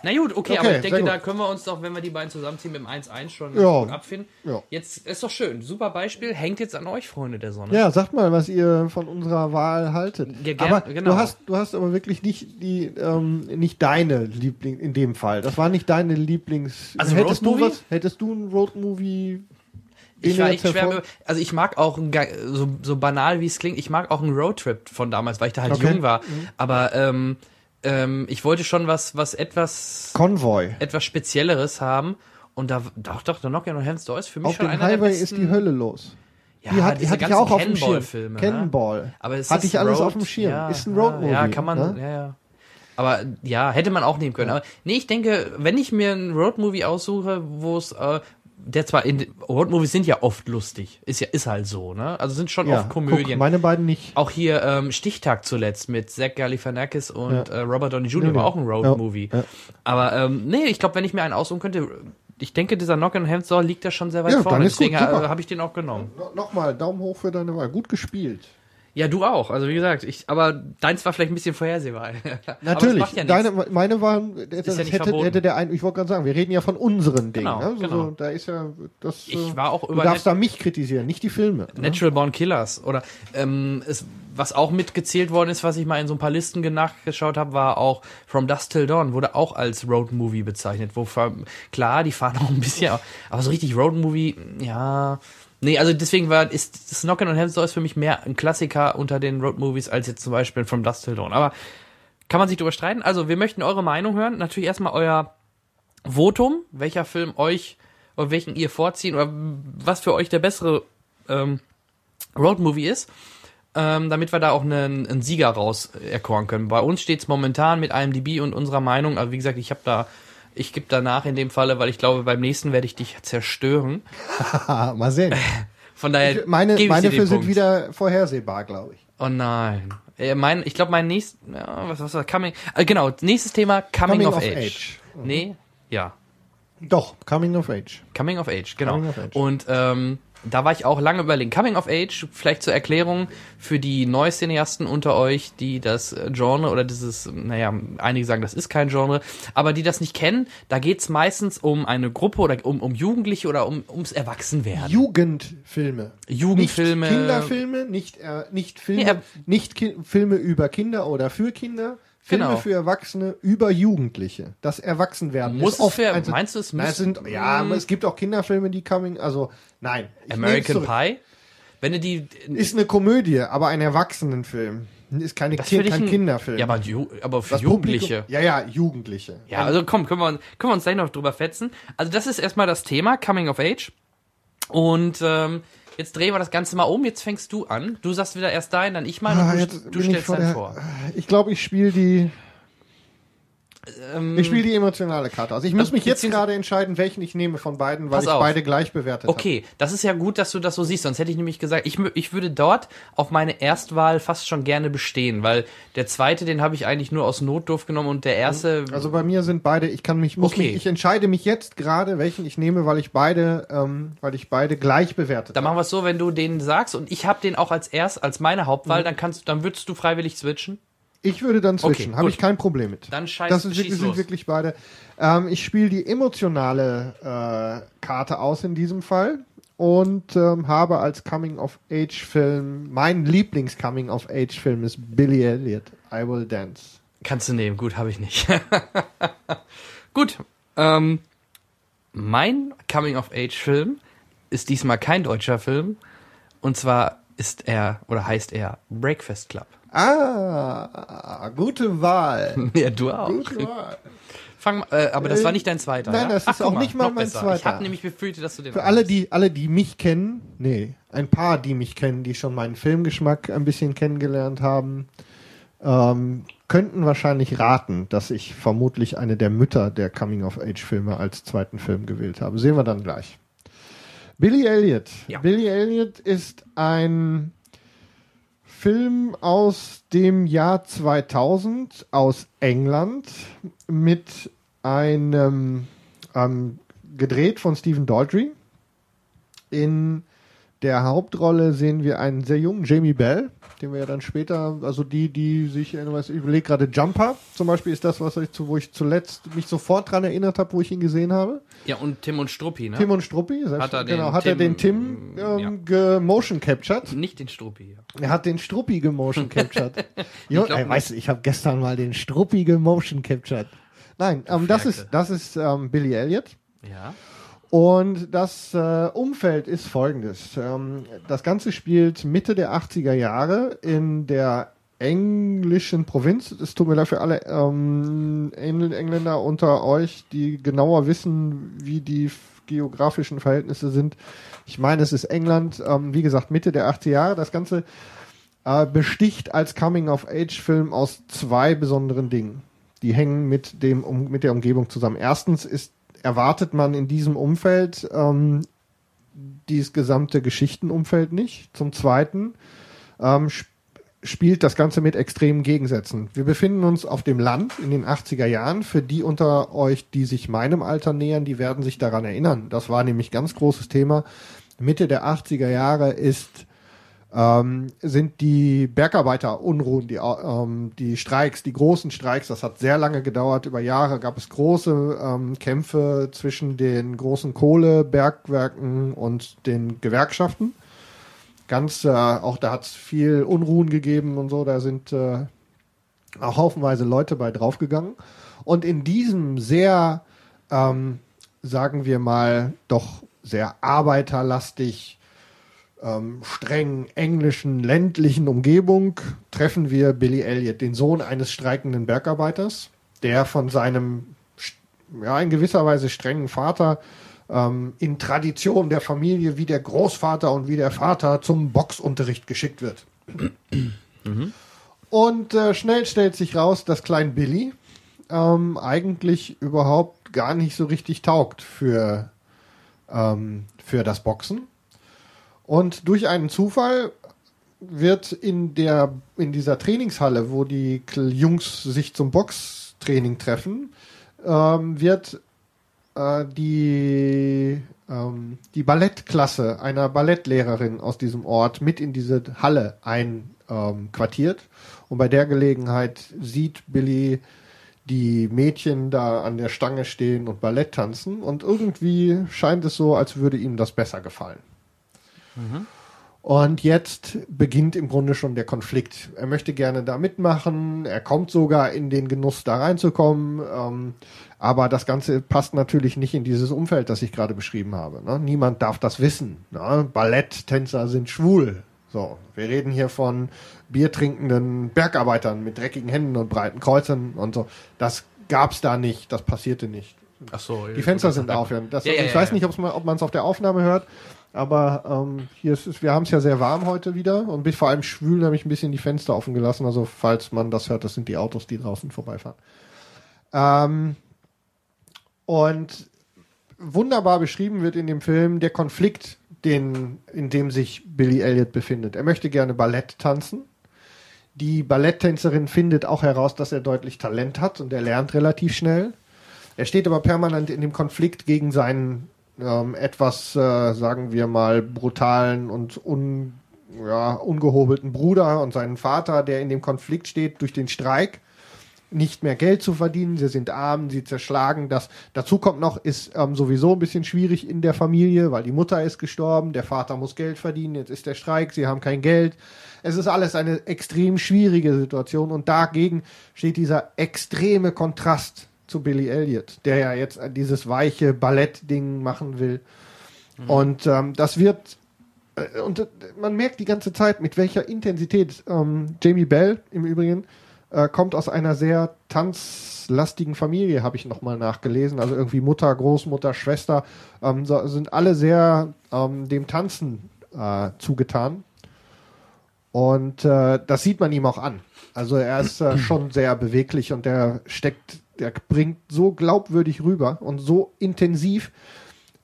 Na gut, okay, Okay, aber ich denke, gut. da können wir uns doch, wenn wir die beiden zusammenziehen, mit dem 1-1 schon abfinden. Ja. Jetzt ist doch schön. Super Beispiel. Hängt jetzt an euch, Freunde der Sonne. Ja, sagt mal, was ihr von unserer Wahl haltet. Ja, gern- aber genau. du hast, du hast aber wirklich nicht die, ähm, nicht deine Liebling in dem Fall. Das war nicht deine Lieblings. Also hättest du Roadmovie? was? Hättest du ein Roadmovie? Ich war echt schwer, mit- also ich mag auch, ein so, so banal wie es klingt, ich mag auch einen Roadtrip von damals, weil ich da halt Okay. jung war. Aber ähm, ähm, ich wollte schon was, was etwas, Convoy. etwas Spezielleres haben. Und da, doch, doch, der Nokia und Heaven's Door ist für mich Auf schon einer der Highway besten. ist die Hölle los. Ja, die hat, die hatte ich auch auf dem Schirm. Cannonball-Filme, ne? Cannonball. Aber ist hatte ich alles Road? auf dem Schirm. Ja, ist ein Roadmovie. Ja, kann man, Ne? ja, ja. Aber ja, hätte man auch nehmen können. Aber nee, ich denke, wenn ich mir einen Roadmovie aussuche, wo es, äh, der zwar in Roadmovies sind ja oft lustig, ist ja ist halt so, ne? Also sind schon Ja, oft Komödien. Guck, meine beiden nicht. auch hier ähm, Stichtag zuletzt mit Zach Galifianakis und Ja. äh, Robert Downey Jr. Ja, war auch ein Roadmovie. Aber ähm, nee, ich glaube, wenn ich mir einen aussuchen könnte, ich denke, dieser Knock Heaven's Door liegt da schon sehr weit vorne. Deswegen äh, habe ich den auch genommen. No, Nochmal, Daumen hoch für deine Wahl. Gut gespielt. Ja, du auch. Also wie gesagt, ich, aber deins war vielleicht ein bisschen vorhersehbar. Natürlich. Das macht ja Deine, meine waren, das ja nicht hätte, hätte der ein, ich wollte gerade sagen, wir reden ja von unseren Dingen. Genau, ne? so, genau. so, da ist ja, das, Ich äh, war auch du über darfst Net- da mich kritisieren, nicht die Filme. ne? Natural Born Killers oder ähm, es, was auch mitgezählt worden ist, was ich mal in so ein paar Listen ge- nachgeschaut habe, war auch From Dusk Till Dawn wurde auch als Road Movie bezeichnet. Wo klar, die fahren auch ein bisschen, aber so richtig Road Movie, ja. Nee, also deswegen war ist Heaven's Door ist für mich mehr ein Klassiker unter den Road Movies als jetzt zum Beispiel From Dusk Till Dawn. Aber kann man sich drüber streiten? Also wir möchten eure Meinung hören. Natürlich erstmal euer Votum, welcher Film euch oder welchen ihr vorziehen oder was für euch der bessere ähm, Roadmovie ist, ähm, damit wir da auch einen, einen Sieger raus erkoren können. Bei uns steht's momentan mit IMDb und unserer Meinung, also wie gesagt, ich habe da, ich gebe danach in dem Falle, weil ich glaube, beim nächsten werde ich dich zerstören. Mal sehen. Von daher Meine, ich meine den für sind Punkt. wieder vorhersehbar, glaube ich. Oh nein. Äh, mein, ich glaube, mein nächstes, ja, was, was war Coming, äh, genau, nächstes Thema Coming, Coming of, of Age. Age. Nee, ja. Doch, Coming of Age. Coming of Age, genau. Coming of Age. Und ähm, da war ich auch lange überlegen. Coming of Age, vielleicht zur Erklärung für die Neucineasten unter euch, die das äh, Genre oder dieses, naja, einige sagen, das ist kein Genre, aber die das nicht kennen, da geht's meistens um eine Gruppe oder um, um Jugendliche oder um, ums Erwachsenwerden. Jugendfilme. Jugendfilme. Nicht Kinderfilme, nicht, äh, nicht Filme, äh, nicht Ki Filme über Kinder oder für Kinder. Filme Genau. für Erwachsene über Jugendliche. Das Erwachsenwerden Muss ist oft für- ein- meinst du, es müß- sind, ja, aber es gibt auch Kinderfilme, die coming, also nein. American. Pie? Wenn du die. Ist eine Komödie, aber ein Erwachsenenfilm. Ist keine ich kein ein- Kinderfilm. Ja, aber, Ju- aber für Das Jugendliche. Publikum, ja, ja, Jugendliche. Ja, also komm, können wir, uns- können wir uns gleich noch drüber fetzen. Also das ist erstmal das Thema, Coming of Age. Und ähm, jetzt drehen wir das Ganze mal um. Jetzt fängst du an. Du sagst wieder erst dein, dann ich mal Ah, und du, du stellst dann vor. Ich glaube, ich spiele die. Ähm, Ich spiele die emotionale Karte. Also ich muss Also, mich jetzt gerade entscheiden, welchen ich nehme von beiden, weil ich auf. beide gleich bewertet habe. Okay, das ist ja gut, dass du das so siehst. Sonst hätte ich nämlich gesagt, ich, ich würde dort auf meine Erstwahl fast schon gerne bestehen, weil der zweite, den habe ich eigentlich nur aus Notdurft genommen und der erste, Also bei mir sind beide, ich kann mich, muss Okay. mich, ich entscheide mich jetzt gerade, welchen ich nehme, weil ich beide, ähm, weil ich beide gleich bewertet dann habe. machen wir es so, wenn du den sagst und ich habe den auch als erst, als meine Hauptwahl, Mhm. dann kannst, dann würdest du freiwillig switchen. Ich würde dann switchen, Okay, habe ich kein Problem mit. Dann scheiß, das schieß wirklich, sind wirklich beide. Ähm, ich spiele die emotionale äh, Karte aus in diesem Fall und ähm, habe als Coming-of-Age-Film, mein Lieblings-Coming-of-Age-Film ist Billy Elliot, I Will Dance. Kannst du nehmen, gut, habe ich nicht. gut, ähm, mein Coming-of-Age-Film ist diesmal kein deutscher Film. Und zwar ist er, oder heißt er Breakfast Club. Ah, gute Wahl. Ja, du auch. Gute Wahl. Fang, äh, aber das Äh, war nicht dein zweiter. nein, ja? das ist guck auch nicht mal mein besser. Ich zweiter. habe nämlich befürchtet, dass du den Für alle, die, alle, die mich kennen, nee, ein paar, die mich kennen, die schon meinen Filmgeschmack ein bisschen kennengelernt haben, ähm, könnten wahrscheinlich raten, dass ich vermutlich eine der Mütter der Coming-of-Age-Filme als zweiten Film gewählt habe. Sehen wir dann gleich. Billy Elliot. Ja. Billy Elliot ist ein Film aus dem Jahr 2000 aus England mit einem ähm, gedreht von Stephen Daldry. In der Hauptrolle sehen wir einen sehr jungen Jamie Bell, den wir ja dann später, also die, die sich, irgendwas- ich überlege gerade, Jumper zum Beispiel ist das, was ich zu, wo ich zuletzt mich sofort dran erinnert habe, wo ich ihn gesehen habe. Ja, und Tim und Struppi, ne? Tim und Struppi, Hat er den genau, hat er den Tim, Tim ähm, ja. gemotion captured. Nicht den Struppi, ja. Er hat den Struppi gemotion captured. jo, ey, weißt du, ich habe gestern mal den Struppi gemotion captured. Nein, ähm, das ist, das ist ähm, Billy Elliot. Ja. Und das äh, Umfeld ist folgendes. Ähm, das Ganze spielt Mitte der 80er Jahre in der englischen Provinz. Es tut mir leid für alle ähm, Engl- Engländer unter euch, die genauer wissen, wie die geografischen Verhältnisse sind. Ich meine, es ist England, ähm, wie gesagt, Mitte der 80er Jahre. Das Ganze äh, besticht als Coming-of-Age-Film aus zwei besonderen Dingen. Die hängen mit, dem, um, mit der Umgebung zusammen. Erstens ist, erwartet man in diesem Umfeld ähm, dieses gesamte Geschichtenumfeld nicht. Zum Zweiten ähm, sp spielt das Ganze mit extremen Gegensätzen. Wir befinden uns auf dem Land in den 80er Jahren. Für die unter euch, die sich meinem Alter nähern, die werden sich daran erinnern. Das war nämlich ganz großes Thema. Mitte der 80er Jahre ist ähm, sind die Bergarbeiterunruhen, die, ähm, die Streiks, die großen Streiks. Das hat sehr lange gedauert. Über Jahre gab es große ähm, Kämpfe zwischen den großen Kohlebergwerken und den Gewerkschaften. Ganz, äh, auch da hat es viel Unruhen gegeben und so. Da sind äh, auch haufenweise Leute bei draufgegangen. Und in diesem sehr, ähm, sagen wir mal, doch sehr arbeiterlastig, ähm, streng englischen ländlichen Umgebung treffen wir Billy Elliot, den Sohn eines streikenden Bergarbeiters, der von seinem ja in gewisser Weise strengen Vater ähm, in Tradition der Familie wie der Großvater und wie der Vater zum Boxunterricht geschickt wird. Mhm. Und äh, schnell stellt sich raus, dass Klein Billy ähm, eigentlich überhaupt gar nicht so richtig taugt für, ähm, für das Boxen. Und durch einen Zufall wird in der in dieser Trainingshalle, wo die Jungs sich zum Boxtraining treffen, ähm, wird äh, die ähm, die Ballettklasse einer Ballettlehrerin aus diesem Ort mit in diese Halle einquartiert. Ähm, und bei der Gelegenheit sieht Billy die Mädchen da an der Stange stehen und Ballett tanzen und irgendwie scheint es so, als würde ihm das besser gefallen. Mhm. Und jetzt beginnt im Grunde schon der Konflikt. Er möchte gerne da mitmachen, er kommt sogar in den Genuss, da reinzukommen, ähm, aber das Ganze passt natürlich nicht in dieses Umfeld, das ich gerade beschrieben habe. Ne? Niemand darf das wissen. Ne? Balletttänzer sind schwul. So, wir reden hier von biertrinkenden Bergarbeitern mit dreckigen Händen und breiten Kreuzern und so. Das gab's da nicht, das passierte nicht. Ach so, die Fenster sind auf. Ja. Das, ja, ja, ich weiß nicht, ob man es auf der Aufnahme hört. Aber ähm, hier ist wir haben es ja sehr warm heute wieder und vor allem schwül, habe ich ein bisschen die Fenster offen gelassen. Also falls man das hört, das sind die Autos, die draußen vorbeifahren. Ähm, und wunderbar beschrieben wird in dem Film der Konflikt, den, in dem sich Billy Elliot befindet. Er möchte gerne Ballett tanzen. Die Balletttänzerin findet auch heraus, dass er deutlich Talent hat und er lernt relativ schnell. Er steht aber permanent in dem Konflikt gegen seinen ähm, etwas, äh, sagen wir mal, brutalen und un, ja, ungehobelten Bruder und seinen Vater, der in dem Konflikt steht durch den Streik, nicht mehr Geld zu verdienen. Sie sind arm, sie zerschlagen. Das dazu kommt noch, ist ähm, sowieso ein bisschen schwierig in der Familie, weil die Mutter ist gestorben, der Vater muss Geld verdienen, jetzt ist der Streik, sie haben kein Geld. Es ist alles eine extrem schwierige Situation und dagegen steht dieser extreme Kontrast zu Billy Elliot, der ja jetzt dieses weiche Ballett-Ding machen will. Mhm. Und ähm, das wird äh, und äh, man merkt die ganze Zeit, mit welcher Intensität ähm, Jamie Bell im Übrigen äh, kommt aus einer sehr tanzlastigen Familie, habe ich nochmal nachgelesen. Also irgendwie Mutter, Großmutter, Schwester ähm, so, sind alle sehr ähm, dem Tanzen äh, zugetan. Und äh, das sieht man ihm auch an. Also er ist äh, schon sehr beweglich und der steckt der bringt so glaubwürdig rüber und so intensiv,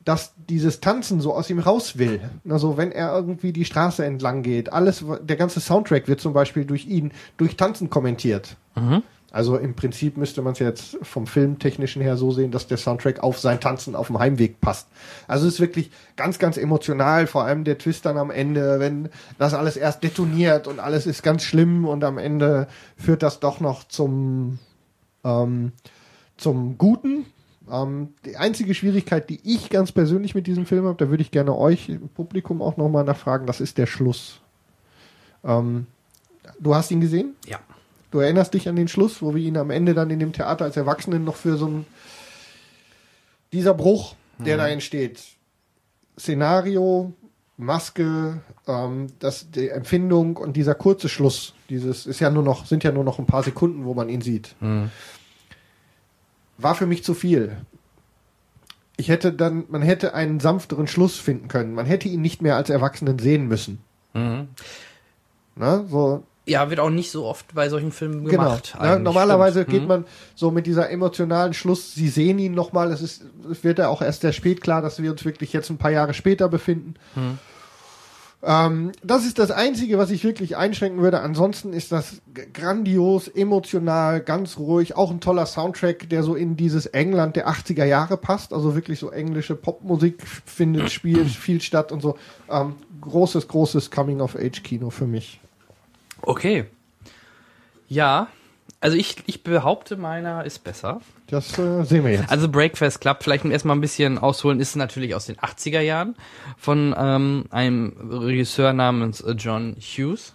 dass dieses Tanzen so aus ihm raus will. Also wenn er irgendwie die Straße entlang geht, alles, der ganze Soundtrack wird zum Beispiel durch ihn durch Tanzen kommentiert. Mhm. Also im Prinzip müsste man es jetzt vom Filmtechnischen her so sehen, dass der Soundtrack auf sein Tanzen auf dem Heimweg passt. Also es ist wirklich ganz, ganz emotional, vor allem der Twist dann am Ende, wenn das alles erst detoniert und alles ist ganz schlimm und am Ende führt das doch noch zum ähm, zum Guten. Ähm, die einzige Schwierigkeit, die ich ganz persönlich mit diesem Film habe, da würde ich gerne euch im Publikum auch nochmal nachfragen, das ist der Schluss. Ähm, du hast ihn gesehen? Ja. Du erinnerst dich an den Schluss, wo wir ihn am Ende dann in dem Theater als Erwachsenen noch für so ein dieser Bruch, der mhm. da entsteht. Szenario, Maske, ähm, das, die Empfindung und dieser kurze Schluss, dieses ist ja nur noch, sind ja nur noch ein paar Sekunden, wo man ihn sieht. Mhm. War für mich zu viel. Ich hätte dann, man hätte einen sanfteren Schluss finden können. Man hätte ihn nicht mehr als Erwachsenen sehen müssen. Mhm. Na, so. Ja, wird auch nicht so oft bei solchen Filmen genau. gemacht. Genau. Ja, normalerweise Stimmt. geht mhm. man so mit dieser emotionalen Schluss. Sie sehen ihn nochmal. Es ist, es wird ja auch erst sehr spät klar, dass wir uns wirklich jetzt ein paar Jahre später befinden. Mhm Ähm, das ist das Einzige, was ich wirklich einschränken würde. Ansonsten ist das grandios, emotional, ganz ruhig. Auch ein toller Soundtrack, der so in dieses England der 80er Jahre passt. Also wirklich so englische Popmusik findet, spielt viel statt und so. Ähm, großes, großes Coming-of-Age-Kino für mich. Okay. Ja, also ich, ich behaupte, meiner ist besser. Das äh, sehen wir jetzt. Also Breakfast Club, vielleicht erstmal ein bisschen ausholen, ist natürlich aus den 80er Jahren von ähm, einem Regisseur namens äh, John Hughes,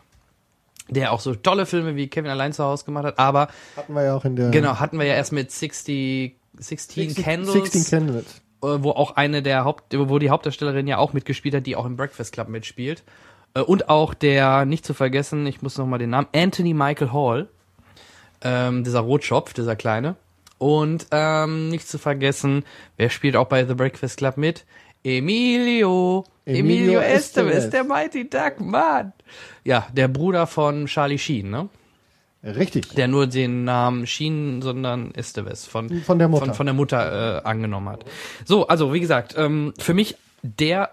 der auch so tolle Filme wie Kevin allein zu Hause gemacht hat, aber Hatten wir ja auch in der genau, hatten wir ja erst mit 60, 16 Candles, 16 Candles. äh, wo auch eine der Haupt, wo die Hauptdarstellerin ja auch mitgespielt hat, die auch im Breakfast Club mitspielt. Äh, Und auch der, nicht zu vergessen, ich muss noch mal den Namen, Anthony Michael Hall, ähm, dieser Rotschopf, dieser kleine. Und ähm, nicht zu vergessen, wer spielt auch bei The Breakfast Club mit? Emilio. Emilio Emilio, Estevez, Estevez. der Mighty Duck, Mann. Ja, der Bruder von Charlie Sheen, ne? Richtig. Der nur den Namen Sheen, sondern Estevez von, Von der Mutter. von, von der Mutter äh, angenommen hat. So, also wie gesagt, ähm, für mich der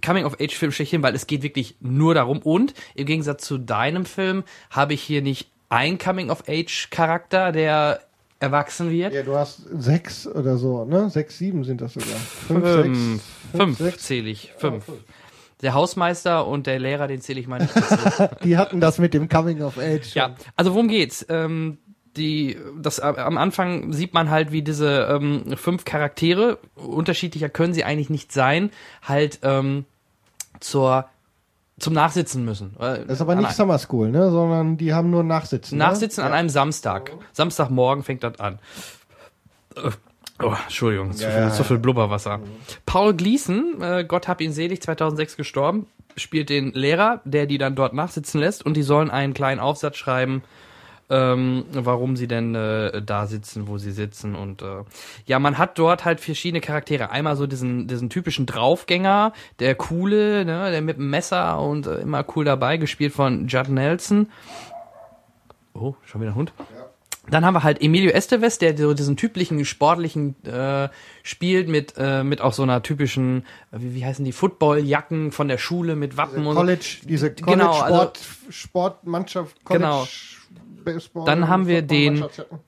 Coming-of-Age-Film schlechthin, weil es geht wirklich nur darum. Und im Gegensatz zu deinem Film habe ich hier nicht ein Coming-of-Age-Charakter, der erwachsen wird. Ja, du hast sechs oder so, ne? Sechs, sieben sind das sogar. Fünf, Fünf, fünf sechs. zähle ich. Fünf. Der Hausmeister und der Lehrer, den zähle ich mal nicht. Die hatten das mit dem Coming of Age. Ja, also worum geht's? Ähm, die, das am Anfang sieht man halt, wie diese ähm, fünf Charaktere unterschiedlicher können sie eigentlich nicht sein, halt ähm, zur zum Nachsitzen müssen. Äh, Das ist aber nicht Summer School, ne? Sondern die haben nur Nachsitzen. Nachsitzen ne? an einem Samstag. Samstagmorgen fängt das an. Äh, Oh, Entschuldigung, zu, Ja, viel, ja, zu ja. viel Blubberwasser. Paul Gleason, äh, Gott hab ihn selig, 2006 gestorben, spielt den Lehrer, der die dann dort nachsitzen lässt und die sollen einen kleinen Aufsatz schreiben, ähm, warum sie denn äh, da sitzen, wo sie sitzen und äh, ja, man hat dort halt verschiedene Charaktere. Einmal so diesen diesen typischen Draufgänger, der coole, ne, der mit dem Messer und äh, immer cool dabei, gespielt von Judd Nelson. Oh, schon wieder ein Hund. Dann haben wir halt Emilio Estevez, der so diesen typischen sportlichen äh, spielt mit äh, mit auch so einer typischen wie, wie heißen die Footballjacken von der Schule mit Wappen und so. College, diese Genau, College also- Sport, Sportmannschaft, College Genau. Baseball, Dann haben wir den,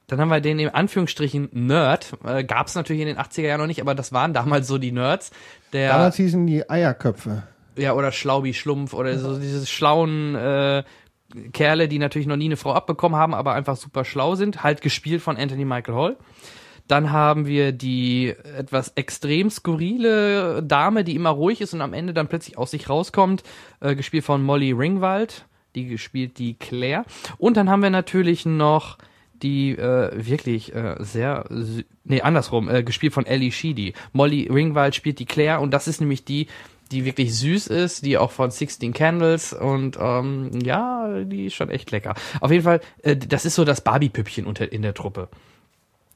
dann haben wir den in Anführungsstrichen Nerd. Äh, Gab es natürlich in den 80er Jahren noch nicht, aber das waren damals so die Nerds. Der, Damals hießen die Eierköpfe. ja, oder Schlaubi Schlumpf oder so diese schlauen äh, Kerle, die natürlich noch nie eine Frau abbekommen haben, aber einfach super schlau sind. Halt gespielt von Anthony Michael Hall. Dann haben wir die etwas extrem skurrile Dame, die immer ruhig ist und am Ende dann plötzlich aus sich rauskommt, äh, gespielt von Molly Ringwald, die gespielt die Claire. Und dann haben wir natürlich noch die äh, wirklich äh, sehr, nee, andersrum, äh, gespielt von Ellie Sheedy. Molly Ringwald spielt die Claire und das ist nämlich die, die wirklich süß ist, die auch von 16 Candles und ähm, ja, die ist schon echt lecker. Auf jeden Fall, äh, das ist so das Barbie-Püppchen unter in der Truppe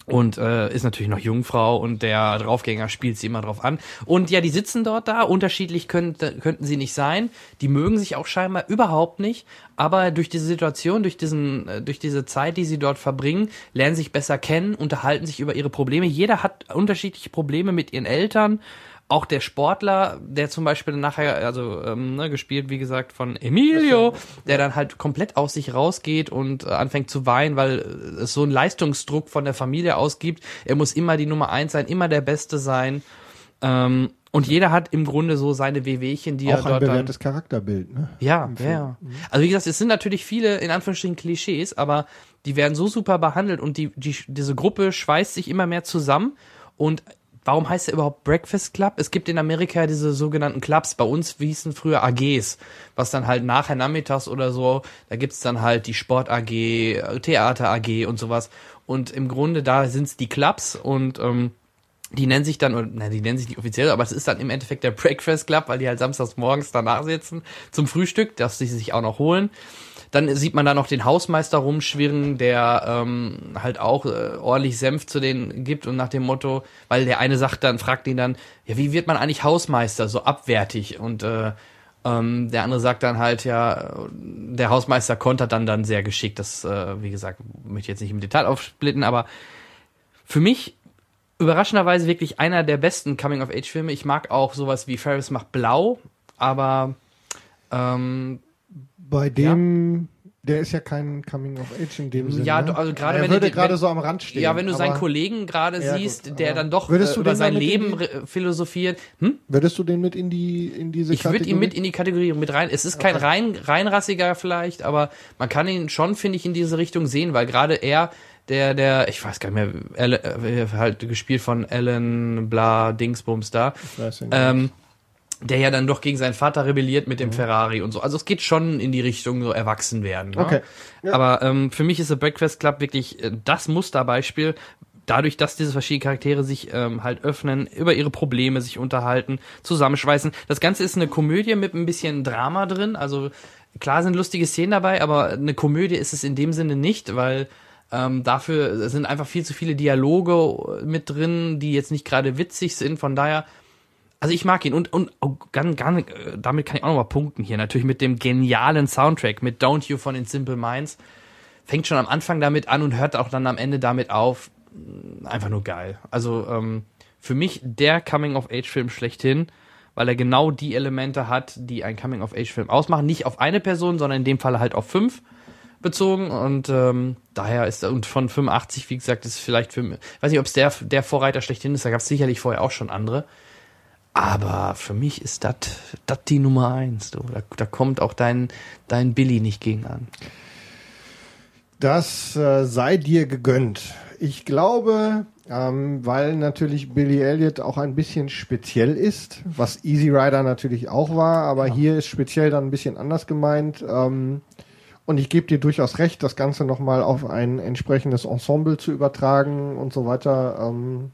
und äh, ist natürlich noch Jungfrau und der Draufgänger spielt sie immer drauf an. Und ja, die sitzen dort da, unterschiedlich könnte, könnten sie nicht sein. Die mögen sich auch scheinbar überhaupt nicht, aber durch diese Situation, durch diesen, äh, durch diese Zeit, die sie dort verbringen, lernen sich besser kennen, unterhalten sich über ihre Probleme. Jeder hat unterschiedliche Probleme mit ihren Eltern. Auch der Sportler, der zum Beispiel nachher, also ähm, ne, gespielt, wie gesagt, von Emilio, der dann halt komplett aus sich rausgeht und äh, anfängt zu weinen, weil es so einen Leistungsdruck von der Familie ausgibt. Er muss immer die Nummer eins sein, immer der Beste sein. Ähm, und jeder hat im Grunde so seine Wehwehchen, die er Auch ein dort dann bewährtes Charakterbild, ne? ja, ja, ja. Also wie gesagt, es sind natürlich viele, in Anführungsstrichen, Klischees, aber die werden so super behandelt und die, die, diese Gruppe schweißt sich immer mehr zusammen und Warum heißt er überhaupt Breakfast Club? Es gibt in Amerika diese sogenannten Clubs. Bei uns hießen früher AGs, was dann halt nachher nachmittags oder so, da gibt's dann halt die Sport AG, Theater AG und sowas. Und im Grunde da sind's die Clubs und ähm, die nennen sich dann, nein, die nennen sich nicht offiziell, aber es ist dann im Endeffekt der Breakfast Club, weil die halt samstags morgens danach sitzen zum Frühstück, das sie sich auch noch holen. Dann sieht man da noch den Hausmeister rumschwirren, der ähm, halt auch äh, ordentlich Senf zu denen gibt und nach dem Motto, weil der eine sagt dann, fragt ihn dann, ja, wie wird man eigentlich Hausmeister, so abwertig und äh, ähm, der andere sagt dann halt, ja, der Hausmeister kontert dann dann sehr geschickt. Das, äh, wie gesagt, möchte ich jetzt nicht im Detail aufsplitten, aber für mich überraschenderweise wirklich einer der besten Coming-of-Age-Filme. Ich mag auch sowas wie Ferris macht Blau, aber Ähm, Bei dem, der ist ja kein Coming of Age in dem Sinne. Ja, ne? du- also gerade er wenn du würde gerade so am Rand stehen. ja, wenn du seinen Kollegen gerade Ja, siehst, gut, der dann doch würdest äh, du über sein Leben die- philosophiert. Hm? Würdest du den mit in die in diese Ich würde ihn mit in die Kategorie mit rein. Es ist kein rein reinrassiger vielleicht, aber man kann ihn schon, finde ich, in diese Richtung sehen, weil gerade er, der, der, ich weiß gar nicht mehr, Alan, äh, halt gespielt von Alan Bla Dingsbums da, weiß ja nicht. ähm, der ja dann doch gegen seinen Vater rebelliert mit dem Ferrari und so. Also es geht schon in die Richtung so erwachsen werden. Ne? Okay. Ja. Aber ähm, für mich ist The Breakfast Club wirklich äh, das Musterbeispiel. Dadurch, dass diese verschiedenen Charaktere sich ähm, halt öffnen, über ihre Probleme sich unterhalten, zusammenschweißen. Das Ganze ist eine Komödie mit ein bisschen Drama drin. Also klar sind lustige Szenen dabei, aber eine Komödie ist es in dem Sinne nicht, weil ähm, dafür sind einfach viel zu viele Dialoge mit drin, die jetzt nicht gerade witzig sind. Von daher also ich mag ihn und und oh, ganz, ganz, äh, damit kann ich auch noch mal punkten hier. Natürlich mit dem genialen Soundtrack mit Don't You von den Simple Minds. Fängt schon am Anfang damit an und hört auch dann am Ende damit auf. Einfach nur geil. Also ähm, für mich der Coming of Age Film schlechthin weil er genau die Elemente hat die ein Coming of Age Film ausmachen. Nicht auf eine Person sondern in dem Fall halt auf fünf bezogen. Und ähm, daher ist und von 85 wie gesagt ist vielleicht für weiß nicht ob es der der Vorreiter schlechthin ist da gab es sicherlich vorher auch schon andere aber für mich ist das die Nummer eins. Du. Da, da kommt auch dein, dein Billy nicht gegen an. Das äh, sei dir gegönnt. Ich glaube, ähm, weil natürlich Billy Elliot auch ein bisschen speziell ist, was Easy Rider natürlich auch war, aber hier ist speziell dann ein bisschen anders gemeint. Ähm, und ich gebe dir durchaus recht, das Ganze nochmal auf ein entsprechendes Ensemble zu übertragen und so weiter. Ähm,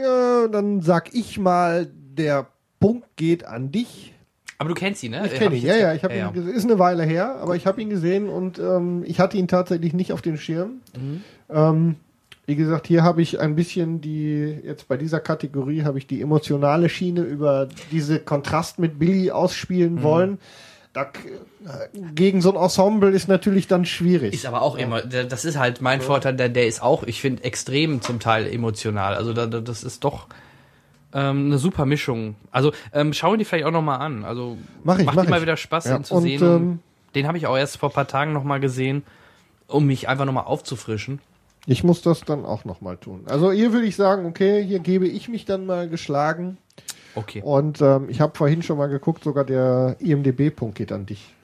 ja, dann sag ich mal, der Punkt geht an dich. Aber du kennst ihn, ne? Ich Hab kenne ihn, ja, ja, ich habe ihn gesehen. Ist eine Weile her, aber ich habe ihn gesehen und ähm, ich hatte ihn tatsächlich nicht auf den Schirm. Mhm. Ähm, wie gesagt, hier habe ich ein bisschen die, jetzt bei dieser Kategorie habe ich die emotionale Schiene über diese Kontrast mit Billy ausspielen Mhm. wollen. Da, gegen so ein Ensemble ist natürlich dann schwierig. Ist aber auch immer, das ist halt mein Vorteil, der, der ist auch, ich finde, extrem zum Teil emotional. Also da, da, das ist doch ähm, eine super Mischung. Also ähm, schau ihn dir vielleicht auch noch mal an. Also Mach ich, macht mach immer wieder Spaß, Ja, ihn zu und, sehen. ähm, Den habe ich auch erst vor ein paar Tagen noch mal gesehen, um mich einfach noch mal aufzufrischen. Ich muss das dann auch nochmal tun. Also hier würde ich sagen, okay, hier gebe ich mich dann mal geschlagen. Okay. Und ähm, ich habe vorhin schon mal geguckt, sogar der IMDB-Punkt geht an dich.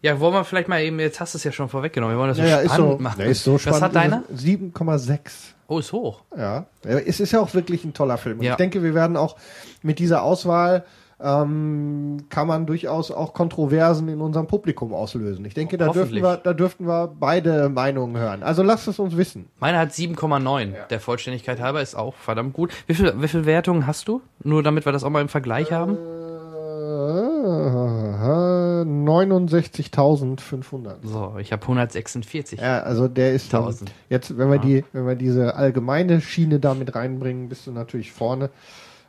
Ja, wollen wir vielleicht mal eben, jetzt hast du es ja schon vorweggenommen, wir wollen das so Ja, ja, ist spannend so, machen. ja, ist so spannend. Was hat deiner? Ist es 7,6. Oh, ist hoch. Ja. Ja, Es ist ja auch wirklich ein toller Film. Und Ja. ich denke, wir werden auch mit dieser Auswahl ähm, kann man durchaus auch Kontroversen in unserem Publikum auslösen. Ich denke, da dürften wir, da dürften wir beide Meinungen hören. Also lasst es uns wissen. Meiner hat 7,9. Der Vollständigkeit halber ist auch verdammt gut. Wie viel, wie viel Wertungen hast du? Nur damit wir das auch mal im Vergleich haben. Äh, 69.500. So, ich habe 146. Ja, also der ist dann, 1000. jetzt, wenn wir die, wenn wir diese allgemeine Schiene damit reinbringen, bist du natürlich vorne.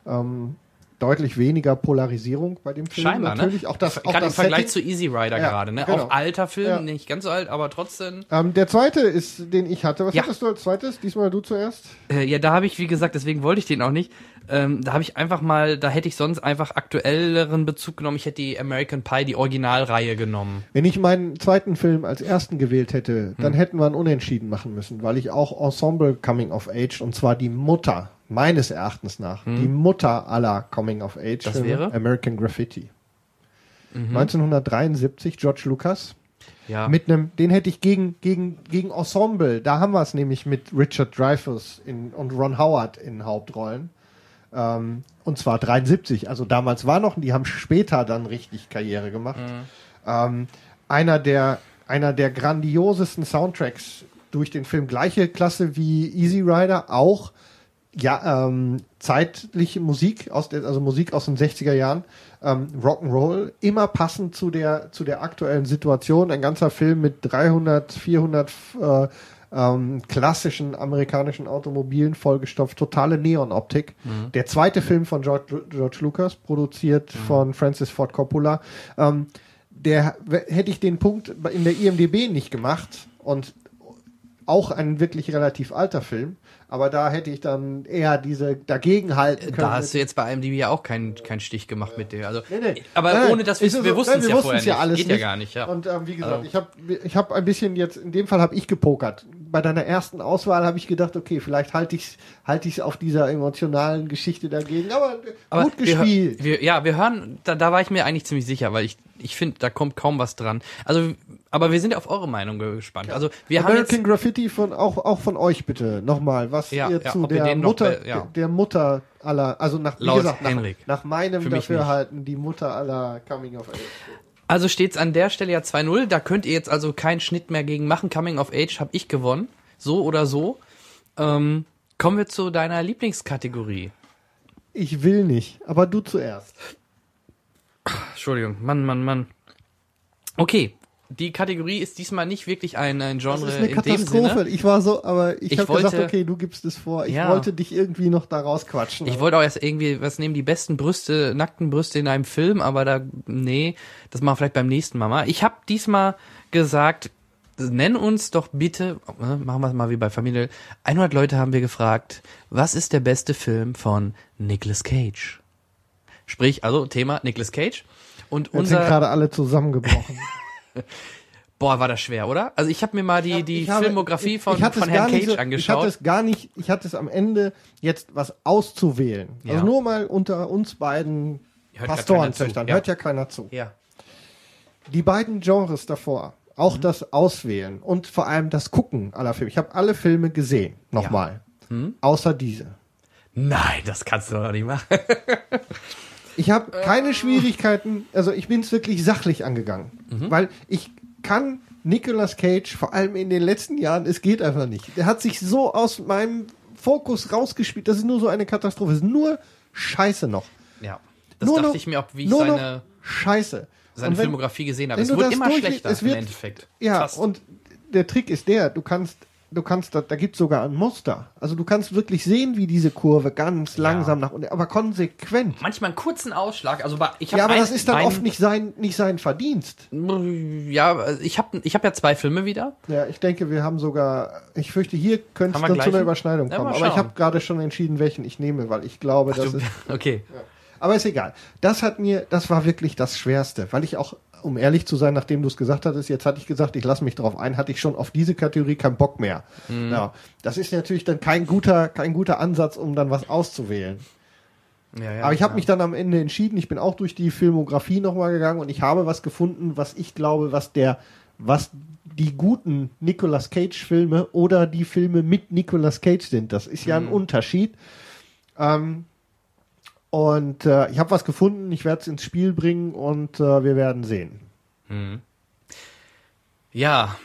Ähm, deutlich weniger Polarisierung bei dem Film. Scheinbar, natürlich. ne? Auch das, auch Gerade im das Vergleich Setting. zu Easy Rider Ja, gerade, ne? genau. Auch alter Film, Ja. nicht ganz so alt, aber trotzdem. Ähm, der zweite ist, den ich hatte. Was Ja. hattest du als zweites? Diesmal du zuerst? Äh, ja, da habe ich, wie gesagt, deswegen wollte ich den auch nicht. Ähm, da habe ich einfach mal, da hätte ich sonst einfach aktuelleren Bezug genommen. Ich hätte die American Pie, die Originalreihe genommen. Wenn ich meinen zweiten Film als ersten gewählt hätte, Hm. dann hätten wir einen Unentschieden machen müssen, weil ich auch Ensemble Coming of Age und zwar die Mutter, meines Erachtens nach, die Mutter aller Coming of Age Hm. Das wäre? Mhm. American Graffiti. 1973, George Lucas. Ja. Mit einem, den hätte ich gegen, gegen, gegen Ensemble, da haben wir es nämlich mit Richard Dreyfuss in, und Ron Howard in Hauptrollen. Ähm, und zwar 73, also damals war noch, die haben später dann richtig Karriere gemacht. Ähm, einer der, einer der grandiosesten Soundtracks durch den Film, gleiche Klasse wie Easy Rider, auch ja, ähm, zeitliche Musik aus der, also Musik aus den 60er Jahren, ähm, Rock'n'Roll, immer passend zu der, zu der aktuellen Situation. Ein ganzer Film mit 300, 400 äh, ähm, klassischen amerikanischen Automobilen vollgestopft, totale Neonoptik. Der zweite Film von George, George Lucas, produziert von Francis Ford Coppola. Ähm, der hätte ich den Punkt in der IMDB nicht gemacht und auch ein wirklich relativ alter Film, aber da hätte ich dann eher diese dagegen halten können. Da hast du jetzt bei IMDb ja auch keinen keinen Stich gemacht mit dir. Also, Nee, nee. aber Nein, ohne dass wir, so- wir wussten es ja vorher ja alles Geht nicht. ja gar nicht, ja. Und ähm, wie gesagt, Also- ich habe ich hab ein bisschen jetzt, in dem Fall habe ich gepokert. Bei deiner ersten Auswahl habe ich gedacht, okay, vielleicht halte ich es halt ich's auf dieser emotionalen Geschichte dagegen, aber, Aber gut wir gespielt. Wir, ja, wir hören, da, da war ich mir eigentlich ziemlich sicher, weil ich, ich finde, da kommt kaum was dran. Also, aber wir sind auf eure Meinung gespannt. Also, wir haben American jetzt, Graffiti von auch auch von euch bitte nochmal, was Ja, ihr ja, zu der noch Mutter be- ja. der Mutter aller, also nach wie Laut gesagt, nach, Henrik. nach meinem Für mich Dafürhalten die Mutter aller Coming of Age. also steht's an der Stelle ja 2-0. Da könnt ihr jetzt also keinen Schnitt mehr gegen machen. Coming of Age habe ich gewonnen. So oder so. Ähm, kommen wir zu deiner Lieblingskategorie. Ich will nicht, aber du zuerst. Entschuldigung, Mann, Mann, Mann. Okay, die Kategorie ist diesmal nicht wirklich ein, ein Das Genre ist eine Katastrophe. Ich war so, aber ich, Ich habe gesagt, okay, du gibst es vor. Ich Ja. wollte dich irgendwie noch da rausquatschen. Ich wollte auch erst irgendwie was nehmen, die besten Brüste, nackten Brüste in einem Film, aber da, nee, das machen wir vielleicht beim nächsten Mal mal. Ich habe diesmal gesagt, nenn uns doch bitte, äh, machen wir es mal wie bei Familie, 100 Leute haben wir gefragt, was ist der beste Film von Nicolas Cage? Sprich, also Thema Nicolas Cage. Und Jetzt sind unser, gerade alle zusammengebrochen. boah, war das schwer, oder? Also ich habe mir mal die, die Ich habe- Filmografie ich- von, ich hatte von Herrn Cage so, Ich angeschaut. hatte es gar nicht, ich hatte es am Ende jetzt was auszuwählen. Ja. Also nur mal unter uns beiden Pastorentöchtern. ja. Hört ja keiner zu. ja. Die beiden Genres davor, auch Mhm. das Auswählen und vor allem das Gucken aller Filme. Ich habe alle Filme gesehen, nochmal. Mhm. Außer diese. Nein, das kannst du doch nicht machen. Ich habe keine Schwierigkeiten, also ich bin es wirklich sachlich angegangen, Mhm. weil ich kann Nicolas Cage, vor allem in den letzten Jahren, es geht einfach nicht. Der hat sich so aus meinem Fokus rausgespielt, das ist nur so eine Katastrophe, es ist nur Scheiße noch. Ja. Das nur dachte noch, ich mir auch, wie ich seine, Scheiße. seine wenn- Filmografie gesehen habe. Es das immer schlechter es wird- im Endeffekt. Ja, Fast. und der Trick ist der, du kannst, du kannst, da, da gibt sogar ein Muster. Also du kannst wirklich sehen, wie diese Kurve ganz langsam nach unten, aber konsequent. manchmal einen kurzen Ausschlag. Also ich Ja, aber ein, das ist dann ein, oft nicht sein, nicht sein Verdienst. Ja, ich habe ich hab ja zwei Filme wieder. Ja, ich denke, wir haben sogar, ich fürchte, hier könnte es dann zu einer? Überschneidung Ja, kommen. mal aber ich habe gerade schon entschieden, welchen ich nehme, weil ich glaube, das ist. Okay. Aber ist egal. Das hat mir, das war wirklich das Schwerste, weil ich auch, um ehrlich zu sein, nachdem du es gesagt hattest, jetzt hatte ich gesagt, ich lasse mich drauf ein, hatte ich schon auf diese Kategorie keinen Bock mehr. Mhm. Ja, das ist natürlich dann kein guter, kein guter Ansatz, um dann was auszuwählen. Ja, ja, Aber ich habe ja. mich dann am Ende entschieden. Ich bin auch durch die Filmografie nochmal gegangen und ich habe was gefunden, was ich glaube, was der, was die guten Nicolas Cage Filme oder die Filme mit Nicolas Cage sind. Das ist ja ein Unterschied. Ähm, und äh, ich habe was gefunden. Ich werde es ins Spiel bringen und äh, wir werden sehen. Ja.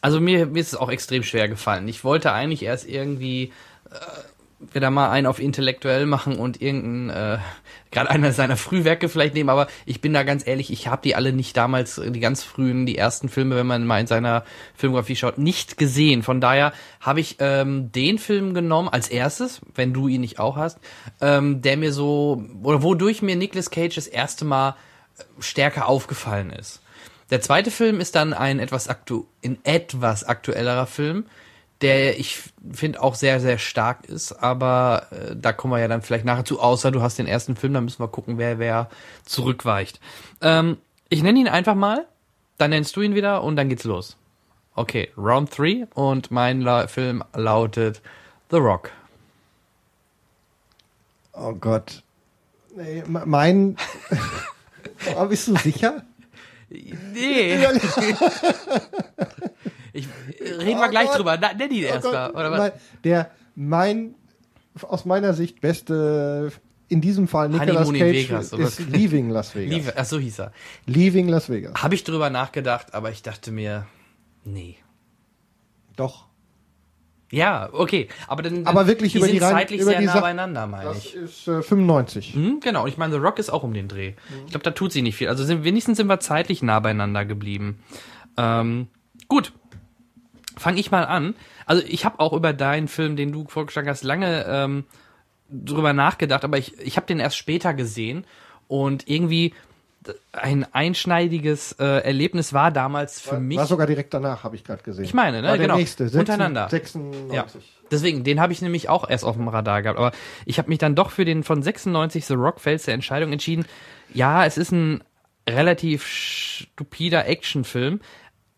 Also mir, mir ist es auch extrem schwer gefallen. Ich wollte eigentlich erst irgendwie äh, wieder mal einen auf intellektuell machen und irgendein, äh, gerade einer seiner Frühwerke vielleicht nehmen, aber ich bin da ganz ehrlich, ich habe die alle nicht damals, die ganz frühen, die ersten Filme, wenn man mal in seiner Filmografie schaut, nicht gesehen. Von daher habe ich ähm, den Film genommen als erstes, wenn du ihn nicht auch hast, ähm, der mir so, oder wodurch mir Nicolas Cage das erste Mal stärker aufgefallen ist. Der zweite Film ist dann ein etwas aktu in etwas aktuellerer Film, der ich finde auch sehr sehr stark ist, aber äh, da kommen wir ja dann vielleicht nachher zu. Außer du hast den ersten Film, dann müssen wir gucken, wer wer zurückweicht. Ähm, ich nenne ihn einfach mal, dann nennst du ihn wieder und dann geht's los. Okay, Round 3 und mein La Film lautet The Rock. Oh Gott. Nee, me- mein. Aber bist du sicher? Nee. ich reden wir Oh gleich Gott. drüber. Na, nenn ihn Oh erst mal. Oder was? mein- Der, mein, aus meiner Sicht beste, in diesem Fall Nicolas Honeymoon Cage Vegas, ist Leaving Las Vegas. Ach so hieß er. Leaving Las Vegas. Habe ich drüber nachgedacht, aber ich dachte mir, nee. Doch. Ja, okay, aber dann, Aber wirklich die über sind die rein- zeitlich über sehr die nah beieinander, meine Das ich. ist äh, 95. Hm, genau, und ich meine, The Rock ist auch um den Dreh. Ich glaube, da tut sie nicht viel. Also sind, wenigstens sind wir zeitlich nah beieinander geblieben. Ähm, gut, fange ich mal an. Also ich habe auch über deinen Film, den du vorgeschlagen hast, lange ähm, drüber nachgedacht, aber ich, ich habe den erst später gesehen und irgendwie ein einschneidiges äh, Erlebnis war damals für war, mich. War sogar direkt danach, habe ich gerade gesehen. Ich meine, ne, war der genau. Nächste, 96, Untereinander. 96. Ja. Deswegen, den habe ich nämlich auch erst auf dem Radar gehabt. Aber ich habe mich dann doch für den von 96 The Rock Fels der Entscheidung entschieden. Ja, es ist ein relativ stupider Actionfilm,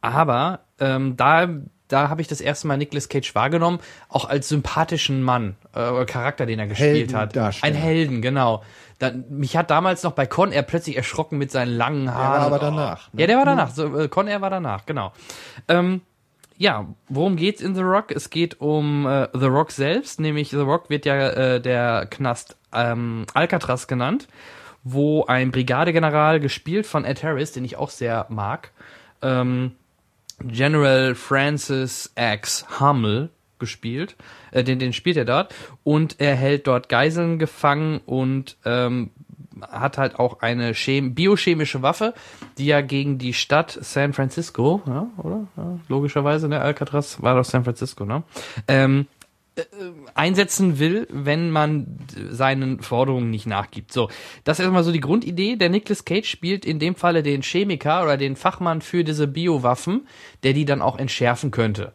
aber ähm, da da habe ich das erste Mal Nicolas Cage wahrgenommen, auch als sympathischen Mann, äh, Charakter, den er gespielt hat. Ein Helden, genau. Dann, mich hat damals noch bei Con Air plötzlich erschrocken mit seinen langen Der Haaren. war aber danach. ne? Ja, der war danach. So, äh, Con Air war danach, genau. Ähm, ja, worum geht's in The Rock? Es geht um äh, The Rock selbst, nämlich The Rock wird ja äh, der Knast ähm, Alcatraz genannt, wo ein Brigadegeneral gespielt von Ed Harris, den ich auch sehr mag, ähm, General Francis X Hummel gespielt, äh, den, den spielt er dort und er hält dort Geiseln gefangen und ähm, hat halt auch eine Chem biochemische Waffe, die er gegen die Stadt San Francisco, ja, oder? Ja, logischerweise, ne? Alcatraz war doch San Francisco, ne? Ähm, äh, einsetzen will, wenn man seinen Forderungen nicht nachgibt. So, das ist erstmal so die Grundidee. Der Nicolas Cage spielt in dem Falle den Chemiker oder den Fachmann für diese Biowaffen, der die dann auch entschärfen könnte.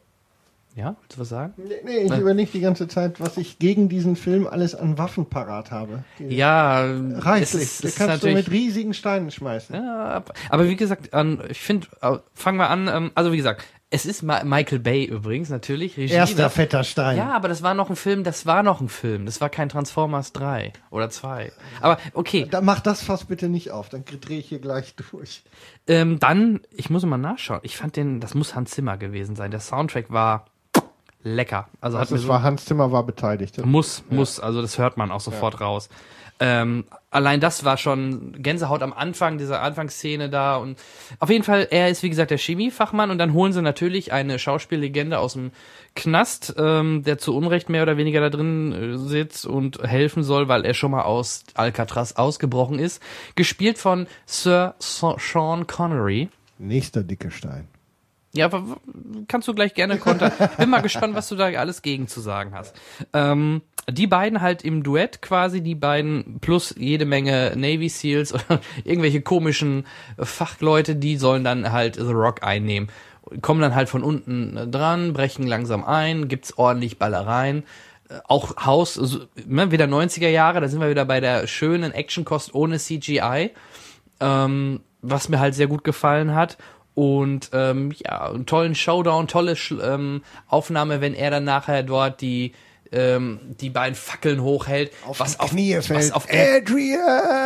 Ja, willst du was sagen? Nee, nee, ich überlege die ganze Zeit, was ich gegen diesen Film alles an Waffen parat habe. Ja, Reichlich. es es kannst du mit riesigen Steinen schmeißen. Ja, ab- aber wie gesagt, ich finde, äh, fangen wir an, ähm, also wie gesagt, es ist Ma Michael Bay übrigens, natürlich. Regie, Erster das- fetter Stein. Ja, aber das war noch ein Film, das war noch ein Film. Das war kein Transformers 3 oder 2. Aber okay, Da, mach das Fass bitte nicht auf, dann drehe ich hier gleich durch. ähm, dann, ich muss mal nachschauen. Ich fand den, das muss Hans Zimmer gewesen sein. Der Soundtrack war lecker. Also hat Also mir es so, war Hans Zimmer war beteiligt. muss, muss, also das hört man auch sofort raus. Ähm, allein das war schon Gänsehaut am Anfang, dieser Anfangsszene da und auf jeden Fall, er ist wie gesagt der Chemiefachmann und dann holen sie natürlich eine Schauspiellegende aus dem Knast, ähm, der zu Unrecht mehr oder weniger da drin äh, sitzt und helfen soll, weil er schon mal aus Alcatraz ausgebrochen ist. Gespielt von Sir Sean Connery. Nächster dicke Stein. Ja, aber kannst du gleich gerne kontern. Bin mal gespannt, was du da alles gegen zu sagen hast. Ähm, die beiden halt im Duett quasi, die beiden plus jede Menge Navy Seals oder irgendwelche komischen Fachleute, die sollen dann halt The Rock einnehmen. Kommen dann halt von unten dran, brechen langsam ein, gibt's ordentlich Ballereien. Äh, Auch Haus, ne, wieder 90er Jahre, da sind wir wieder bei der schönen Actionkost ohne CGI ähm, was mir halt sehr gut gefallen hat. Und ähm, ja, einen tollen Showdown, tolle Sch ähm, Aufnahme, wenn er dann nachher dort die ähm, die beiden Fackeln hochhält, Auf was auf, was auf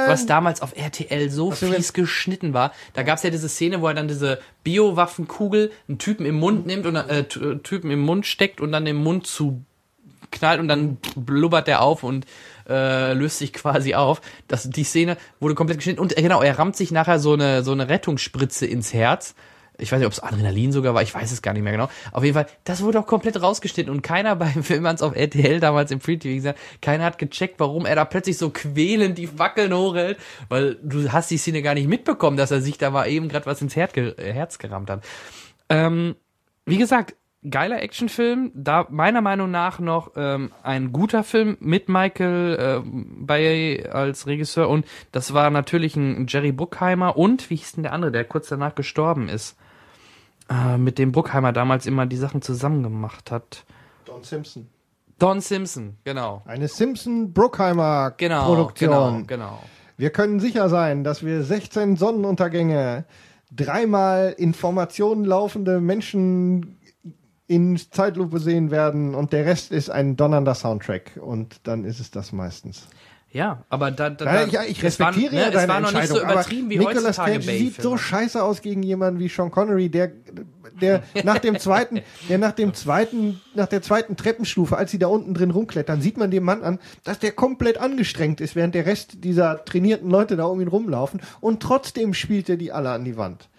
was damals auf RTL so du fies geschnitten war. Da gab's ja diese Szene, wo er dann diese Biowaffenkugel einen Typen im Mund nimmt und äh, T- Typen im Mund steckt und dann den Mund zu knallt und dann blubbert der auf und äh, löst sich quasi auf. Das, die Szene wurde komplett geschnitten und äh, genau, er rammt sich nachher so eine so eine Rettungsspritze ins Herz. Ich weiß nicht, ob es Adrenalin sogar war, ich weiß es gar nicht mehr genau. Auf jeden Fall, das wurde auch komplett rausgeschnitten und keiner beim Filmans auf RTL damals im Free TV gesagt, keiner hat gecheckt, warum er da plötzlich so quälend die Fackeln hochhält, weil du hast die Szene gar nicht mitbekommen, dass er sich da mal eben gerade was ins äh, Herz gerammt hat. Ähm, wie gesagt, geiler Actionfilm. Da meiner Meinung nach noch ähm, ein guter Film mit Michael äh, Bay als Regisseur und das war natürlich ein Jerry Bruckheimer und wie hieß denn der andere, der kurz danach gestorben ist, äh, mit dem Bruckheimer damals immer die Sachen zusammen gemacht hat. Don Simpson. Don Simpson, genau. Eine Simpson-Bruckheimer Genau, Produktion. genau, genau. Wir können sicher sein, dass wir 16 Sonnenuntergänge, dreimal Informationen laufende Menschen in Zeitlupe sehen werden und der Rest ist ein donnernder Soundtrack und dann ist es das meistens. Ja, aber da, da, Ja, da ich, ich es war- respektiere ne, ja es deine war noch nicht so übertrieben wie Nicolas heutzutage Cage sieht so Bay-Filme. scheiße aus gegen jemanden wie Sean Connery, der, der nach dem zweiten, der nach dem zweiten, nach der zweiten Treppenstufe, als sie da unten drin rumklettern, sieht man dem Mann an, dass der komplett angestrengt ist, während der Rest dieser trainierten Leute da um ihn rumlaufen und trotzdem spielt er die alle an die Wand.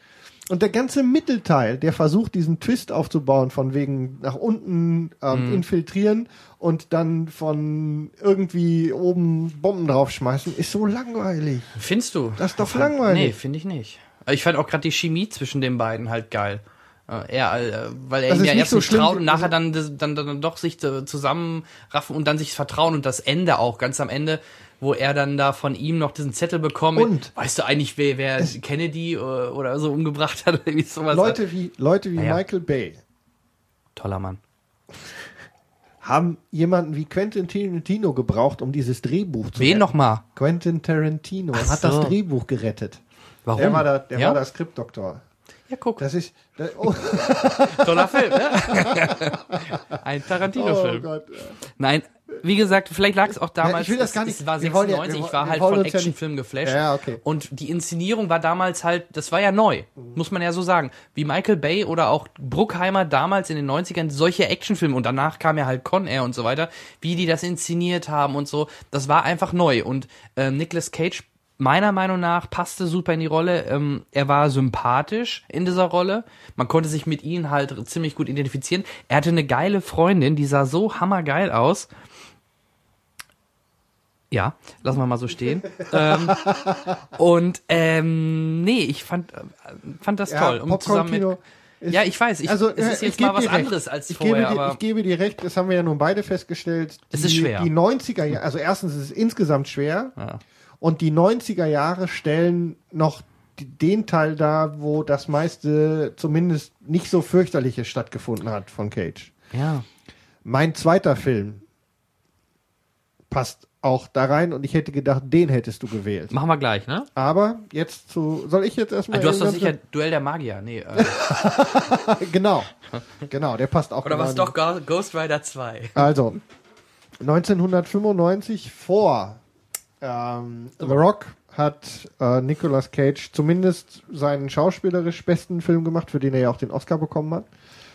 Und der ganze Mittelteil, der versucht, diesen Twist aufzubauen, von wegen nach unten ähm, Mhm. infiltrieren und dann von irgendwie oben Bomben draufschmeißen, ist so langweilig. Findest du? Das ist doch Fand- langweilig. Nee, finde ich nicht. Ich fand auch gerade die Chemie zwischen den beiden halt geil. Äh, Er, äh, weil er ihm ja erst so schlimm, traut und wie- nachher dann, dann, dann doch sich zu- zusammenraffen und dann sich vertrauen und das Ende auch, ganz am Ende, wo er dann da von ihm noch diesen Zettel bekommt. Und? weißt du eigentlich, wer, wer Kennedy oder, oder so umgebracht hat? Wie sowas Leute wie, Leute wie Naja. Michael Bay Toller Mann. haben jemanden wie Quentin Tarantino gebraucht, um dieses Drehbuch zu Wen nochmal? Quentin Tarantino Ach hat so. das Drehbuch gerettet. Warum? Der war der, der, ja? war der Skriptdoktor. ja, guck. Das ist. Das, oh, Toller Film, ne? Ein oh Tarantino-Film. Gott. Nein, wie gesagt, vielleicht lag es auch damals. Ja, ich will das gar nicht- Es war wir wollen ja- 96, wir ich war halt von Actionfilmen geflasht. Ja, okay. Und die Inszenierung war damals halt, das war ja neu, muss man ja so sagen. Wie Michael Bay oder auch Bruckheimer damals in den 90ern solche Actionfilme und danach kam ja halt Con Air und so weiter, wie die das inszeniert haben und so, das war einfach neu. Und ähm, Nicolas Cage meiner Meinung nach passte super in die Rolle. Ähm, er war sympathisch in dieser Rolle. Man konnte sich mit ihm halt ziemlich gut identifizieren. Er hatte eine geile Freundin, die sah so hammergeil aus. Ja, lassen wir mal so stehen. ähm, und ähm, nee, ich fand, äh, fand das toll. Um zusammen mit, ist- ja, ich weiß, ich, also, es ist äh, jetzt ich geb mal was recht. anderes als ich vorher, gebe dir, ich gebe dir recht, das haben wir ja nun beide festgestellt. Die, Es ist schwer. Die 90er Jahre, also erstens ist es insgesamt schwer. Ja. Und die 90er Jahre stellen noch den Teil dar, wo das meiste zumindest nicht so fürchterliche stattgefunden hat von Cage. ja. Mein zweiter Film passt auch da rein und ich hätte gedacht, den hättest du gewählt. Machen wir gleich, ne? Aber jetzt zu, soll ich jetzt erstmal. Ah, du hast doch sicher Duell der Magier. Nee, äh, Genau, genau, der passt auch. oder was doch Ghost Rider 2. Also, 1995 vor ähm, The Rock hat äh, Nicolas Cage zumindest seinen schauspielerisch besten Film gemacht, für den er ja auch den Oscar bekommen hat.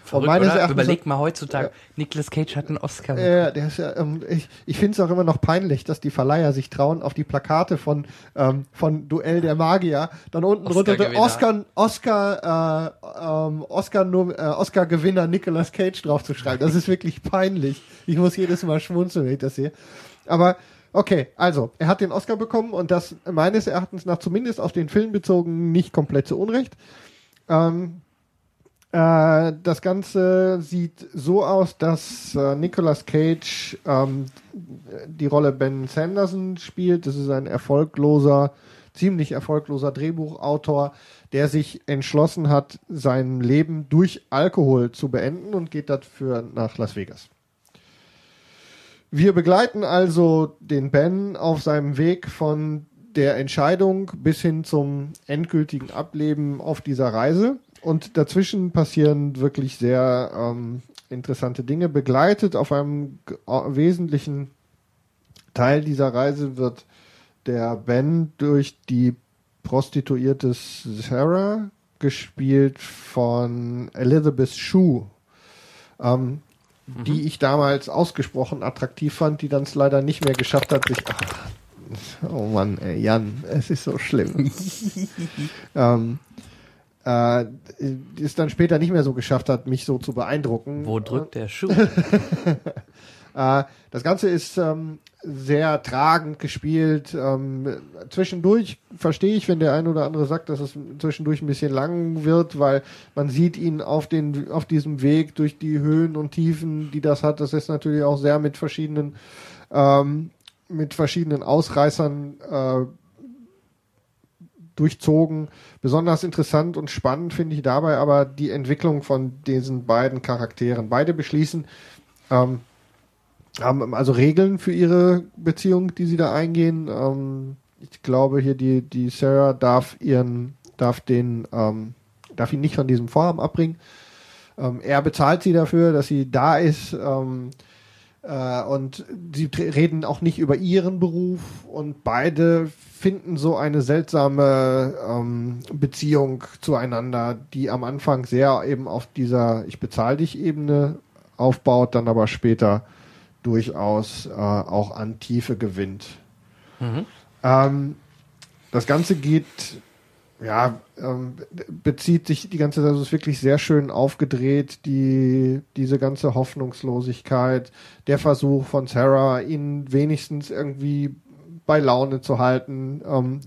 Verrückt, meines oder? Erachtens- Überleg mal heutzutage, Nicolas Cage hat einen Oscar. bekommen. Äh, der ist ja, ähm, ich ich finde es auch immer noch peinlich, dass die Verleiher sich trauen, auf die Plakate von, ähm, von Duell der Magier dann unten drunter Oscar-Gewinner. Oscar, Oscar, äh, ähm, Oscar, äh, Oscar Gewinner Nicolas Cage draufzuschreiben. Das ist wirklich peinlich. Ich muss jedes Mal schmunzeln, wenn ich das sehe. Aber okay, also er hat den Oscar bekommen und das meines Erachtens nach zumindest auf den Film bezogen nicht komplett zu Unrecht. Ähm, äh, das Ganze sieht so aus, dass äh, Nicolas Cage ähm, die Rolle Ben Sanderson spielt. Das ist ein erfolgloser, ziemlich erfolgloser Drehbuchautor, der sich entschlossen hat, sein Leben durch Alkohol zu beenden und geht dafür nach Las Vegas. Wir begleiten also den Ben auf seinem Weg von der Entscheidung bis hin zum endgültigen Ableben auf dieser Reise. Und dazwischen passieren wirklich sehr ähm, interessante Dinge. Begleitet auf einem wesentlichen Teil dieser Reise wird der Ben durch die Prostituierte Sarah, gespielt von Elizabeth Shue, ähm, die ich damals ausgesprochen attraktiv fand, die dann es leider nicht mehr geschafft hat, sich. Ach, oh Mann, ey, Jan, es ist so schlimm. ähm, äh, es dann später nicht mehr so geschafft hat, mich so zu beeindrucken. Wo drückt der Schuh? Äh, das Ganze ist ähm, sehr tragend gespielt. Ähm, zwischendurch verstehe ich, wenn der ein oder andere sagt, dass es zwischendurch ein bisschen lang wird, weil man sieht ihn auf, den, auf diesem Weg durch die Höhen und Tiefen, die das hat. Das ist natürlich auch sehr mit verschiedenen, ähm, mit verschiedenen Ausreißern äh, durchzogen. Besonders interessant und spannend finde ich dabei aber die Entwicklung von diesen beiden Charakteren. Beide beschließen, ähm, haben also Regeln für ihre Beziehung, die sie da eingehen. Ähm, ich glaube hier die die Sarah darf ihren darf den ähm, darf ihn nicht von diesem Vorhaben abbringen. Ähm, er bezahlt sie dafür, dass sie da ist. Ähm, äh, und sie reden auch nicht über ihren Beruf und beide finden so eine seltsame ähm, Beziehung zueinander, die am Anfang sehr eben auf dieser Ich bezahle dich Ebene aufbaut, dann aber später durchaus äh, auch an Tiefe gewinnt. Ähm, das Ganze geht, ja, ähm, bezieht sich die ganze Zeit, also ist wirklich sehr schön aufgedreht, die, diese ganze Hoffnungslosigkeit, der Versuch von Sarah, ihn wenigstens irgendwie bei Laune zu halten, ähm,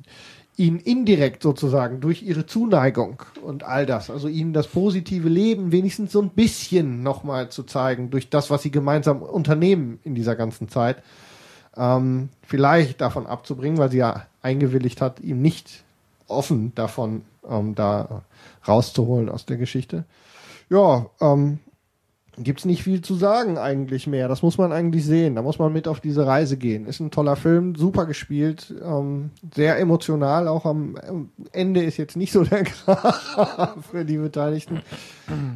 ihn indirekt sozusagen durch ihre Zuneigung und all das, also ihnen das positive Leben wenigstens so ein bisschen nochmal zu zeigen, durch das, was sie gemeinsam unternehmen in dieser ganzen Zeit. ähm, vielleicht davon abzubringen, weil sie ja eingewilligt hat, ihm nicht offen davon ähm, da rauszuholen aus der Geschichte. Ja, ähm, gibt's nicht viel zu sagen eigentlich mehr. Das muss man eigentlich sehen. Da muss man mit auf diese Reise gehen. Ist ein toller Film, super gespielt, ähm, sehr emotional. Auch am Ende ist jetzt nicht so der Graf für die Beteiligten.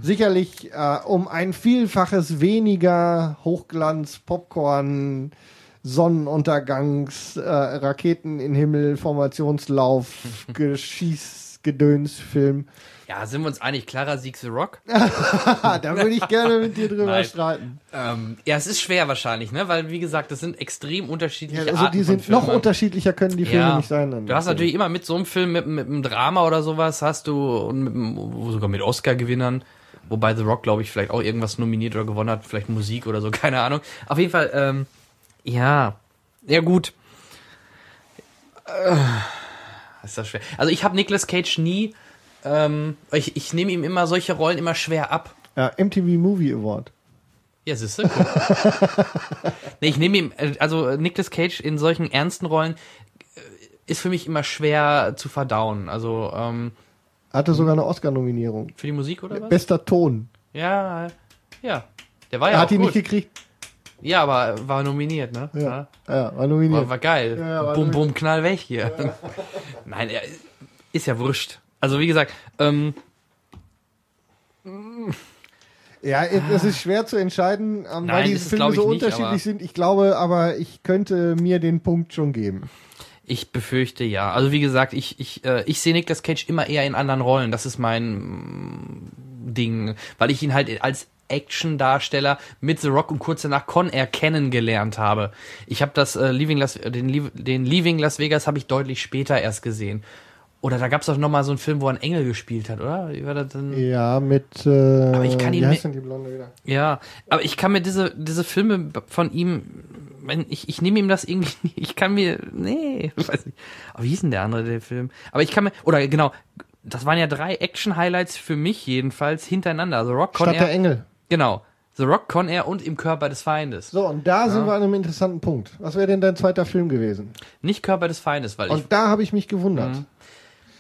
Sicherlich äh, um ein Vielfaches weniger Hochglanz, Popcorn, Sonnenuntergangs, äh, Raketen in Himmel, Formationslauf, Geschieß, Gedönsfilm. Ja, sind wir uns einig, Clara Sieg The Rock? da würde ich gerne mit dir drüber Nein. streiten. Ähm, ja, es ist schwer wahrscheinlich, ne? Weil, wie gesagt, das sind extrem unterschiedliche Ja, also Arten die sind noch unterschiedlicher können die Filme nicht sein. dann. Du hast natürlich immer mit so einem Film, mit, mit einem Drama oder sowas, hast du, und mit, sogar mit Oscar-Gewinnern, wobei The Rock, glaube ich, vielleicht auch irgendwas nominiert oder gewonnen hat, vielleicht Musik oder so, keine Ahnung. Auf jeden Fall, ähm, ja, ja gut. Äh, ist das schwer. Also ich habe Nicolas Cage nie, ähm, ich, ich nehme ihm immer solche Rollen immer schwer ab. ja, MTV Movie Award. Ja, siehst du? nee, ich nehme ihm, äh, also Nicolas Cage in solchen ernsten Rollen äh, ist für mich immer schwer zu verdauen. Also ähm, Hatte sogar eine Oscar-Nominierung. für die Musik oder was? Bester Ton. Ja, ja. Der war ja Er auch hat ihn gut. nicht gekriegt. Ja, aber war nominiert, ne? Ja, ja war War, nominiert. war geil. Ja, war bum, nominiert. bum, knall weg hier. Nein, er ist ja wurscht. Also wie gesagt, ähm, Ja, es ist schwer zu entscheiden, ähm, weil Nein, die ist es, Filme so nicht, unterschiedlich sind. Ich glaube, aber ich könnte mir den Punkt schon geben. Ich befürchte ja. Also wie gesagt, ich, ich, äh, ich sehe Nicolas Cage immer eher in anderen Rollen. Das ist mein mm, Ding, weil ich ihn halt als Action-Darsteller mit The Rock und kurz danach Con Air kennengelernt habe. Ich habe das äh, Leaving Las, den, den Leaving Las Vegas habe ich deutlich später erst gesehen. Oder da gab es doch noch mal so einen Film, wo einen Engel gespielt hat, oder? Wie war das denn? Ja, mit. Äh, Aber ich kann ihn wie heißt denn die Blonde wieder? Ja, aber ich kann mir diese, diese Filme von ihm, ich, ich nehme ihm das irgendwie, nicht- ich kann mir, nee, weiß nicht. Aber wie hieß denn der andere, der Film? Aber ich kann mir, oder genau, das waren ja drei Action-Highlights für mich jedenfalls hintereinander. Also Rock, Con Stadt der Air, Engel. genau. The Rock, Con Air und Im Körper des Feindes. So, und da sind wir an einem interessanten Punkt. Was wäre denn dein zweiter Film gewesen? Nicht Körper des Feindes, weil Und da habe ich mich gewundert. Mhm.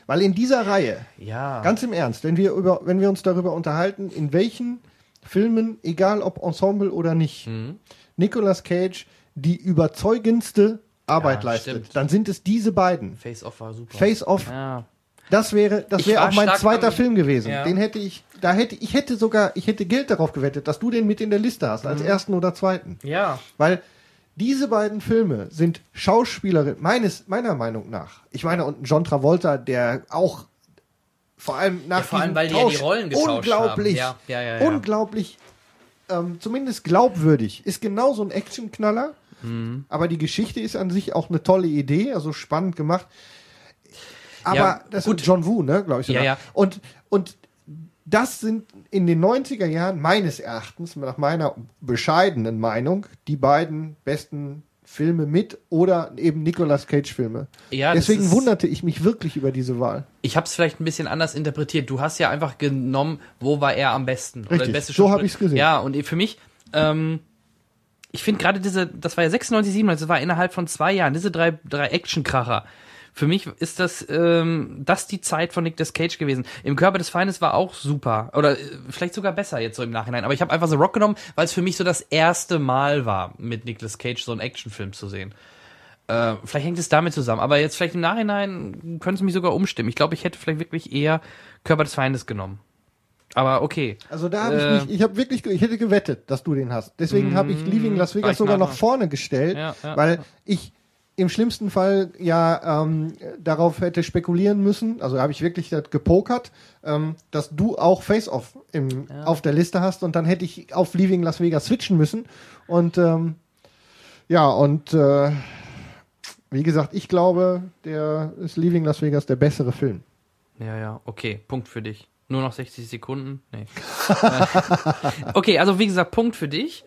Weil in dieser Reihe, ja. ganz im Ernst, wenn wir, über, wenn wir uns darüber unterhalten, in welchen Filmen, egal ob Ensemble oder nicht, Mhm. Nicolas Cage die überzeugendste Arbeit Ja, leistet, stimmt. dann sind es diese beiden. Face Off war super. Face Off, Ja. das wäre, das wäre auch mein zweiter Film gewesen. Ja. Den hätte ich, da hätte, ich hätte sogar, ich hätte Geld darauf gewettet, dass du den mit in der Liste hast, Mhm. als ersten oder zweiten. Ja. Weil diese beiden Filme sind Schauspielerin, meines, meiner Meinung nach. Ich meine, und John Travolta, der auch vor allem nach Ja, vor allem, weil die ja Tausch die Rollen getauscht unglaublich, haben. Ja, ja, ja, ja. unglaublich, ähm, zumindest glaubwürdig. Ist genauso ein Actionknaller, Mhm. aber die Geschichte ist an sich auch eine tolle Idee, also spannend gemacht. Aber Ja, das gut. ist John Woo, ne, glaube ich. Ja, sogar. ja. Und, und das sind in den 90er Jahren meines Erachtens, nach meiner bescheidenen Meinung, die beiden besten Filme mit oder eben Nicolas Cage Filme. Ja, Deswegen ist- wunderte ich mich wirklich über diese Wahl. Ich habe es vielleicht ein bisschen anders interpretiert. Du hast ja einfach genommen, wo war er am besten. Oder Richtig, der beste so Schauspieler. hab ich's gesehen. Ja, und für mich, ähm, ich finde gerade diese, das war ja 96, 97, das war innerhalb von zwei Jahren, diese drei, drei Actionkracher. Für mich ist das, ähm, das die Zeit von Nicolas Cage gewesen. Im Körper des Feindes war auch super. Oder äh, vielleicht sogar besser jetzt so im Nachhinein. Aber ich habe einfach so Rock genommen, weil es für mich so das erste Mal war, mit Nicolas Cage so einen Actionfilm zu sehen. Äh, vielleicht hängt es damit zusammen. Aber jetzt vielleicht im Nachhinein könnte es mich sogar umstimmen. Ich glaube, ich hätte vielleicht wirklich eher Körper des Feindes genommen. Aber okay. Also da habe Äh, ich mich, ich habe wirklich, ich hätte gewettet, dass du den hast. Deswegen habe ich Leaving Las Vegas sogar noch vorne gestellt, Ja, ja, weil ja. ich im schlimmsten Fall ja ähm, darauf hätte spekulieren müssen, also habe ich wirklich das gepokert, ähm, dass du auch Face-Off im, auf der Liste hast und dann hätte ich auf Leaving Las Vegas switchen müssen und ähm, ja und äh, wie gesagt, ich glaube, der ist Leaving Las Vegas der bessere Film. Ja, ja, okay. Punkt für dich. Nur noch 60 Sekunden? Nee. Okay, also wie gesagt, Punkt für dich.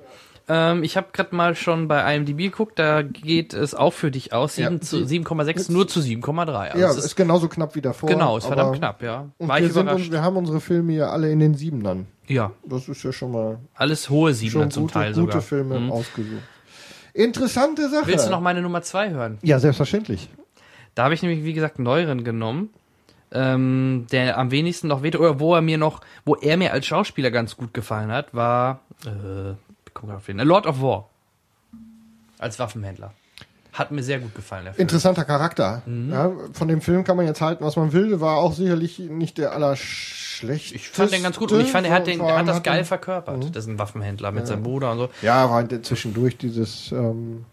Ähm, ich habe gerade mal schon bei IMDb geguckt, da geht es auch für dich aus. Ja, 7 zu 7,6 nur zu 7,3. Also ja, es ist, ist, genauso knapp wie davor. genau, ist verdammt knapp, ja. Und wir, sind uns, wir haben unsere Filme ja alle in den Siebenern. ja, Das ist ja schon mal alles hohe Siebener zum gute, Teil gute sogar. Filme Mhm. ausgesucht. Interessante Sache. Willst du noch meine Nummer zwei hören? Ja, selbstverständlich. Da habe ich nämlich, wie gesagt, einen neueren genommen, ähm, der am wenigsten noch weht, oder wo er mir noch, wo er mir als Schauspieler ganz gut gefallen hat, war, äh, den, Lord of War. Als Waffenhändler. Hat mir sehr gut gefallen. Interessanter Charakter. Mhm. Ja, von dem Film kann man jetzt halten, was man will. War auch sicherlich nicht der allerschlechteste. Ich fand den ganz gut und ich fand, er hat, den, hat das hat geil er- verkörpert. Das ist ein Waffenhändler mit seinem Bruder und so. Ja, war zwischendurch dieses, ähm,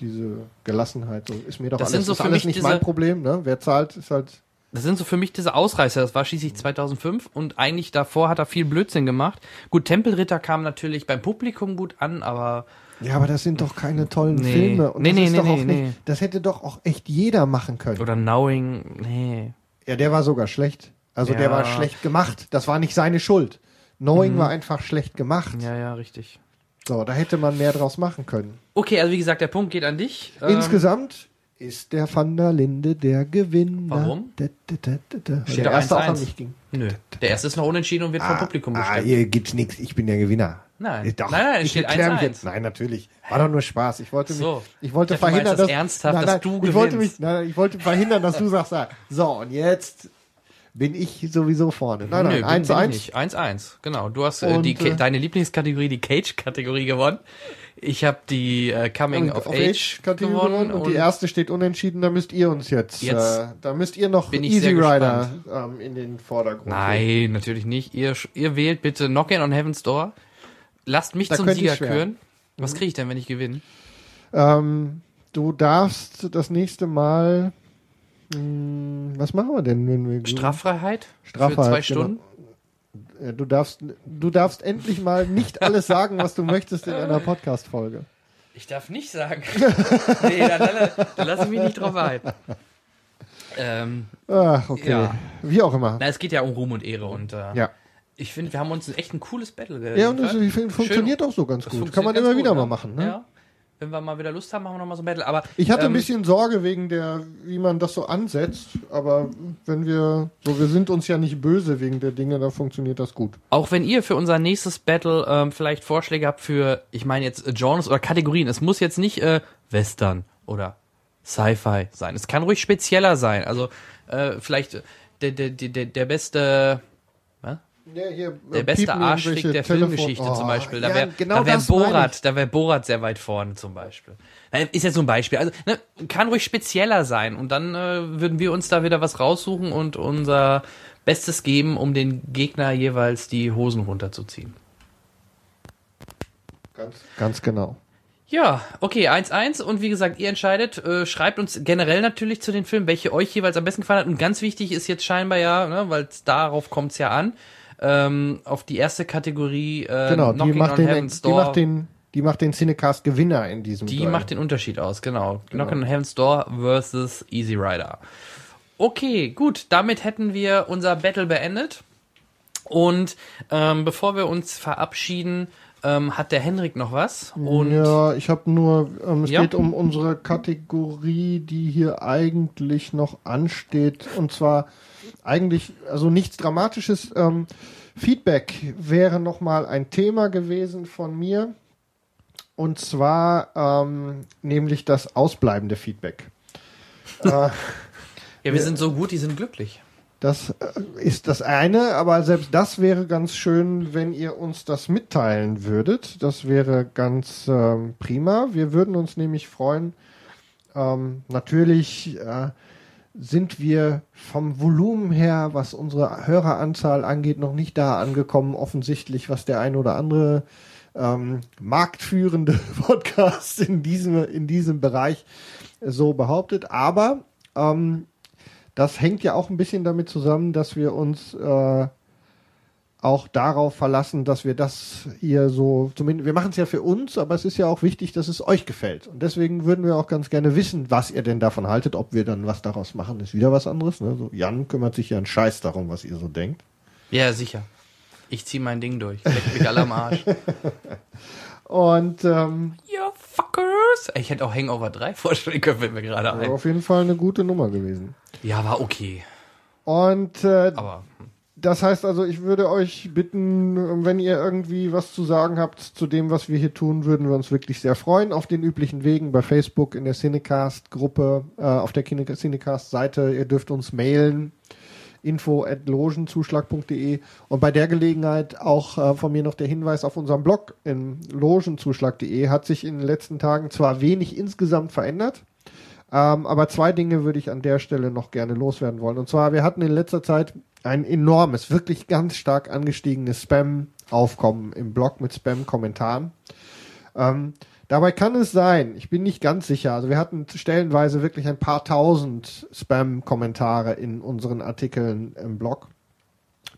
diese Gelassenheit. So ist mir doch Das alles, so ist alles nicht diese- mein Problem. Ne? Wer zahlt, ist halt. Das sind so für mich diese Ausreißer. Das war schließlich 2005 und eigentlich davor hat er viel Blödsinn gemacht. Gut, Tempelritter kam natürlich beim Publikum gut an, aber Ja, aber das sind doch keine tollen Nee. Filme. Und Nee, das nee, ist nee, doch auch nee, nicht. Das hätte doch auch echt jeder machen können. oder Knowing, nee. Ja, der war sogar schlecht. Also der Ja. war schlecht gemacht. Das war nicht seine Schuld. Knowing war einfach schlecht gemacht. Mhm. Ja, ja, richtig. So, da hätte man mehr draus machen können. Okay, also wie gesagt, der Punkt geht an dich. Ähm, Insgesamt ist der Van der Linde der Gewinner. Warum? Da, da, da, der erste auch 1-1. an mich ging. Nö. Der erste ist noch unentschieden und wird vom Publikum ah, bestimmt. hier gibt's nichts. Ich bin der Gewinner. Nein. Äh, Doch. Nein, nein, ich steht erklär mich 1-1. jetzt. Nein, natürlich. War doch nur Spaß. Ich wollte mich, So. ich wollte Ich dachte, verhindern, das dass ernsthaft, nein, dass nein, du ich wollte mich, nein, ich wollte verhindern, dass du sagst, ah, so und jetzt bin ich sowieso vorne. Nein, Nö, nein, bin- bin 1-1. ich nicht. 1-1, genau. Du hast äh, Und, die, äh, deine Lieblingskategorie, die Cage-Kategorie gewonnen. Ich habe die äh, Coming of, Age Kategorie gewonnen. und die erste steht unentschieden. Da müsst ihr uns jetzt, Jetzt äh, da müsst ihr noch Easy Rider ähm, in den Vordergrund. Nein, natürlich nicht. Ihr, ihr wählt bitte Knockin' on Heaven's Door. Lasst mich Da zum Sieger küren. Was kriege ich denn, wenn ich gewinne? Ähm, du darfst das nächste Mal. Mh, was machen wir denn, wenn wir Straffreiheit? Straffreiheit, Für zwei genau. Stunden? Äh, Du darfst, du darfst endlich mal nicht alles sagen, was du möchtest in einer Podcast-Folge. Ich darf nicht sagen. nee, dann, dann, ich mich nicht drauf ein. Ähm, Ach, okay. Ja. Wie auch immer. na, es geht ja um Ruhm und Ehre und äh, Ja. ich finde, wir haben uns echt ein cooles Battle geliefert. Ja, und das ich finde, funktioniert auch so ganz Das gut. Kann man immer gut, wieder ne? mal machen. Ne? Ja. Wenn wir mal wieder Lust haben, machen wir nochmal so ein Battle. Aber Ich hatte ein ähm, bisschen Sorge wegen der, wie man das so ansetzt, aber wenn wir, so wir sind uns ja nicht böse wegen der Dinge, da funktioniert das gut. Auch wenn ihr für unser nächstes Battle ähm, vielleicht Vorschläge habt für, ich meine jetzt äh, Genres oder Kategorien. Es muss jetzt nicht äh, Western oder Sci-Fi sein. Es kann ruhig spezieller sein. Also äh, vielleicht äh, der, der, der, der beste Ja, hier, der äh, beste piepen Arschfick irgendwelche der Telefon- Filmgeschichte Oh, zum Beispiel. Da ja, wäre genau da wär. Borat, da wäre Borat sehr weit vorne zum Beispiel. Ist jetzt so ein Beispiel. Also ne, kann ruhig spezieller sein und dann äh, würden wir uns da wieder was raussuchen und unser Bestes geben, um den Gegner jeweils die Hosen runterzuziehen. Ganz, ganz genau. Ja, okay, 1-1 und wie gesagt, ihr entscheidet, äh, schreibt uns generell natürlich zu den Filmen, welche euch jeweils am besten gefallen hat und ganz wichtig ist jetzt scheinbar ja, ne, weil darauf kommt's ja an, ähm, auf die erste Kategorie äh, Genau, die macht, on den, die macht den, die macht den Cinecast Gewinner in diesem Die Duell. macht den Unterschied aus, genau. Knockin' on Heaven's Door versus Easy Rider. Okay, gut, damit hätten wir unser Battle beendet. Und ähm, bevor wir uns verabschieden, ähm, hat der Henrik noch was. Und ja, ich habe nur, ähm, es Ja. geht um unsere Kategorie, die hier eigentlich noch ansteht. Und zwar eigentlich, also nichts Dramatisches. Ähm, Feedback wäre nochmal ein Thema gewesen von mir. Und zwar ähm, nämlich das ausbleibende Feedback. äh, ja, wir sind so gut, die sind glücklich. Das äh, ist das eine, aber selbst das wäre ganz schön, wenn ihr uns das mitteilen würdet. Das wäre ganz ähm, prima. Wir würden uns nämlich freuen. Ähm, natürlich äh, sind wir vom Volumen her, was unsere Höreranzahl angeht, noch nicht da angekommen. Offensichtlich, was der ein oder andere ähm, marktführende Podcast in diesem, in diesem Bereich so behauptet. Aber ähm, das hängt ja auch ein bisschen damit zusammen, dass wir uns äh, auch darauf verlassen, dass wir das hier so, zumindest, wir machen es ja für uns, aber es ist ja auch wichtig, dass es euch gefällt. Und deswegen würden wir auch ganz gerne wissen, was ihr denn davon haltet, ob wir dann was daraus machen, ist wieder was anderes. Ne? So, Jan kümmert sich ja einen Scheiß darum, was ihr so denkt. Ja, sicher. Ich zieh mein Ding durch. Leck mich alle am Arsch. Und ähm, you fuckers! Ich hätte auch Hangover 3 vorstellen können, fällt mir gerade ein. auf jeden Fall eine gute Nummer gewesen. Ja, war okay. Und äh, Aber das heißt also, ich würde euch bitten, wenn ihr irgendwie was zu sagen habt zu dem, was wir hier tun, würden wir uns wirklich sehr freuen. Auf den üblichen Wegen bei Facebook, in der Cinecast-Gruppe, äh, auf der Cinecast-Seite. Ihr dürft uns mailen info at logenzuschlag.de und bei der Gelegenheit auch äh, von mir noch der Hinweis auf unserem Blog in logenzuschlag.de hat sich in den letzten Tagen zwar wenig insgesamt verändert, ähm, aber zwei Dinge würde ich an der Stelle noch gerne loswerden wollen. Und zwar, wir hatten in letzter Zeit ein enormes, wirklich ganz stark angestiegenes Spam-Aufkommen im Blog mit Spam-Kommentaren. Ähm, dabei kann es sein, ich bin nicht ganz sicher, also wir hatten stellenweise wirklich ein paar tausend Spam-Kommentare in unseren Artikeln im Blog.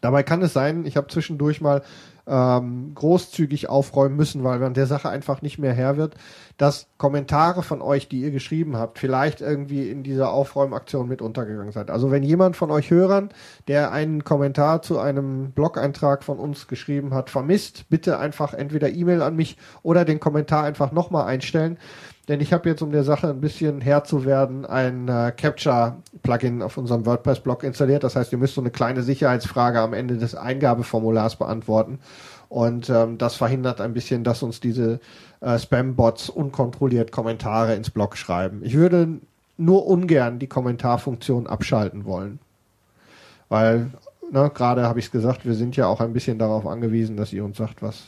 Dabei kann es sein, ich habe zwischendurch mal ähm, großzügig aufräumen müssen, weil man der Sache einfach nicht mehr Herr wird, dass Kommentare von euch, die ihr geschrieben habt, vielleicht irgendwie in dieser Aufräumaktion mit untergegangen seid. Also wenn jemand von euch Hörern, der einen Kommentar zu einem Blog-Eintrag von uns geschrieben hat, vermisst, bitte einfach entweder E-Mail an mich oder den Kommentar einfach nochmal einstellen. Denn ich habe jetzt, um der Sache ein bisschen Herr zu werden, ein äh, Capture-Plugin auf unserem WordPress-Blog installiert. Das heißt, ihr müsst so eine kleine Sicherheitsfrage am Ende des Eingabeformulars beantworten. Und ähm, das verhindert ein bisschen, dass uns diese äh, Spam-Bots unkontrolliert Kommentare ins Blog schreiben. Ich würde nur ungern die Kommentarfunktion abschalten wollen. Weil, ne, gerade habe ich es gesagt, wir sind ja auch ein bisschen darauf angewiesen, dass ihr uns sagt, was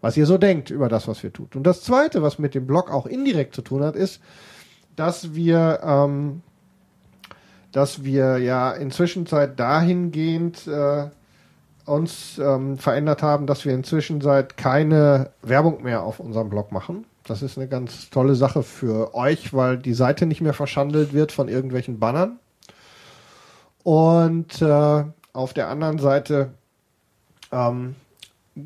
was ihr so denkt über das, was wir tut. Und das Zweite, was mit dem Blog auch indirekt zu tun hat, ist, dass wir, ähm, dass wir ja inzwischen Zeit dahingehend äh, uns ähm, verändert haben, dass wir inzwischen seit keine Werbung mehr auf unserem Blog machen. Das ist eine ganz tolle Sache für euch, weil die Seite nicht mehr verschandelt wird von irgendwelchen Bannern. Und äh, auf der anderen Seite ähm,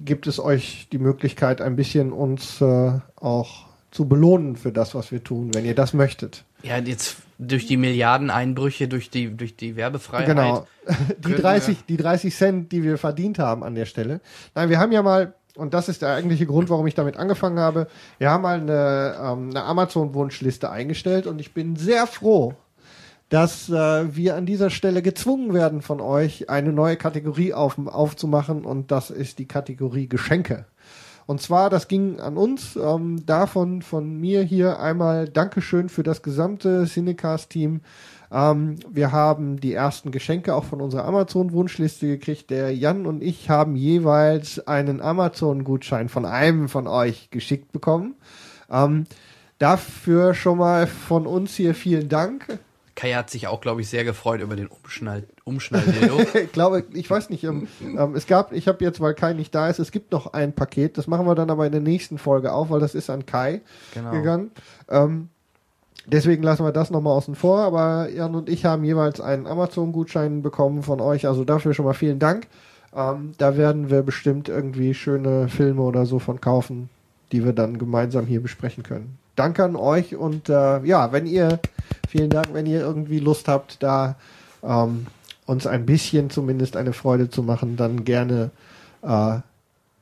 gibt es euch die Möglichkeit, ein bisschen uns äh, auch zu belohnen für das, was wir tun, wenn ihr das möchtet. Ja, jetzt durch die Milliardeneinbrüche, durch die, durch die Werbefreiheit. Genau. Die 30, die 30 Cent, die wir verdient haben an der Stelle. Nein, wir haben ja mal, und das ist der eigentliche Grund, warum ich damit angefangen habe, wir haben mal eine, ähm, eine Amazon-Wunschliste eingestellt und ich bin sehr froh, dass äh, wir an dieser Stelle gezwungen werden von euch, eine neue Kategorie auf, aufzumachen und das ist die Kategorie Geschenke. Und zwar, das ging an uns, ähm, davon von mir hier einmal Dankeschön für das gesamte Cinecast-Team. Ähm, wir haben die ersten Geschenke auch von unserer Amazon-Wunschliste gekriegt. Der Jan und ich haben jeweils einen Amazon-Gutschein von einem von euch geschickt bekommen. Ähm, dafür schon mal von uns hier vielen Dank. Kai hat sich auch, glaube ich, sehr gefreut über den Umschnall, Umschnalldildo. ich glaube, ich weiß nicht, ähm, ähm, es gab, ich habe jetzt, weil Kai nicht da ist, es gibt noch ein Paket, das machen wir dann aber in der nächsten Folge auf, weil das ist an Kai genau. gegangen. Ähm, deswegen lassen wir das nochmal außen vor, aber Jan und ich haben jeweils einen Amazon-Gutschein bekommen von euch, also dafür schon mal vielen Dank. Ähm, da werden wir bestimmt irgendwie schöne Filme oder so von kaufen, die wir dann gemeinsam hier besprechen können. Danke an euch und äh, ja, wenn ihr Vielen Dank, wenn ihr irgendwie Lust habt, da ähm, uns ein bisschen zumindest eine Freude zu machen, dann gerne, äh,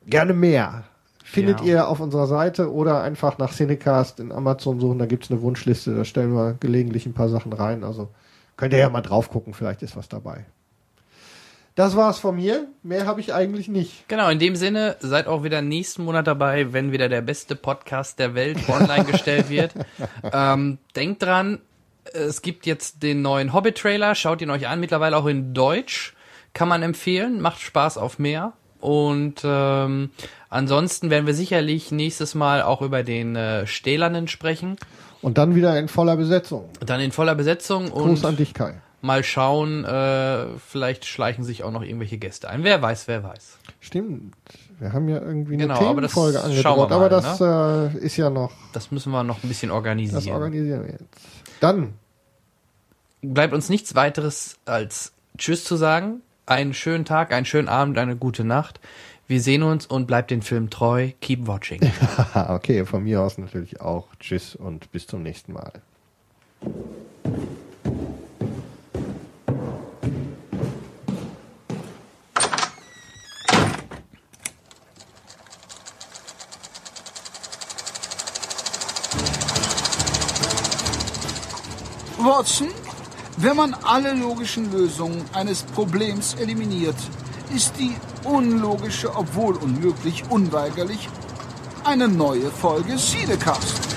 gerne mehr. Findet ja. ihr auf unserer Seite oder einfach nach Cinecast in Amazon suchen, da gibt es eine Wunschliste, da stellen wir gelegentlich ein paar Sachen rein. Also könnt ihr ja mal drauf gucken, vielleicht ist was dabei. Das war's von mir. Mehr habe ich eigentlich nicht. Genau, in dem Sinne, seid auch wieder nächsten Monat dabei, wenn wieder der beste Podcast der Welt online gestellt wird. Ähm, denkt dran, es gibt jetzt den neuen Hobbit-Trailer, schaut ihn euch an, mittlerweile auch in Deutsch. Kann man empfehlen, macht Spaß auf mehr. Und ähm, ansonsten werden wir sicherlich nächstes Mal auch über den äh, Stählernen sprechen. Und dann wieder in voller Besetzung. Dann in voller Besetzung. Gruß an dich, Kai. Mal schauen, äh, vielleicht schleichen sich auch noch irgendwelche Gäste ein. Wer weiß, wer weiß. Stimmt. Wir haben ja irgendwie eine genau, Themenfolge angedroht, aber das ne? äh, ist ja noch. Das müssen wir noch ein bisschen organisieren. Das organisieren wir jetzt. Dann bleibt uns nichts weiteres als Tschüss zu sagen. Einen schönen Tag, einen schönen Abend, eine gute Nacht. Wir sehen uns und bleibt den Film treu. Keep watching. okay, von mir aus natürlich auch. Tschüss und bis zum nächsten Mal. Watson, wenn man alle logischen Lösungen eines Problems eliminiert, ist die unlogische, obwohl unmöglich, unweigerlich eine neue Folge Siedecast.